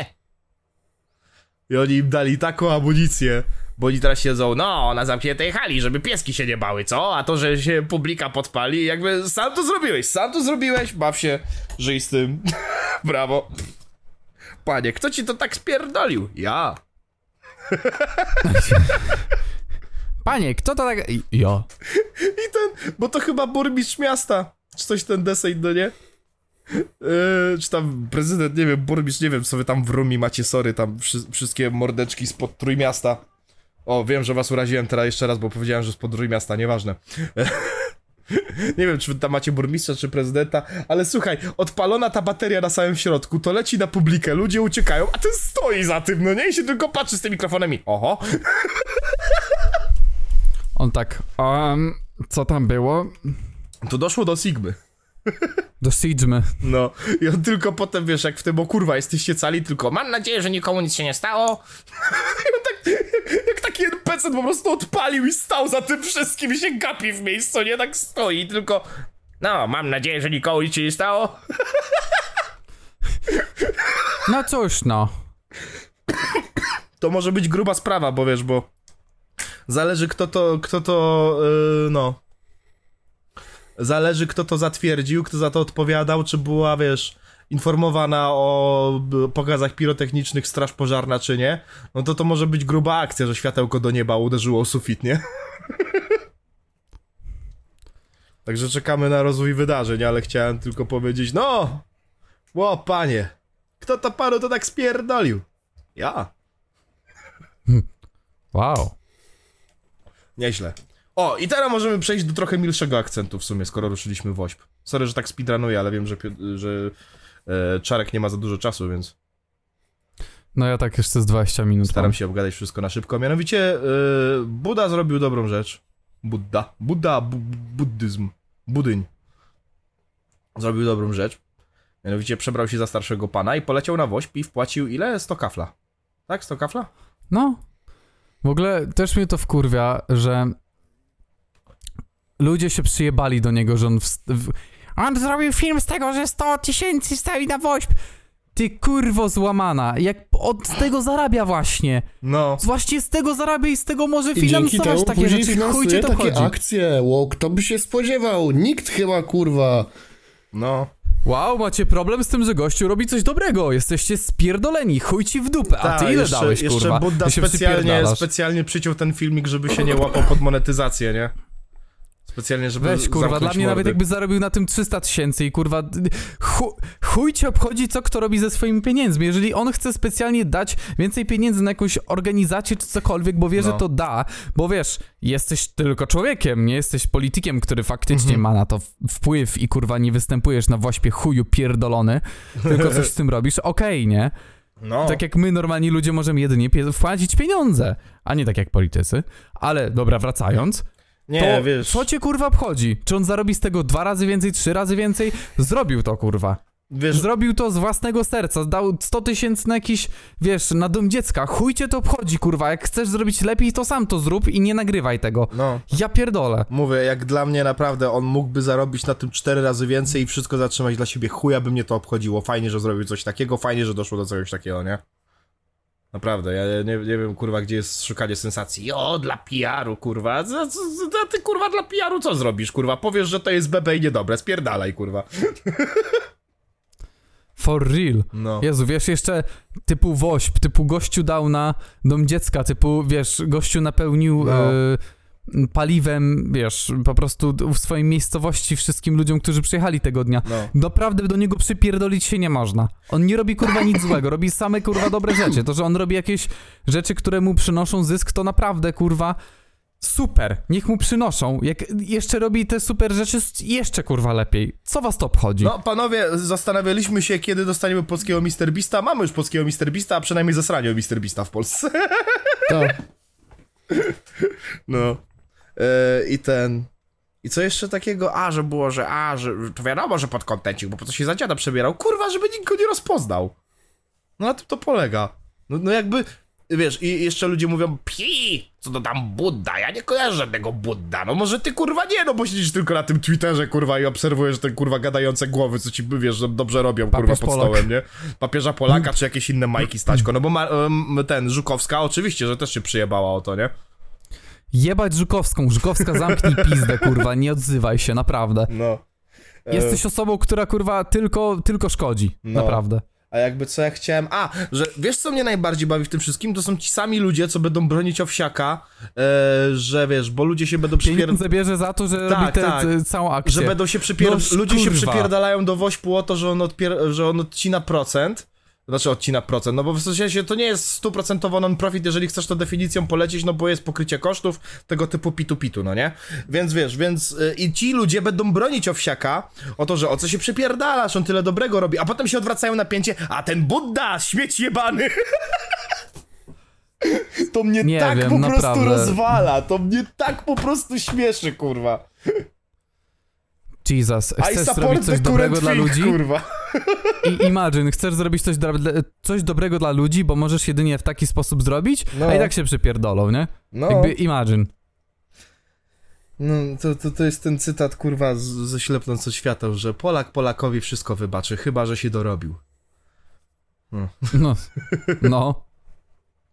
I oni im dali taką amunicję, bo oni teraz siedzą, no, na zamkniętej hali, żeby pieski się nie bały, co? A to, że się publika podpali, jakby sam to zrobiłeś, sam to zrobiłeś, baw się, żyj z tym. (laughs) Brawo. Panie, kto ci to tak spierdolił? Ja. (laughs) Panie, kto to tak... Ja. I ten, bo to chyba burmistrz miasta, czy coś ten deseń, no nie? Yy, czy tam prezydent, nie wiem, burmistrz, nie wiem, co wy tam w Rumi macie, sorry, tam wszy wszystkie mordeczki spod Trójmiasta. O, wiem, że was uraziłem teraz jeszcze raz, bo powiedziałem, że spod Trójmiasta, nieważne. (laughs) (laughs) Nie wiem, czy tam macie burmistrza, czy prezydenta, ale słuchaj, odpalona ta bateria na samym środku, to leci na publikę, ludzie uciekają, a ten stoi za tym, no nie? I się tylko patrzy z tymi mikrofonami. Oho. On tak, um, co tam było? To doszło do Sigmy. Dosidźmy. No, i on tylko potem, wiesz, jak w tym, o kurwa, jesteście cali, tylko mam Mam nadzieję, że nikomu nic się nie stało. (laughs) I on tak, jak, jak taki NPC po prostu odpalił i stał za tym wszystkim i się gapi w miejscu, nie tak stoi, tylko... No, mam nadzieję, że nikomu nic się nie stało. (laughs) No cóż, no. To może być gruba sprawa, bo wiesz, bo... Zależy kto to, kto to, yy, no... Zależy kto to zatwierdził, kto za to odpowiadał, czy była, wiesz... informowana o pokazach pirotechnicznych straż pożarna czy nie, no to to może być gruba akcja, że światełko do nieba uderzyło o sufit, nie? (laughs) Także czekamy na rozwój wydarzeń, ale chciałem tylko powiedzieć, no, ło panie, kto to panu to tak spierdolił? Ja. Wow. Nieźle. O, i teraz możemy przejść do trochę milszego akcentu w sumie, skoro ruszyliśmy w ośp. Sorry, że tak speedrunuję, ale wiem, że, że e, Czarek nie ma za dużo czasu, więc No ja tak jeszcze z 20 minut. staram mam. się obgadać wszystko na szybko. Mianowicie e, Buda zrobił dobrą rzecz. Budda. Buddha, bu buddyzm. Budyń. Zrobił dobrą rzecz. Mianowicie przebrał się za starszego pana i poleciał na wośp i wpłacił ile? 100 kafla. Tak? 100 kafla? No. W ogóle też mnie to wkurwia, że ludzie się przyjebali do niego, że on w, w, On zrobił film z tego, że 100 tysięcy stawi na woźb. Ty kurwo złamana, jak od z tego zarabia właśnie. No. Właśnie z tego zarabia i z tego może finansować temu takie rzeczy. Chuj cię to takie chodzi. akcje. Ło, kto by się spodziewał? Nikt chyba, kurwa. No. Wow, macie problem z tym, że gościu robi coś dobrego. Jesteście spierdoleni, chuj ci w dupę. A ty Tak, ile jeszcze, dałeś, jeszcze kurwa? Budda Ty się specjalnie, specjalnie przyciął ten filmik, żeby się nie łapał pod monetyzację, nie? Specjalnie, żeby Weź kurwa, dla mnie nawet mordy. jakby zarobił na tym 300 tysięcy i kurwa chu, chuj cię obchodzi co kto robi ze swoimi pieniędzmi. Jeżeli on chce specjalnie dać więcej pieniędzy na jakąś organizację czy cokolwiek, bo wie, No. że to da, bo wiesz, jesteś tylko człowiekiem, nie jesteś politykiem, który faktycznie Mhm. ma na to wpływ i kurwa nie występujesz na wośpie chuju pierdolony, tylko coś z tym robisz, okej, nie? No. Tak jak my, normalni ludzie, możemy jedynie pie- wpłacić pieniądze, a nie tak jak politycy. Ale dobra, wracając, nie, to wiesz, co cię kurwa obchodzi? Czy on zarobi z tego dwa razy więcej, trzy razy więcej? Zrobił to kurwa. wiesz, Zrobił to z własnego serca. Dał 100 tysięcy na jakiś, wiesz, na dom dziecka. Chuj cię to obchodzi kurwa. Jak chcesz zrobić lepiej, to sam to zrób i nie nagrywaj tego. no. Ja pierdolę. Mówię, jak dla mnie naprawdę on mógłby zarobić na tym cztery razy więcej i wszystko zatrzymać dla siebie. Chuja by mnie to obchodziło. Fajnie, że zrobił coś takiego, fajnie, że doszło do czegoś takiego, nie? Naprawdę, ja nie, nie wiem, kurwa, gdzie jest szukanie sensacji. O, dla PR-u, kurwa. Co- co- a ty, kurwa, dla PR-u co zrobisz, kurwa? Powiesz, że to jest bebe i niedobre. Spierdalaj, kurwa. For real. No. Jezu, wiesz, jeszcze typu wośp, typu gościu dał na dom dziecka, typu, wiesz, gościu napełnił No. e, paliwem, wiesz, po prostu w swojej miejscowości wszystkim ludziom, którzy przyjechali tego dnia. No. Naprawdę do niego przypierdolić się nie można. On nie robi kurwa nic (laughs) złego, robi same kurwa dobre rzeczy. To, że on robi jakieś rzeczy, które mu przynoszą zysk, to naprawdę kurwa super. Niech mu przynoszą. Jak jeszcze robi te super rzeczy, jeszcze kurwa lepiej. Co was to obchodzi? No, panowie, zastanawialiśmy się, kiedy dostaniemy polskiego Mr. Beasta. Mamy już polskiego Mr. Beasta, a przynajmniej zasranie o Mr. Beasta w Polsce. Tak. (laughs) No. E, I ten. I co jeszcze takiego? A, że było, że a, że to wiadomo, że pod kontencik, bo po co się za dziada przebierał? Kurwa, żeby nikt go nie rozpoznał. No na tym to polega. No, no jakby, wiesz, i jeszcze ludzie mówią, Pi, co to tam Budda? Ja nie kojarzę żadnego Budda. no może ty kurwa nie, no bo siedzisz tylko na tym Twitterze, kurwa, i obserwujesz te kurwa gadające głowy, co ci, wiesz, że dobrze robią, kurwa, Papież pod Polak. stołem, nie? Papieża Polaka, czy jakieś inne Majki Staćko, no bo ma, ten, Żukowska oczywiście, że też się przyjebała o to, nie? Jebać Żukowską. Żukowska zamknij pizdę, kurwa, nie odzywaj się, naprawdę. No. E, Jesteś osobą, która kurwa tylko, tylko szkodzi. No. Naprawdę. A jakby co ja chciałem. A, że wiesz co mnie najbardziej bawi w tym wszystkim? To są ci sami ludzie, co będą bronić owsiaka, e, że wiesz, bo ludzie się będą przypier... Pieniądze bierze za to, że Tak, robi tę tak. całą akcję. Że będą się przypier... No, ludzie się przypierdalają do wośpu o to, że on, odpier... że on odcina procent. Znaczy odcina procent, no bo w sensie to nie jest stuprocentowo non-profit, jeżeli chcesz to definicją polecić, no bo jest pokrycie kosztów tego typu pitu-pitu, no nie? Więc wiesz, więc y, i ci ludzie będą bronić owsiaka o to, że o co się przypierdalasz, on tyle dobrego robi, a potem się odwracają na pięcie, a ten Budda, śmieć jebany! (laughs) To mnie Nie tak wiem, po prostu naprawdę. rozwala, to mnie tak po prostu śmieszy, kurwa. Jesus, chcesz zrobić coś dobrego dla thing, ludzi? kurwa. I imagine, chcesz zrobić coś, coś dobrego dla ludzi, bo możesz jedynie w taki sposób zrobić, No. a i tak się przypierdolą, nie? No. Jakby imagine. No, to, to, to jest ten cytat, kurwa, z, ze ślepnąc od świateł, że Polak Polakowi wszystko wybaczy, chyba, że się dorobił. No. No.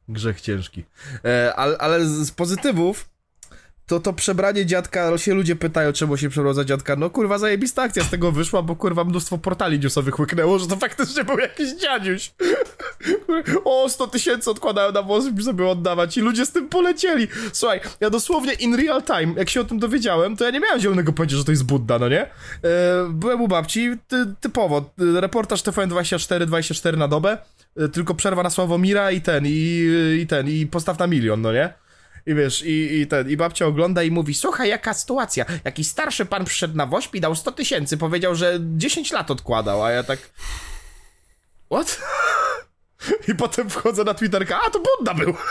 Grzech ciężki. E, ale, ale z pozytywów to to przebranie dziadka, się ludzie pytają, czemu się przebrał za dziadka. No kurwa, zajebista akcja z tego wyszła, bo kurwa mnóstwo portali newsowych łyknęło, że to faktycznie był jakiś dziadziuś. O, 100 tysięcy odkładają na włosy, by sobie oddawać i ludzie z tym polecieli. Słuchaj, ja dosłownie in real time, jak się o tym dowiedziałem, to ja nie miałem zielonego pojęcia, że to jest Budda, no nie? E, byłem u babci, ty, typowo, y, reportaż TVN24, 24 na dobę, y, tylko przerwa na Sławomira i ten, i, i ten, i postaw na milion, no nie? I wiesz, i, i ten, i babcia ogląda i mówi, słuchaj, jaka sytuacja, jakiś starszy pan przyszedł na woźb i dał 100 tysięcy, powiedział, że 10 lat odkładał, a ja tak... What? (laughs) I potem wchodzę na Twitterka, a to Budda był! (laughs)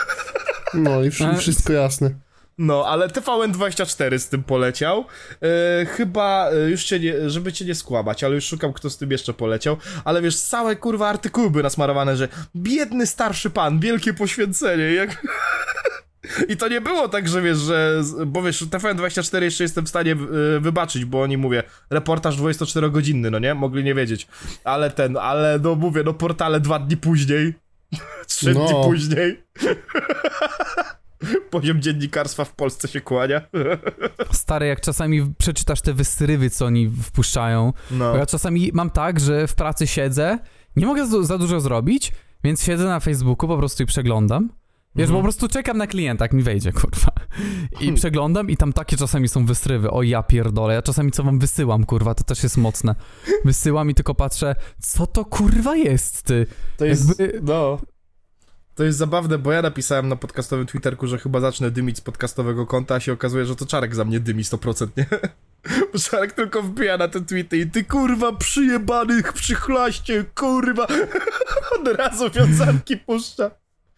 No i wsz- wszystko jasne. No, ale TVN24 z tym poleciał. E, chyba, e, już cię nie, żeby cię nie skłamać, ale już szukam, kto z tym jeszcze poleciał. Ale wiesz, całe kurwa artykuły były nasmarowane, że biedny starszy pan, wielkie poświęcenie. Jak... (laughs) I to nie było tak, że wiesz, że. Bo wiesz, TVN24 jeszcze jestem w stanie e, wybaczyć, bo oni mówię, reportaż 24-godzinny, no nie? Mogli nie wiedzieć. Ale ten, ale no mówię, no portale dwa dni później. (laughs) Trzy No. dni później. (laughs) Poziom dziennikarstwa w Polsce się kłania. (laughs) Stary, jak czasami przeczytasz te wysrywy, co oni wpuszczają. No. Bo ja czasami mam tak, że w pracy siedzę, nie mogę za dużo zrobić, więc siedzę na Facebooku po prostu i przeglądam. Wiesz, Mhm. po prostu czekam na klienta, jak mi wejdzie, kurwa. I przeglądam i tam takie czasami są wysrywy. O ja pierdolę, ja czasami co wam wysyłam, kurwa, to też jest mocne. Wysyłam i tylko patrzę, co to kurwa jest, ty? To jest. Jakby- No. To jest zabawne, bo ja napisałem na podcastowym Twitterku, że chyba zacznę dymić z podcastowego konta, a się okazuje, że to Czarek za mnie dymi 100%, nie? (laughs) Bo Czarek tylko wbija na te tweety i ty kurwa przyjebanych przychlaście, kurwa. (laughs) Od razu wiązanki puszcza.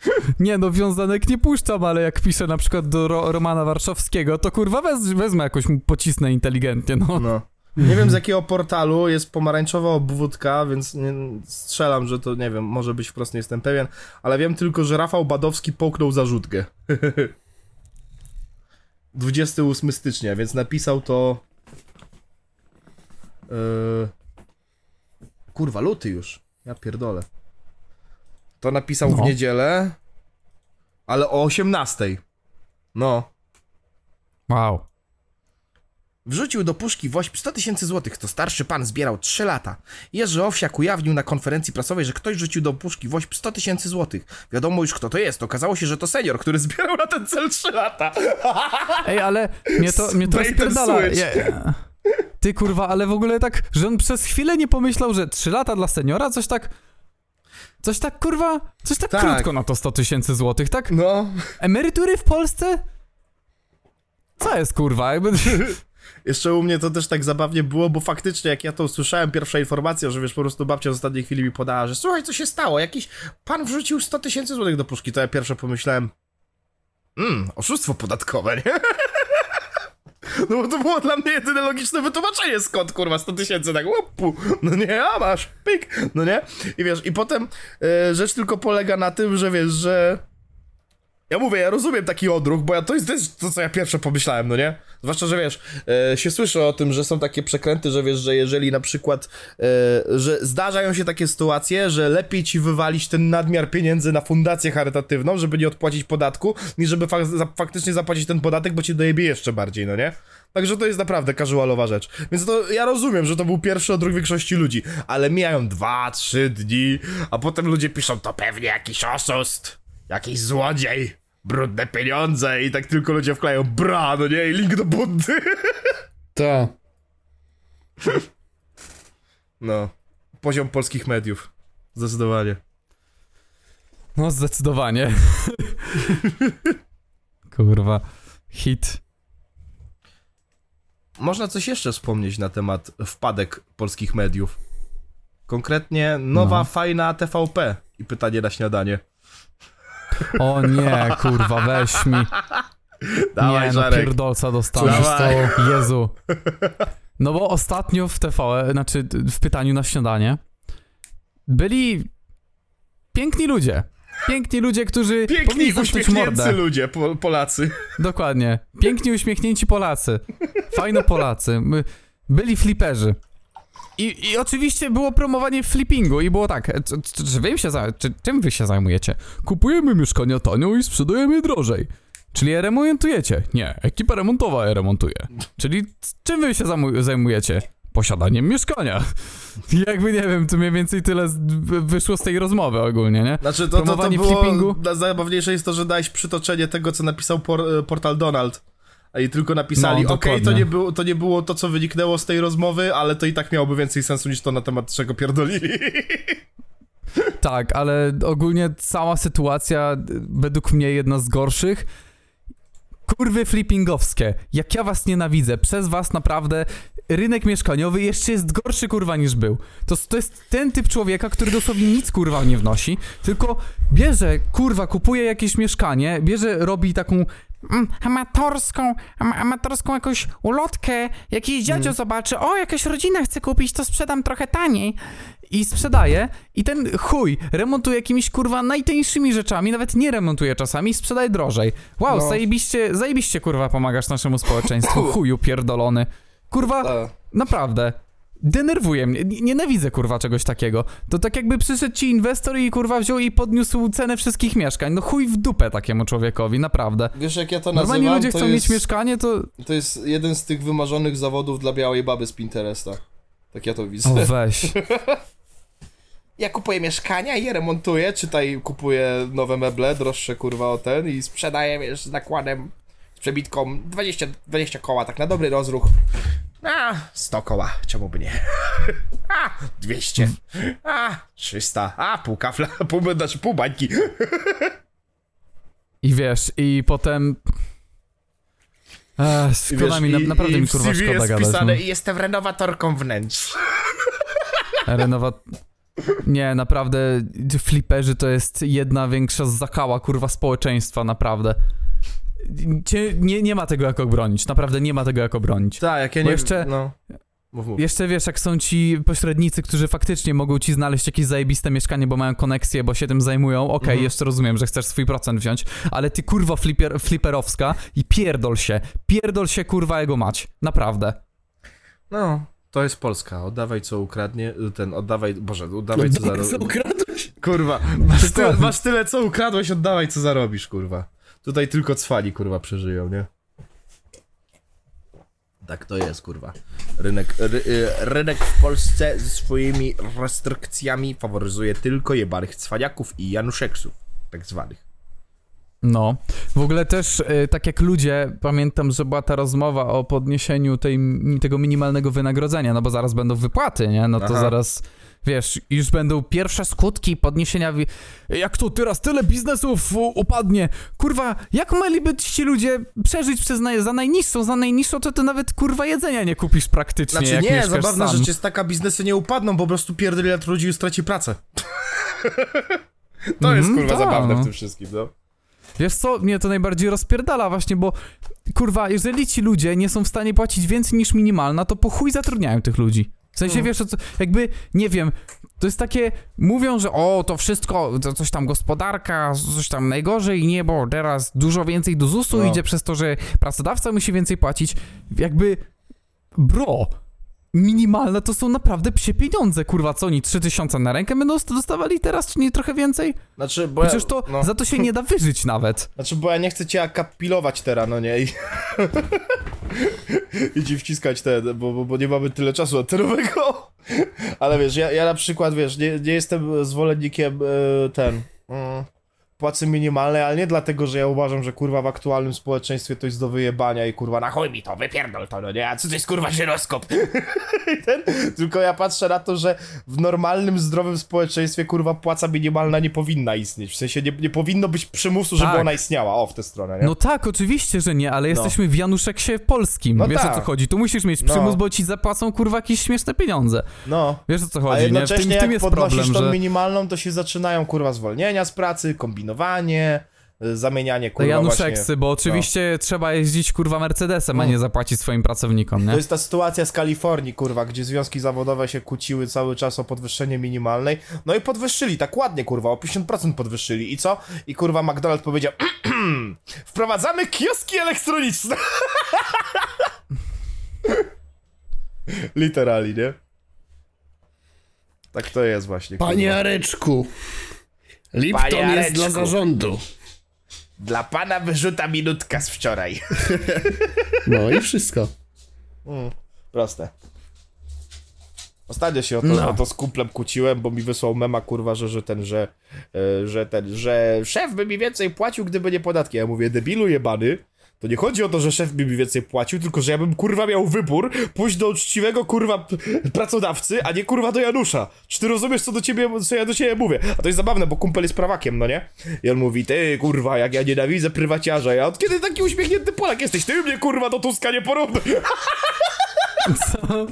(laughs) Nie no, wiązanek nie puszczam, ale jak piszę na przykład do Ro Romana Warszawskiego, to kurwa wez wezmę jakoś mu pocisnę inteligentnie, no. No. Nie wiem z jakiego portalu jest pomarańczowa obwódka, więc nie, strzelam, że to nie wiem, może być wprost, nie jestem pewien, ale wiem tylko, że Rafał Badowski połknął zarzutkę. 28 (laughs) stycznia, więc napisał to. Yy... Kurwa, luty już. Ja pierdolę. To napisał w No. niedzielę, ale o 18. No. Wow. Wrzucił do puszki woźb 100 tysięcy złotych. To starszy pan zbierał 3 lata. Jerzy Owsiak ujawnił na konferencji prasowej, że ktoś rzucił do puszki woźb 100 tysięcy złotych. Wiadomo już kto to jest. Okazało się, że to senior, który zbierał na ten cel 3 lata. (laughs) Ej, ale mnie to, mnie to rozpierdala. Ja, ty kurwa, ale w ogóle tak, że on przez chwilę nie pomyślał, że 3 lata dla seniora, coś tak... Coś tak kurwa, coś tak, Tak. krótko na to 100 tysięcy złotych, tak? No. Emerytury w Polsce? Co jest kurwa? Jakby... (laughs) Jeszcze u mnie to też tak zabawnie było, bo faktycznie jak ja to usłyszałem, pierwsza informacja, że wiesz, po prostu babcia w ostatniej chwili mi podała, że słuchaj, co się stało? Jakiś pan wrzucił 100 tysięcy złotych do puszki. To ja pierwsze pomyślałem, mmm, oszustwo podatkowe, nie? (laughs) No bo to było dla mnie jedyne logiczne wytłumaczenie, skąd kurwa 100 tysięcy, tak łopu, no nie, a masz, pik, no nie? I wiesz, i potem e, rzecz tylko polega na tym, że wiesz, że ja mówię, ja rozumiem taki odruch, bo ja, to jest też to, co ja pierwsze pomyślałem, no nie? Zwłaszcza, że wiesz, e, się słyszy o tym, że są takie przekręty, że wiesz, że jeżeli na przykład, e, że zdarzają się takie sytuacje, że lepiej ci wywalić ten nadmiar pieniędzy na fundację charytatywną, żeby nie odpłacić podatku, niż żeby fa faktycznie zapłacić ten podatek, bo ci dojebie jeszcze bardziej, no nie? Także to jest naprawdę casualowa rzecz. Więc to ja rozumiem, że to był pierwszy odruch większości ludzi, ale mijają dwa, trzy dni, a potem ludzie piszą, to pewnie jakiś oszust, jakiś złodziej, brudne pieniądze i tak tylko ludzie wkleją bra, no nie, i link do Buddy. (laughs) Ta. No, poziom polskich mediów. Zdecydowanie. No zdecydowanie. (laughs) kurwa. Hit. Można coś jeszcze wspomnieć na temat wpadek polskich mediów. Konkretnie nowa, No. fajna TVP i pytanie na śniadanie. O nie, kurwa, weź mi. Dawaj, nie, no Żarek. pierdolca dostanę. stało? Jezu. No bo ostatnio w TV, znaczy w pytaniu na śniadanie, byli piękni ludzie. Piękni ludzie, którzy Piękni, mordę. ludzie, po, Polacy. Dokładnie. Piękni, uśmiechnięci Polacy. Fajno Polacy. Byli fliperzy. I, I oczywiście było promowanie flippingu i było tak, czy wy się za, czy, czym wy się zajmujecie? Kupujemy mieszkania tanio i sprzedajemy je drożej. Czyli je remontujecie? Nie, ekipa remontowa je remontuje. Czyli czym wy się zajmujecie? Posiadaniem mieszkania. (laughs) Jakby nie wiem, to mniej więcej tyle z- wyszło z tej rozmowy ogólnie, nie? Znaczy, to, to, to było... flippingu? na- Zabawniejsze jest to, że dałeś przytoczenie tego, co napisał por, e, portal Donald. I tylko napisali, No, okej, to, dokładnie. nie było, to nie było to, co wyniknęło z tej rozmowy, ale to i tak miałoby więcej sensu niż to, na temat czego pierdolili. (laughs) Tak, ale ogólnie cała sytuacja y, według mnie jedna z gorszych. Kurwy flippingowskie. Jak ja was nienawidzę, przez was naprawdę rynek mieszkaniowy jeszcze jest gorszy kurwa niż był. To, to jest ten typ człowieka, który dosłownie nic kurwa nie wnosi, tylko bierze, kurwa, kupuje jakieś mieszkanie, bierze, robi taką amatorską, am, amatorską jakąś ulotkę. Jakiś dziadzio zobaczy, o, jakaś rodzina chce kupić, to sprzedam trochę taniej. i sprzedaje i ten chuj remontuje jakimiś kurwa najtańszymi rzeczami, nawet nie remontuje czasami sprzedaje drożej. Wow, No. zajebiście, zajebiście kurwa pomagasz naszemu społeczeństwu, (laughs) chuju pierdolony. Kurwa, A. naprawdę. Denerwuje mnie, Nie- nienawidzę kurwa czegoś takiego. To tak jakby przyszedł ci inwestor i kurwa wziął i podniósł cenę wszystkich mieszkań. No chuj w dupę takiemu człowiekowi, naprawdę. Wiesz, jak ja to Normalnie nazywam? ludzie to chcą jest, mieć mieszkanie, to... To jest jeden z tych wymarzonych zawodów dla białej baby z Pinteresta. Tak ja to widzę. O weź. (laughs) Ja kupuję mieszkania i je remontuję, czytaj, kupuję nowe meble, droższe kurwa o ten i sprzedaję, wiesz, z nakładem, z przebitką 20, 20 koła, tak na dobry rozruch. A, 100 koła, czemu by nie? (laughs) A, 200, a, 300, a, pół kafla, (laughs) pół, znaczy pół bańki. I wiesz, i potem... Ech, I szkoda mi, na, naprawdę i mi kurwa CV szkoda jest gadać. wpisane No. i jestem renowatorką wnętrz. (laughs) Renowa... Nie, naprawdę, fliperzy to jest jedna większa zakała, kurwa, społeczeństwa, naprawdę. Cie, nie, nie ma tego jak obronić, naprawdę nie ma tego jak obronić. Tak, jak ja Bo nie... jeszcze- No. Mów, mów. Jeszcze wiesz, jak są ci pośrednicy, którzy faktycznie mogą ci znaleźć jakieś zajebiste mieszkanie, bo mają koneksję, bo się tym zajmują, okej, Mhm. jeszcze rozumiem, że chcesz swój procent wziąć, ale ty kurwa fliper, fliperowska i pierdol się, pierdol się kurwa jego mać, naprawdę. No, to jest Polska. Oddawaj co ukradnie, ten, oddawaj, Boże, oddawaj co ukradłeś? Kurwa, masz tyle, Dokładnie. masz tyle co ukradłeś, oddawaj co zarobisz, kurwa. Tutaj tylko cwani, kurwa, przeżyją, nie? Tak to jest, kurwa. Rynek, ry, y, rynek w Polsce ze swoimi restrykcjami faworyzuje tylko jebanych cwaniaków i januszeksów, tak zwanych. No, w ogóle też y, tak jak ludzie, pamiętam, że była ta rozmowa o podniesieniu tej, tego minimalnego wynagrodzenia, no bo zaraz będą wypłaty, nie? No to Aha. zaraz, wiesz, już będą pierwsze skutki podniesienia, jak to teraz tyle biznesów upadnie? Kurwa, jak mieliby ci ludzie przeżyć przez naj, za najniższą, za najniższą, to ty nawet kurwa jedzenia nie kupisz praktycznie, Znaczy nie, zabawna sam. rzecz jest taka, biznesy nie upadną, po prostu pierdolę ludzi już straci pracę. (laughs) to jest, Mhm, kurwa, tak, zabawne w tym wszystkim, no. Wiesz co, mnie to najbardziej rozpierdala właśnie, bo kurwa, jeżeli ci ludzie nie są w stanie płacić więcej niż minimalna, to po chuj zatrudniają tych ludzi. W sensie, No. wiesz, co, jakby, nie wiem, to jest takie, mówią, że o, to wszystko, to coś tam gospodarka, coś tam najgorzej, nie, bo teraz dużo więcej do ZUS-u No. idzie przez to, że pracodawca musi więcej płacić. Jakby, bro, minimalne to są naprawdę psie pieniądze, kurwa, co oni, 3000 na rękę będą dostawali teraz, czy nie trochę więcej? Znaczy, bo Przecież ja, to, no. za to się nie da wyżyć nawet. (laughs) Znaczy, bo ja nie chcę cię akapilować teraz, no nie? I, (laughs) I ci wciskać ten, bo, bo, bo nie mamy tyle czasu antenowego. (laughs) Ale wiesz, ja, ja na przykład, wiesz, nie, nie jestem zwolennikiem e, ten... Mm, płacy minimalnej, ale nie dlatego, że ja uważam, że kurwa w aktualnym społeczeństwie to jest do wyjebania i kurwa na chuj mi to, wypierdol to, no nie? A co to jest kurwa żyroskop? (laughs) Ten, tylko ja patrzę na to, że w normalnym, zdrowym społeczeństwie kurwa płaca minimalna nie powinna istnieć. W sensie nie, nie powinno być przymusu, żeby Tak. ona istniała. O, w tę stronę, nie? No tak, oczywiście, że nie, ale jesteśmy w Januszeksie polskim. No Wiesz o tak. co chodzi? Tu musisz mieć No. przymus, bo ci zapłacą kurwa jakieś śmieszne pieniądze. no. Wiesz o co chodzi, nie? W tym, w tym jest podnosisz problem, tą że minimalną, to się zaczynają kurwa zwolnienia z pracy, kombinowanie, y, zamienianie kurwa Januszeksy, właśnie... bo oczywiście trzeba jeździć kurwa Mercedesem, a No. nie zapłacić swoim pracownikom, nie? To jest ta sytuacja z Kalifornii, kurwa, gdzie związki zawodowe się kłóciły cały czas o podwyższenie minimalnej. No i podwyższyli, tak ładnie, kurwa, o 50% podwyższyli. I co? I kurwa McDonald powiedział, (clears throat) wprowadzamy kioski elektroniczne. (laughs) Literali, nie? Tak to jest właśnie. Panie kurwa. Areczku, Lipton Panie jest Areczku. dla zarządu. Dla pana wyrzuta minutka z wczoraj. (laughs) No i wszystko. Proste. Ostatnio się o to, No. o to z kumplem kłóciłem, bo mi wysłał mema, kurwa, że, że ten, że, e, że ten, że szef by mi więcej płacił, gdyby nie podatki. Ja mówię, debilu jebany, to nie chodzi o to, że szef by mi więcej płacił, tylko że ja bym, kurwa, miał wybór pójść do uczciwego, kurwa, pracodawcy, a nie, kurwa, do Janusza. Czy ty rozumiesz, co do ciebie, co ja do ciebie mówię? A to jest zabawne, bo kumpel jest prawakiem, no nie? I on mówi, ty, kurwa, jak ja nienawidzę prywaciarza, ja od kiedy taki uśmiechnięty Polak jesteś? Ty mnie, kurwa, do Tuska nie porównuj. (laughs) Co?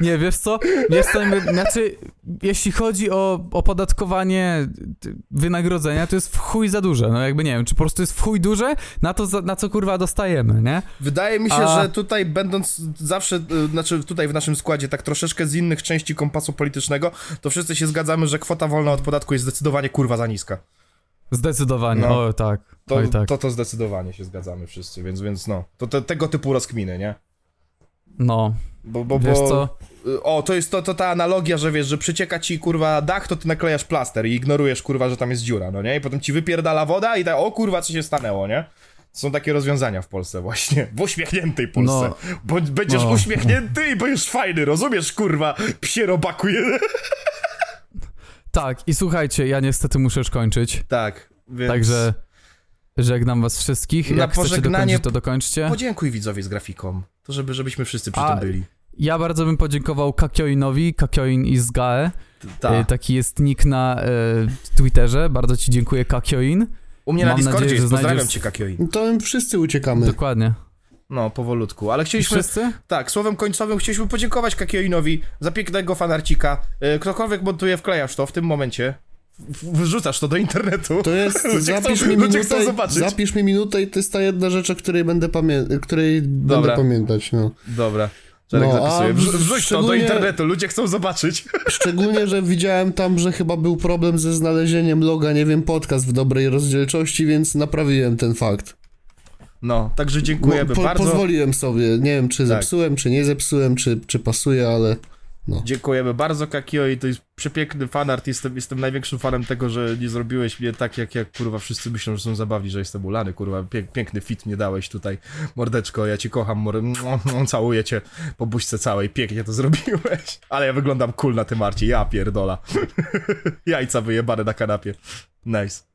Nie, wiesz co? Jestem, znaczy, jeśli chodzi o opodatkowanie wynagrodzenia, to jest w chuj za duże. No jakby nie wiem, czy po prostu jest w chuj duże na to, na co kurwa dostajemy, nie? Wydaje mi się, A- że tutaj będąc zawsze, y, znaczy tutaj w naszym składzie, tak troszeczkę z innych części kompasu politycznego, to wszyscy się zgadzamy, że kwota wolna od podatku jest zdecydowanie kurwa za niska. Zdecydowanie, No. o tak. To, Oj tak. to, to zdecydowanie się zgadzamy wszyscy, więc, więc no, to, te, tego typu rozkminy, nie? No, Bo, bo, wiesz bo, co? y, O, to jest to, to ta analogia, że wiesz, że przycieka ci kurwa dach, to ty naklejasz plaster i ignorujesz kurwa, że tam jest dziura, no nie? I potem ci wypierdala woda i tak, o kurwa, co się stanęło, nie? Są takie rozwiązania w Polsce właśnie, w uśmiechniętej Polsce. No. Bo będziesz No. uśmiechnięty i będziesz fajny, rozumiesz, kurwa, psie robaku. Tak, i słuchajcie, ja niestety muszę już kończyć. Tak, więc... Także żegnam was wszystkich. Na Jak chcecie pożegnanie dokończyć, to dokończcie. Podziękuj widzowi z grafiką, to żeby, żebyśmy wszyscy przy A, tym byli. Ja bardzo bym podziękował Kakioinowi, Kakioin is Gae. Tak. E, Taki jest nick na e, Twitterze. Bardzo ci dziękuję, Kakioin. U mnie na mam Discordzie nadzieję, jest, że pozdrawiam znajdziesz- cię, Kakioi. To my wszyscy uciekamy. Dokładnie. No, powolutku, ale chcieliśmy... Wszyscy? Tak, słowem końcowym chcieliśmy podziękować Kakioinowi za pięknego fanarcika. E, Ktokolwiek montuje, wklejasz to w tym momencie. Wrzucasz to do internetu. To jest, (laughs) Ludzie zapisz chcą- mi ludzie minutę, chcą zobaczyć. zapisz mi minutę i to jest ta jedna rzecz, o której będę, pamię- której Dobra. będę pamiętać, no. Dobra. Czarek No, zapisuje. Wrzuć to do internetu, ludzie chcą zobaczyć. (laughs) Szczególnie, że widziałem tam, że chyba był problem ze znalezieniem loga, nie wiem, podcast w dobrej rozdzielczości, więc naprawiłem ten fakt. No, także dziękujemy Mo- po- bardzo. Pozwoliłem sobie, nie wiem, czy Tak. zepsułem, czy nie zepsułem, czy, czy pasuje, ale Dziękujemy bardzo, Kakio, i to jest przepiękny fanart. Jestem, jestem największym fanem tego, że nie zrobiłeś mnie tak, jak, jak kurwa wszyscy myślą, że są zabawni, że jestem ulany, kurwa. Pięk, piękny fit mnie dałeś tutaj. Mordeczko, ja cię kocham, mor... (laughs) całuję cię po buźce całej. Pięknie to zrobiłeś. Ale ja wyglądam cool na tym arcie, ja pierdola. (laughs) Jajca wyjebane na kanapie. Nice.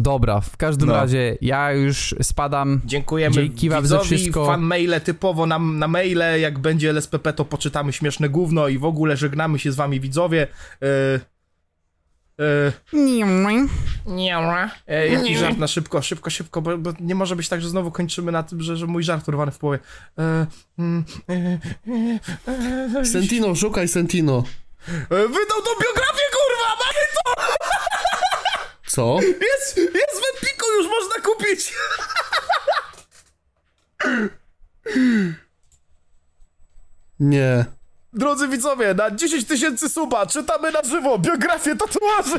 Dobra, w każdym No. razie ja już spadam. Dziękujemy Dzięki wam za widzowi, wszystko. fan maile typowo na, na maile, jak będzie LSPP to poczytamy śmieszne gówno i w ogóle żegnamy się z wami widzowie. E, e, Nie e, jakiś żart na szybko, szybko, szybko, bo, bo nie może być tak, że znowu kończymy na tym, że, że mój żart urwany w połowie. E, mm, e, e, e, Sentino, szukaj Sentino. Wydał tą biografię, kurwa! Co? Jest, jest w Epiku, już można kupić! Nie. Drodzy widzowie, na 10 tysięcy suba czytamy na żywo biografię tatuaży!